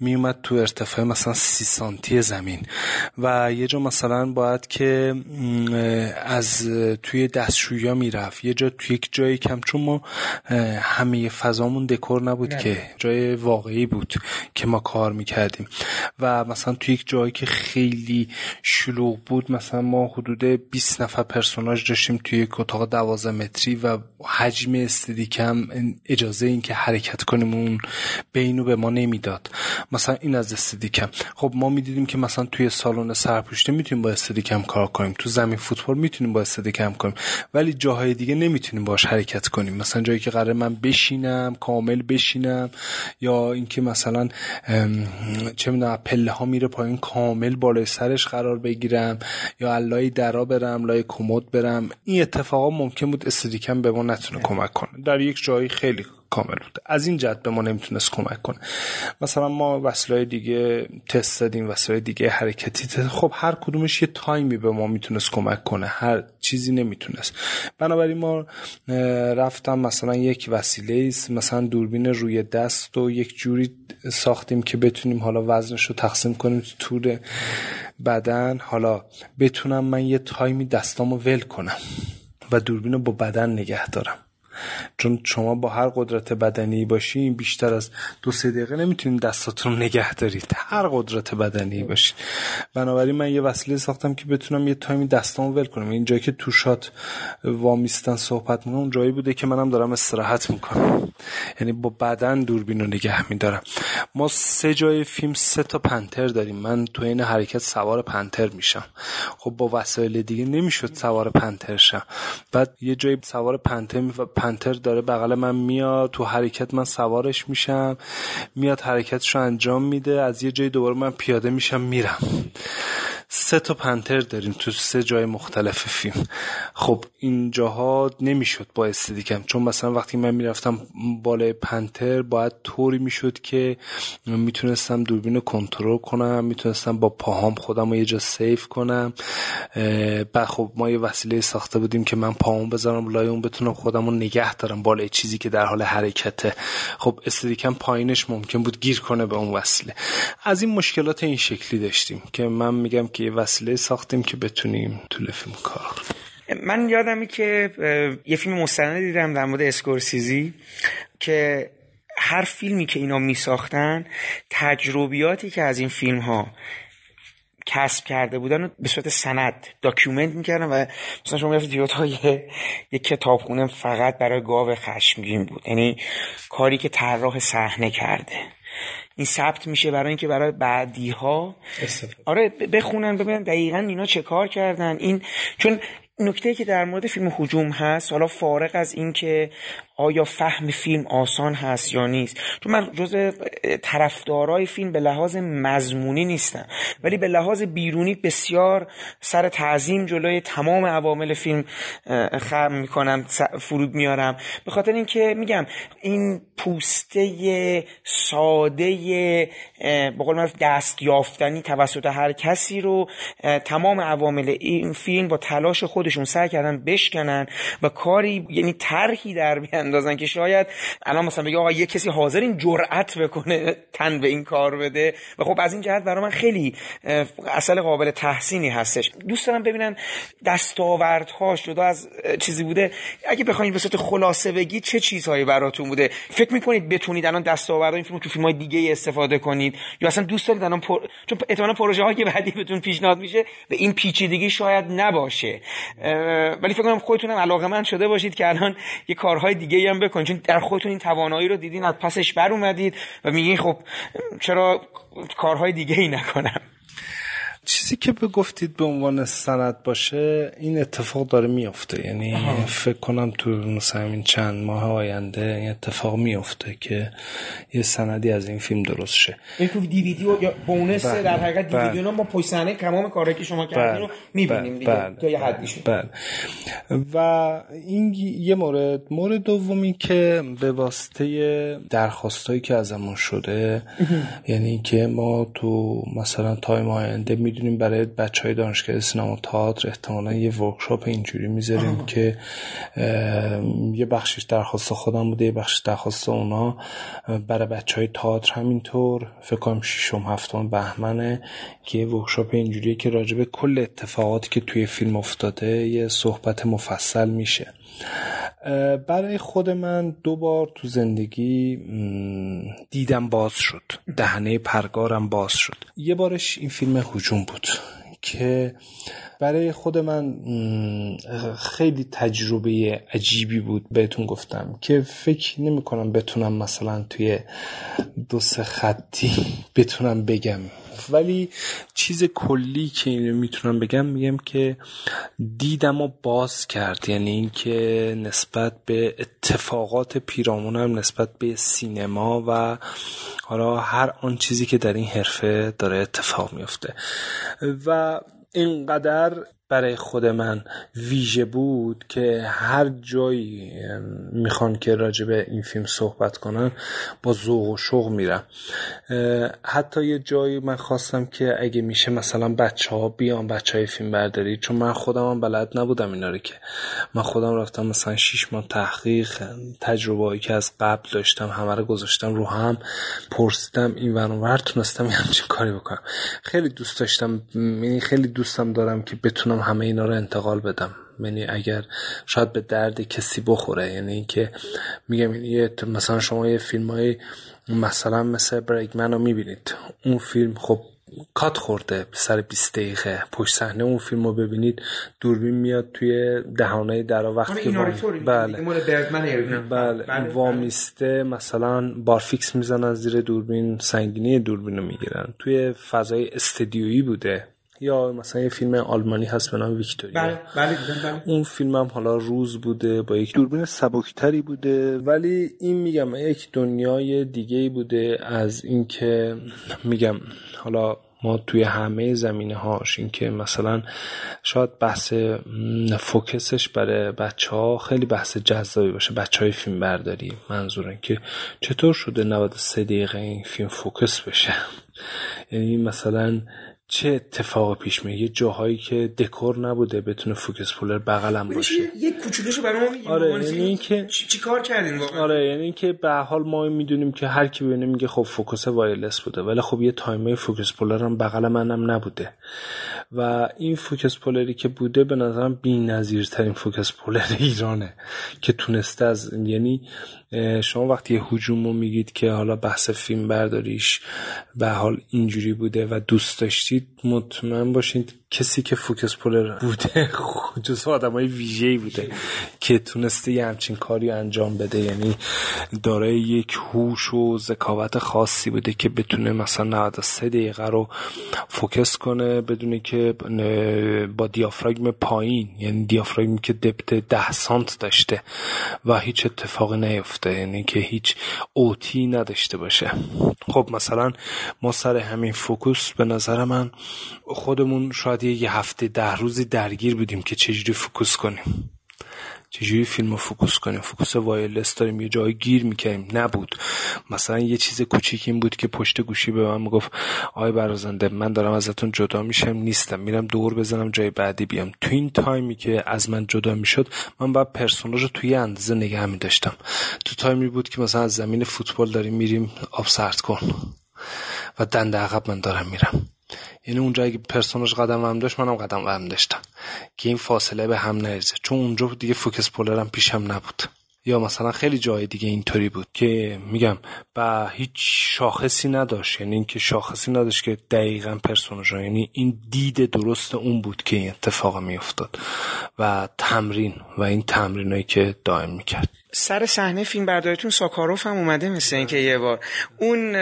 میومد تو ارتفاع مثلا سی سانتی زمین. و یه جا مثلا باید که از توی دستشویی می‌رفت. یه جا توی یک جایی کم چون ما همه فضامون اون دکور نبود که جای واقعی بود که ما کار می‌کردیم. و مثلا توی یک جایی که خیلی شلوغ بود مثلا ما حدود 20 نفر پرسوناج داشتیم توی یک اتاق 12 متری و حجم استدیکم اجازه این که حرکت کنیم اون بینو به ما نمی‌داد. مثلا این از استدیکم خب ما می‌دیدیم که مثلا توی سالن سرپوشته می‌تونیم با استدیکم کار کنیم. تو زمین فوتبال می‌تونیم با استدیکم کنیم. ولی جاهای دیگه نمی‌تونیم باش حرکت کنیم. مثلا جایی که قرار من بشینم کامل بشینم یا اینکه مثلا چه می‌دونم پله ها میره پایین کامل بالای سرش قرار بگیرم یا لای درا برم لای کمد برم. این اتفاقا ممکن بود استدیکم به ما نتونه کمک کنه. در یک جایی خیلی کامل بود. از این جد به ما نمی‌تونست کمک کنه. مثلا ما وسیله دیگه تست دادیم وسیله دیگه حرکتی تست. خب هر کدومش یه تایمی به ما می‌تونست کمک کنه. هر چیزی نمی‌تونست. بنابراین ما رفتم مثلا یک وسیله مثلا دوربین روی دست و یک جوری ساختیم که بتونیم حالا وزنش رو تقسیم کنیم تو طور بدن. حالا بتونم من یه تایمی دستامو ول کنم و دوربین رو با بدن نگه دارم. چون شما با هر قدرت بدنی باشین بیشتر از دو سه دقیقه نمی‌تونین دستاتون نگه دارید. هر قدرت بدنی باشین بنابراین من یه وسیله ساختم که بتونم یه تایمی دستامو ول کنم. این جایی که تو شات وامیستن صحبت می‌کنم اون جایی بوده که منم دارم استراحت می‌کنم. یعنی با بدن دوربین رو نگه میدارم. ما سه جای فیلم سه تا پنتر داریم. من تو این حرکت سوار پنتر میشم. خب با وسایل دیگه نمی‌شد سوار پنتر شم. بعد یه جایی سوار پنتر می... پنتر داره بغل من میاد تو حرکت من سوارش میشم میاد حرکتش رو انجام میده از یه جای دوباره من پیاده میشم میرم. سه تا پنتر داریم تو سه جای مختلف فیلم. خب این جاها نمی‌شد با استدیکم. چون مثلا وقتی من می‌رفتم بالای پنتر باید طوری می‌شد که می‌تونستم دوربین رو کنترل کنم می‌تونستم با پاهام خودم رو یه جا سیف کنم. بعد خب ما یه وسیله ساخته بودیم که من پاهام بذارم لای اون بتونم خودم رو نگه دارم بالای چیزی که در حال حرکته. خب استدیکم پایینش ممکن بود گیر کنه به اون وسیله. از این مشکلات این شکلی داشتیم که من میگم که یه وسیله ساختیم که بتونیم طول فیلم کار. من یادمی که یه فیلم مستند دیدم در مورد اسکورسیزی که هر فیلمی که اینا می ساختن تجربیاتی که از این فیلم ها کسب کرده بودن به صورت سند document می‌کردن و مثلا شما می‌رفتید یه, یه کتابخونه فقط برای گاو خشمگین بود. یعنی کاری که طراح صحنه کرده. این ثبت میشه برای اینکه برای بعدی ها آره بخونن ببینن دقیقا اینا چه کار کردن. این چون نکته که در مورد فیلم هجوم هست حالا فارغ از اینکه آیا فهم فیلم آسان هست یا نیست؟ چون من جز طرفدارای فیلم به لحاظ مضمونی نیستم. ولی به لحاظ بیرونی بسیار سر تعظیم جلوی تمام عوامل فیلم خم می‌کنم فرود میارم. به خاطر اینکه میگم این پوسته ساده به قول دست یافتنی توسط هر کسی رو تمام عوامل این فیلم با تلاش خودشون سعی کردن بشکنن و کاری یعنی طرحی در بیاندازن که شاید الان مثلا بگه آقا یه کسی حاضر این جرأت بکنه تن به این کار بده. و خب از این جهت برای من خیلی اصل قابل تحسینی هستش. دوست دارم ببینن دستاوردهاش جدا از چیزی بوده. اگه بخواید به صورت خلاصه بگید چه چیزهایی براتون بوده؟ فکر می‌کنید بتونید الان دستاورد این فیلم تو فیلم های دیگه استفاده کنید؟ یا اصلا دوست دارید الان پر... چون احتمالاً پروژه هایی بعدی بهتون پیشنهاد میشه به این پیچیدگی شاید نباشه. ولی فکر کنم خودتون هم علاقه شده باشید که الان یه کارهای دیگه هم بکنید چون در خودتون این توانایی رو دیدین از پسش بر اومدید و میگین خب چرا کارهای دیگه ای نکنم چیزی که به گفتید به عنوان سند باشه این اتفاق داره میفته یعنی فکر کنم تو مثلا این چند ماه آینده این اتفاق میفته که یه سندی از این فیلم درست شه تو دیویدی و یا بونس بله. در حقیقت دیویدی بله. ما پشت صحنه تمام کارهایی که شما کردین رو بله. می‌بینیم دیگه. تا یه حدی. و این یه مورد مورد دومی که به واسطه درخواستایی که ازمون شده یعنی که ما تو مثلا تایم آینده می‌دونیم برای بچه های دانشگاه سینما تئاتر احتمالا یه workshop اینجوری می‌ذاریم که یه بخشش درخواست خودم بوده یه بخشش درخواست اونا. برای بچه های تئاتر همینطور. فکر کنم ششم هفتم بهمنه که یه workshop اینجوریه که راجبه کل اتفاقاتی که توی فیلم افتاده یه صحبت مفصل میشه. برای خود من دو بار تو زندگی دیدم باز شد. دهنه پرگارم باز شد. یه بارش این فیلم حجوم بود که برای خود من خیلی تجربه عجیبی بود. بهتون گفتم که فکر نمی کنم بتونم مثلا توی دو سه خطی بتونم بگم. ولی چیز کلی که اینو می‌تونم بگم میگم که دیدم و باز کرد. یعنی اینکه نسبت به اتفاقات پیرامونم نسبت به سینما و حالا هر آن چیزی که در این حرفه داره اتفاق میفته و اینقدر برای خود من ویژه بود که هر جایی می‌خوان که راجع به این فیلم صحبت کنن با ذوق و شوق میرم. حتی یه جایی من خواستم که اگه میشه مثلا بچه ها بیان بچه های فیلم برداری چون من خودم هم بلد نبودم اینا رو که. من خودم رفتم مثلا شیش ماه تحقیق تجربه هایی که از قبل داشتم همه رو گذاشتم رو هم پرسیدم این ور تونستم یه همچین کاری بکنم. خیلی دوست داشتم یعنی خیلی دوستم دارم که بتونم همه اینا رو انتقال بدم. یعنی اگر شاید به درد کسی بخوره یعنی اینکه میگم یه مثلا شما یه فیلم های مثلا مثل برگمن رو می‌بینید. اون فیلم خب کات خورده سر 20 دقیقه. پشت صحنه اون فیلم رو ببینید دوربین میاد توی دهانه در وقتی بله. بله, بله. وامیسته مثلا بارفیکس می‌زنن زیر دوربین سنگینی دوربین رو می‌گیرن. توی فضای استدیویی بوده. یا مثلا یه فیلم آلمانی هست به نام ویکتوریا. بله بله بله. اون فیلم هم حالا روز بوده با یک دوربین سبکتری بوده. ولی این میگم یک دنیای دیگه بوده از اینکه میگم حالا ما توی همه زمینه هاش این که مثلا شاید بحث focus ش برای بچه ها خیلی بحث جذابی باشه بچه های فیلم برداری. منظورم که چطور شده 93 دقیقه این فیلم focus بشه؟ یعنی مثلا چه اتفاق پیش میاد؟ یه جاهایی که دکور نبوده بتونه focus puller بغلم باشه؟ یه کوچولوشو برام میگی. آره یعنی اینکه چی کار کردین واقعا؟ آره یعنی اینکه به حال ما می‌دونیم که هر کی ببینه میگه خب focus wireless بوده ولی خب یه تایمه focus puller هم بغل منم نبوده. و این focus puller ی که بوده به نظرم بی‌نظیرترین focus puller ایرانه که تونسته از یعنی شما وقتی هجوم رو میگید که حالا بحث فیلم برداریش به حال اینجوری بوده و دوست داشتید مطمئن باشید کسی که focus puller بوده جز آدم های بوده که تونسته یه همچین کاری انجام بده. یعنی دارای یک هوش و ذکاوت خاصی بوده که بتونه مثلا 93 دقیقه رو focus کنه بدونه که با دیافراگم پایین. یعنی دیافراگمی که depth ده سانت داشته و هیچ اتفاقی نیفته. یعنی که هیچ out ی نداشته باشه. خب مثلا ما سر همین focus به نظر من خودمون شاید یه هفته ده روزی درگیر بودیم که چجوری focus کنیم. چجوری فیلم رو focus کنیم؟ focus wireless داریم یه جایی گیر می‌کنیم نبود. مثلا یه چیز کوچیک این بود که پشت گوشی به من می‌گفت آقای برازنده من دارم ازتون جدا میشم نیستم. میرم دور بزنم جای بعدی بیام. تو این time ی که از من جدا می‌شد من باید پرسوناژ رو توی اندازه نگه میداشتم تو time ی بود که مثلا از زمین فوتبال داریم میریم آب سرد کن. و دنده عقب من دارم میرم. یعنی اونجا اگه پرسوناژ قدم هم داشت منم قدم هم داشتم. که این فاصله به هم نریزه. چون اونجا دیگه focus puller م پیشم نبود. یا مثلا خیلی جای دیگه اینطوری بود که میگم با هیچ شاخصی نداشت. یعنی اینکه شاخصی نداشت که دقیقا پرسوناژ یعنی این دید درست اون بود که این اتفاق میافتاد. و تمرین و این تمرینایی که دائم می‌کرد. سر صحنه فیلم برداریتون ساکاروف هم اومده مثل اینکه یه بار. اون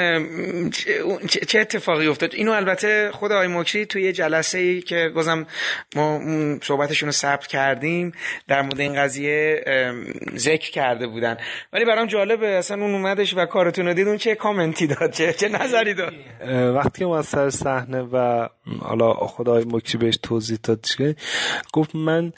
چه اتفاقی افتاد؟ اینو البته خود آقای مکری توی یه جلسه ای که گذم ما صحبتشون رو ثبت کردیم در مورد این قضیه ذکر کرده بودن. ولی برام جالبه اصلا اون اومدش و کارتون رو دید اون چه کامنتی داد چه, چه نظری داد؟ وقتی اومد سر صحنه و حالا خدای مکری بهش توضیح داد گفت من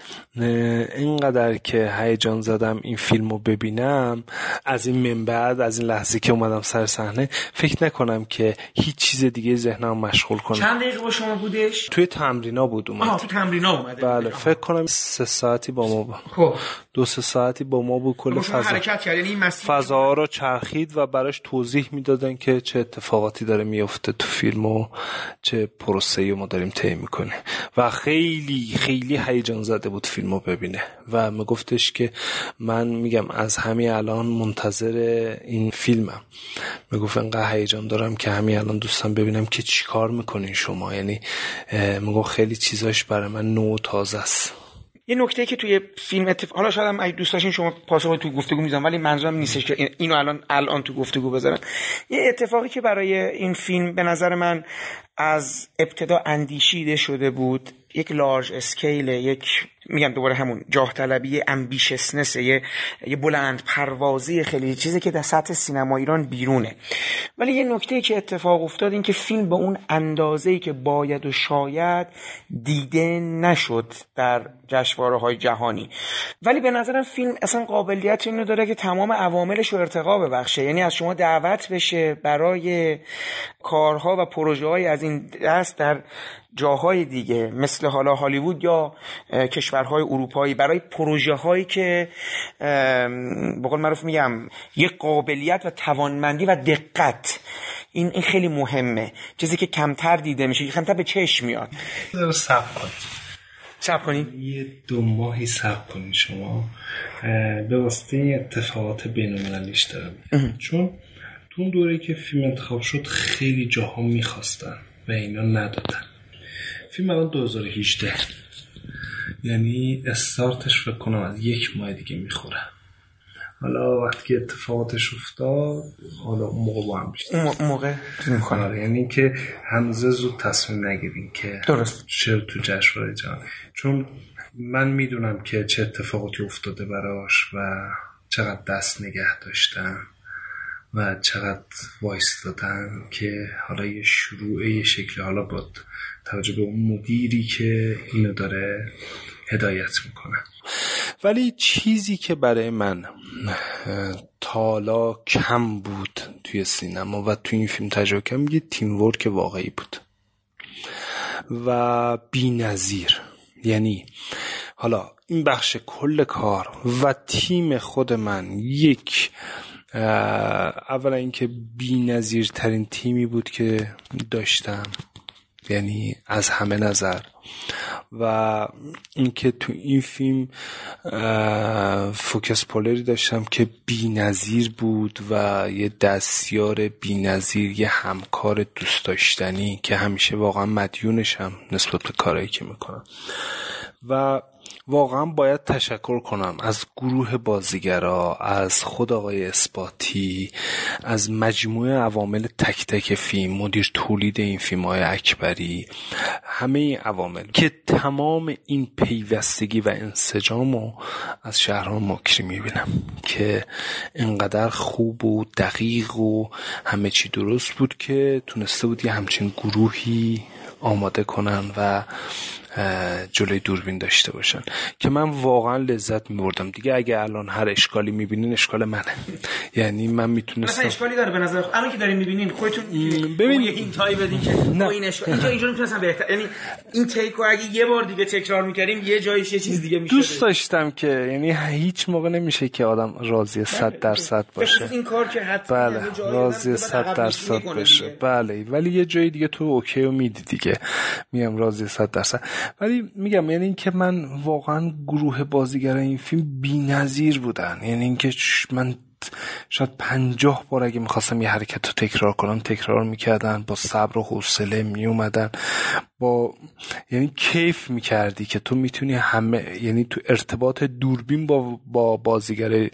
اینقدر که هیجان زدم این فیلمو ببینم از این من بعد از این لحظه که اومدم سر صحنه فکر نکنم که هیچ چیز دیگه ذهنم مشغول کنم چند دقیقه با شما بودش؟ توی تمرینا بود اومد. تو تمرینا اومده. بله فکر کنم سه ساعتی با ما بود. خب. دو سه ساعتی با ما بود کل فضا. حرکت کرد یعنی فضا رو چرخید و براش توضیح می‌دادن که چه اتفاقاتی داره میفته تو فیلم و چه پروسه‌ای ما داریم طی می‌کنه و خیلی خیلی هیجان زده بود فیلمو ببینه. و میگفتش که من میگم از همین الان منتظر این فیلمم. می‌گفت انقدر هیجان دارم که همین الان دوستم ببینم که چیکار می‌کنین شما. یعنی می‌گفت خیلی چیزاش برای من نو تازه است. یه نکته که توی فیلم اتفاق حالا شاید هم اگه دوست داشتین شما پاسخ تو گفتگو می‌ذارم ولی منظورم نیستش که اینو الان الان تو گفتگو بذارم. یه اتفاقی که برای این فیلم به نظر من از ابتدا اندیشیده شده بود یک لارج اسکیل یک میگم دوباره همون جاه طلبی امبیشسنس یه یه بلند پروازی خیلی چیزی که در سطح سینما ایران بیرونه. ولی یه نکته که اتفاق افتاد این که فیلم به اون اندازه‌ای که باید و شاید دیده نشد در جشنواره های جهانی. ولی به نظرم فیلم اصلا قابلیت اینو داره که تمام عواملش رو ارتقا ببخشه. یعنی از شما دعوت بشه برای کارها و پروژه های از این دست در جاهای دیگه مثل حالا هالیوود یا کشورهای اروپایی برای پروژه هایی که به قول معروف میگم یه قابلیت و توانمندی و دقت. این این خیلی مهمه. چیزی که کمتر دیده میشه کمتر به چشم میاد. سب کنید. یه دو ماهی سب کنید شما. به واسطه اتفاقات بین المللیش دارم چون تو اون دوره که فیلم انتخاب شد خیلی جاها می‌خواستن و اینا ندادن. فیلم الان 2018 یعنی استارتش فکر کنم از یک ماه دیگه می‌خوره. حالا وقتی که اتفاقاتش افتاد حالا اون موقع با هم بیشتر اون موقع آره یعنی که هنوزه زود تصمیم نگیرین که درست. چه تو جشنواره جهان. چون من می‌دونم که چه اتفاقاتی افتاده براش و چقدر دست نگه داشتم و چقدر دادن که حالا یه شروع یه شکلی حالا با توجه به اون مدیری که اینو داره هدایت می‌کنه ولی چیزی که برای من تالا کم بود توی سینما و توی این فیلم تجربه کردم یه تیم ورک واقعی بود و بی نظیر. یعنی حالا این بخش کل کار و تیم خود من یک اولا اینکه بی نظیر ترین تیمی بود که داشتم یعنی از همه نظر. و اینکه تو این فیلم فوکس پولری داشتم که بی نظیر بود و یه دستیار بی نظیر یه همکار دوست داشتنی که همیشه واقعا مدیونشم نسبت به کارهایی که می‌کنم. و واقعا باید تشکر کنم از گروه بازیگرا از خود آقای اثباتی از مجموعه عوامل تک تک فیلم مدیر تولید این فیلم های اکبری همه این عوامل که تمام این پیوستگی و انسجام رو از شهران مکری می‌بینم که انقدر خوب و دقیق و همه چی درست بود که تونسته بود یه همچین گروهی آماده کنن و جلوی دوربین داشته باشن. که من واقعا لذت میبردم. دیگه اگه الان هر اشکالی می‌بینین اشکال منه. یعنی من می‌تونستم مثلا اشکالی داره به نظر الان که دارین می‌بینین خودتون ببین این تای بدین که نه. این اشکال اینجا اینجا می‌تونستم بهتر یعنی این تیک رو اگه یه بار دیگه تکرار می‌کردیم یه جایش یه چیز دیگه میشه دوست داشتم که یعنی هیچ موقع نمیشه که آدم راضی 100 درصد باشه. این کار که حتما بله راضی 100 درصد باشه بله ولی یه جای دیگه تو اوکی و میدی دیگه. میام راضی 100 درصد. ولی میگم یعنی اینکه من واقعا گروه بازیگر این فیلم نظیر بودن. یعنی اینکه من شاید پنجاه بار اگه می‌خواستم یه حرکت رو تکرار کنم تکرار می‌کردن با صبر و حوصله میومدن با یعنی کیف می‌کردی که تو می‌تونی همه یعنی تو ارتباط دوربین با, با بازیگر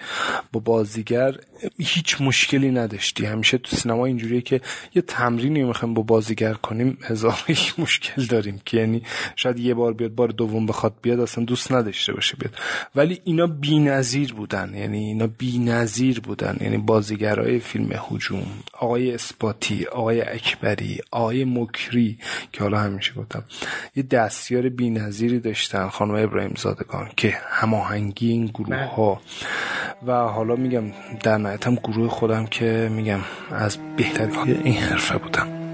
با بازیگر هیچ مشکلی نداشتی. همیشه تو سینما اینجوریه که یه تمرینی می‌خوایم با بازیگر کنیم هزار یک مشکل داریم که یعنی شاید یه بار بیاد بار دوم بخواد بیاد اصلا دوست نداشته باشه بیاد. ولی اینا نظیر بودن. یعنی اینا نظیر بودن یعنی بازیگرای فیلم هجوم آقای اسپاتی آقای اکبری آقای مکری که حالا همیشه گفتم یه دستیار نظیری داشتن خانم ابراهیم زادگان که هماهنگی این گروه ها و حالا میگم در نهایت هم گروه خودم که میگم از بهترین این حرفه بودم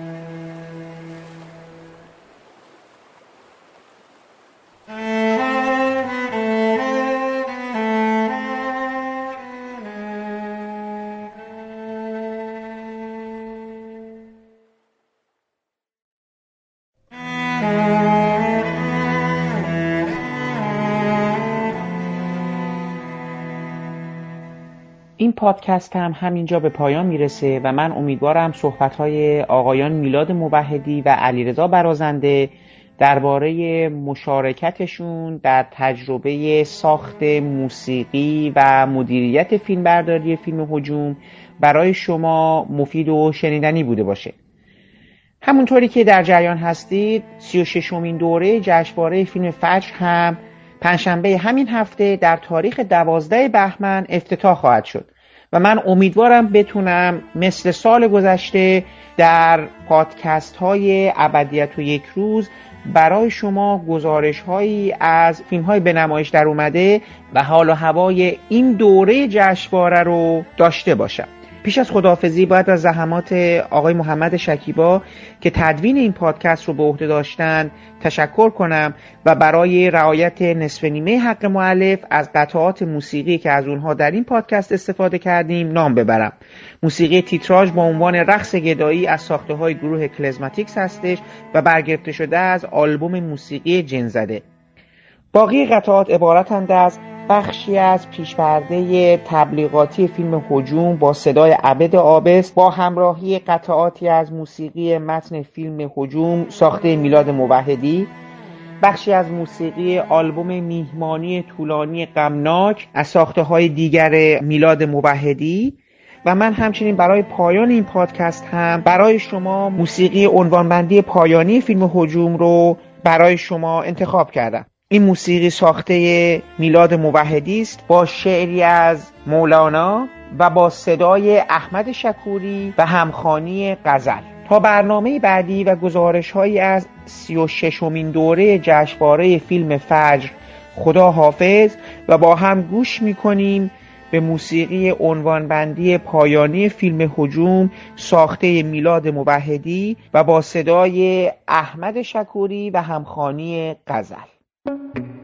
پادکست هم همینجا به پایان می‌رسه و من امیدوارم صحبت های آقایان میلاد موحدی و علیرضا برازنده درباره مشارکتشون در تجربه ساخت موسیقی و مدیریت فیلمبرداری فیلم هجوم برای شما مفید و شنیدنی بوده باشه. همونطوری که در جریان هستید سی و ششمین دوره جشنواره فیلم فجر هم پنجشنبه همین هفته در تاریخ دوازده بهمن افتتاح خواهد شد. و من امیدوارم بتونم مثل سال گذشته در پادکست های ابدیت و یک روز برای شما گزارش هایی از فیلم های به نمایش در اومده و حال و هوای این دوره جشنواره رو داشته باشم. پیش از خداحافظی باید از زحمات آقای محمد شکیبا که تدوین این پادکست رو به عهده داشتن تشکر کنم و برای رعایت نصف نیمه حق معلف از قطعات موسیقی که از اونها در این پادکست استفاده کردیم نام ببرم. موسیقی تیتراژ با عنوان رقص گدایی از ساخته های گروه کلزماتیکس هستش و برگرفته شده از آلبوم موسیقی جنزده. باقی قطعات عبارتند از بخشی از پیشپرده تبلیغاتی فیلم هجوم با صدای عبد آبس با همراهی قطعاتی از موسیقی متن فیلم هجوم ساخته میلاد موحدی. بخشی از موسیقی آلبوم میهمانی طولانی غمناک از ساخته های دیگر میلاد موحدی. و من همچنین برای پایان این پادکست هم برای شما موسیقی عنوانبندی پایانی فیلم هجوم رو برای شما انتخاب کردم. این موسیقی ساخته میلاد موحدی است با شعری از مولانا و با صدای احمد شکوری و همخانی غزل. تا برنامه بعدی و گزارش هایی از سی و ششمین دوره جشنواره فیلم فجر خدا حافظ و با هم گوش می‌کنیم به موسیقی عنوانبندی پایانی فیلم هجوم ساخته میلاد موحدی و با صدای احمد شکوری و همخانی غزل. Thank you.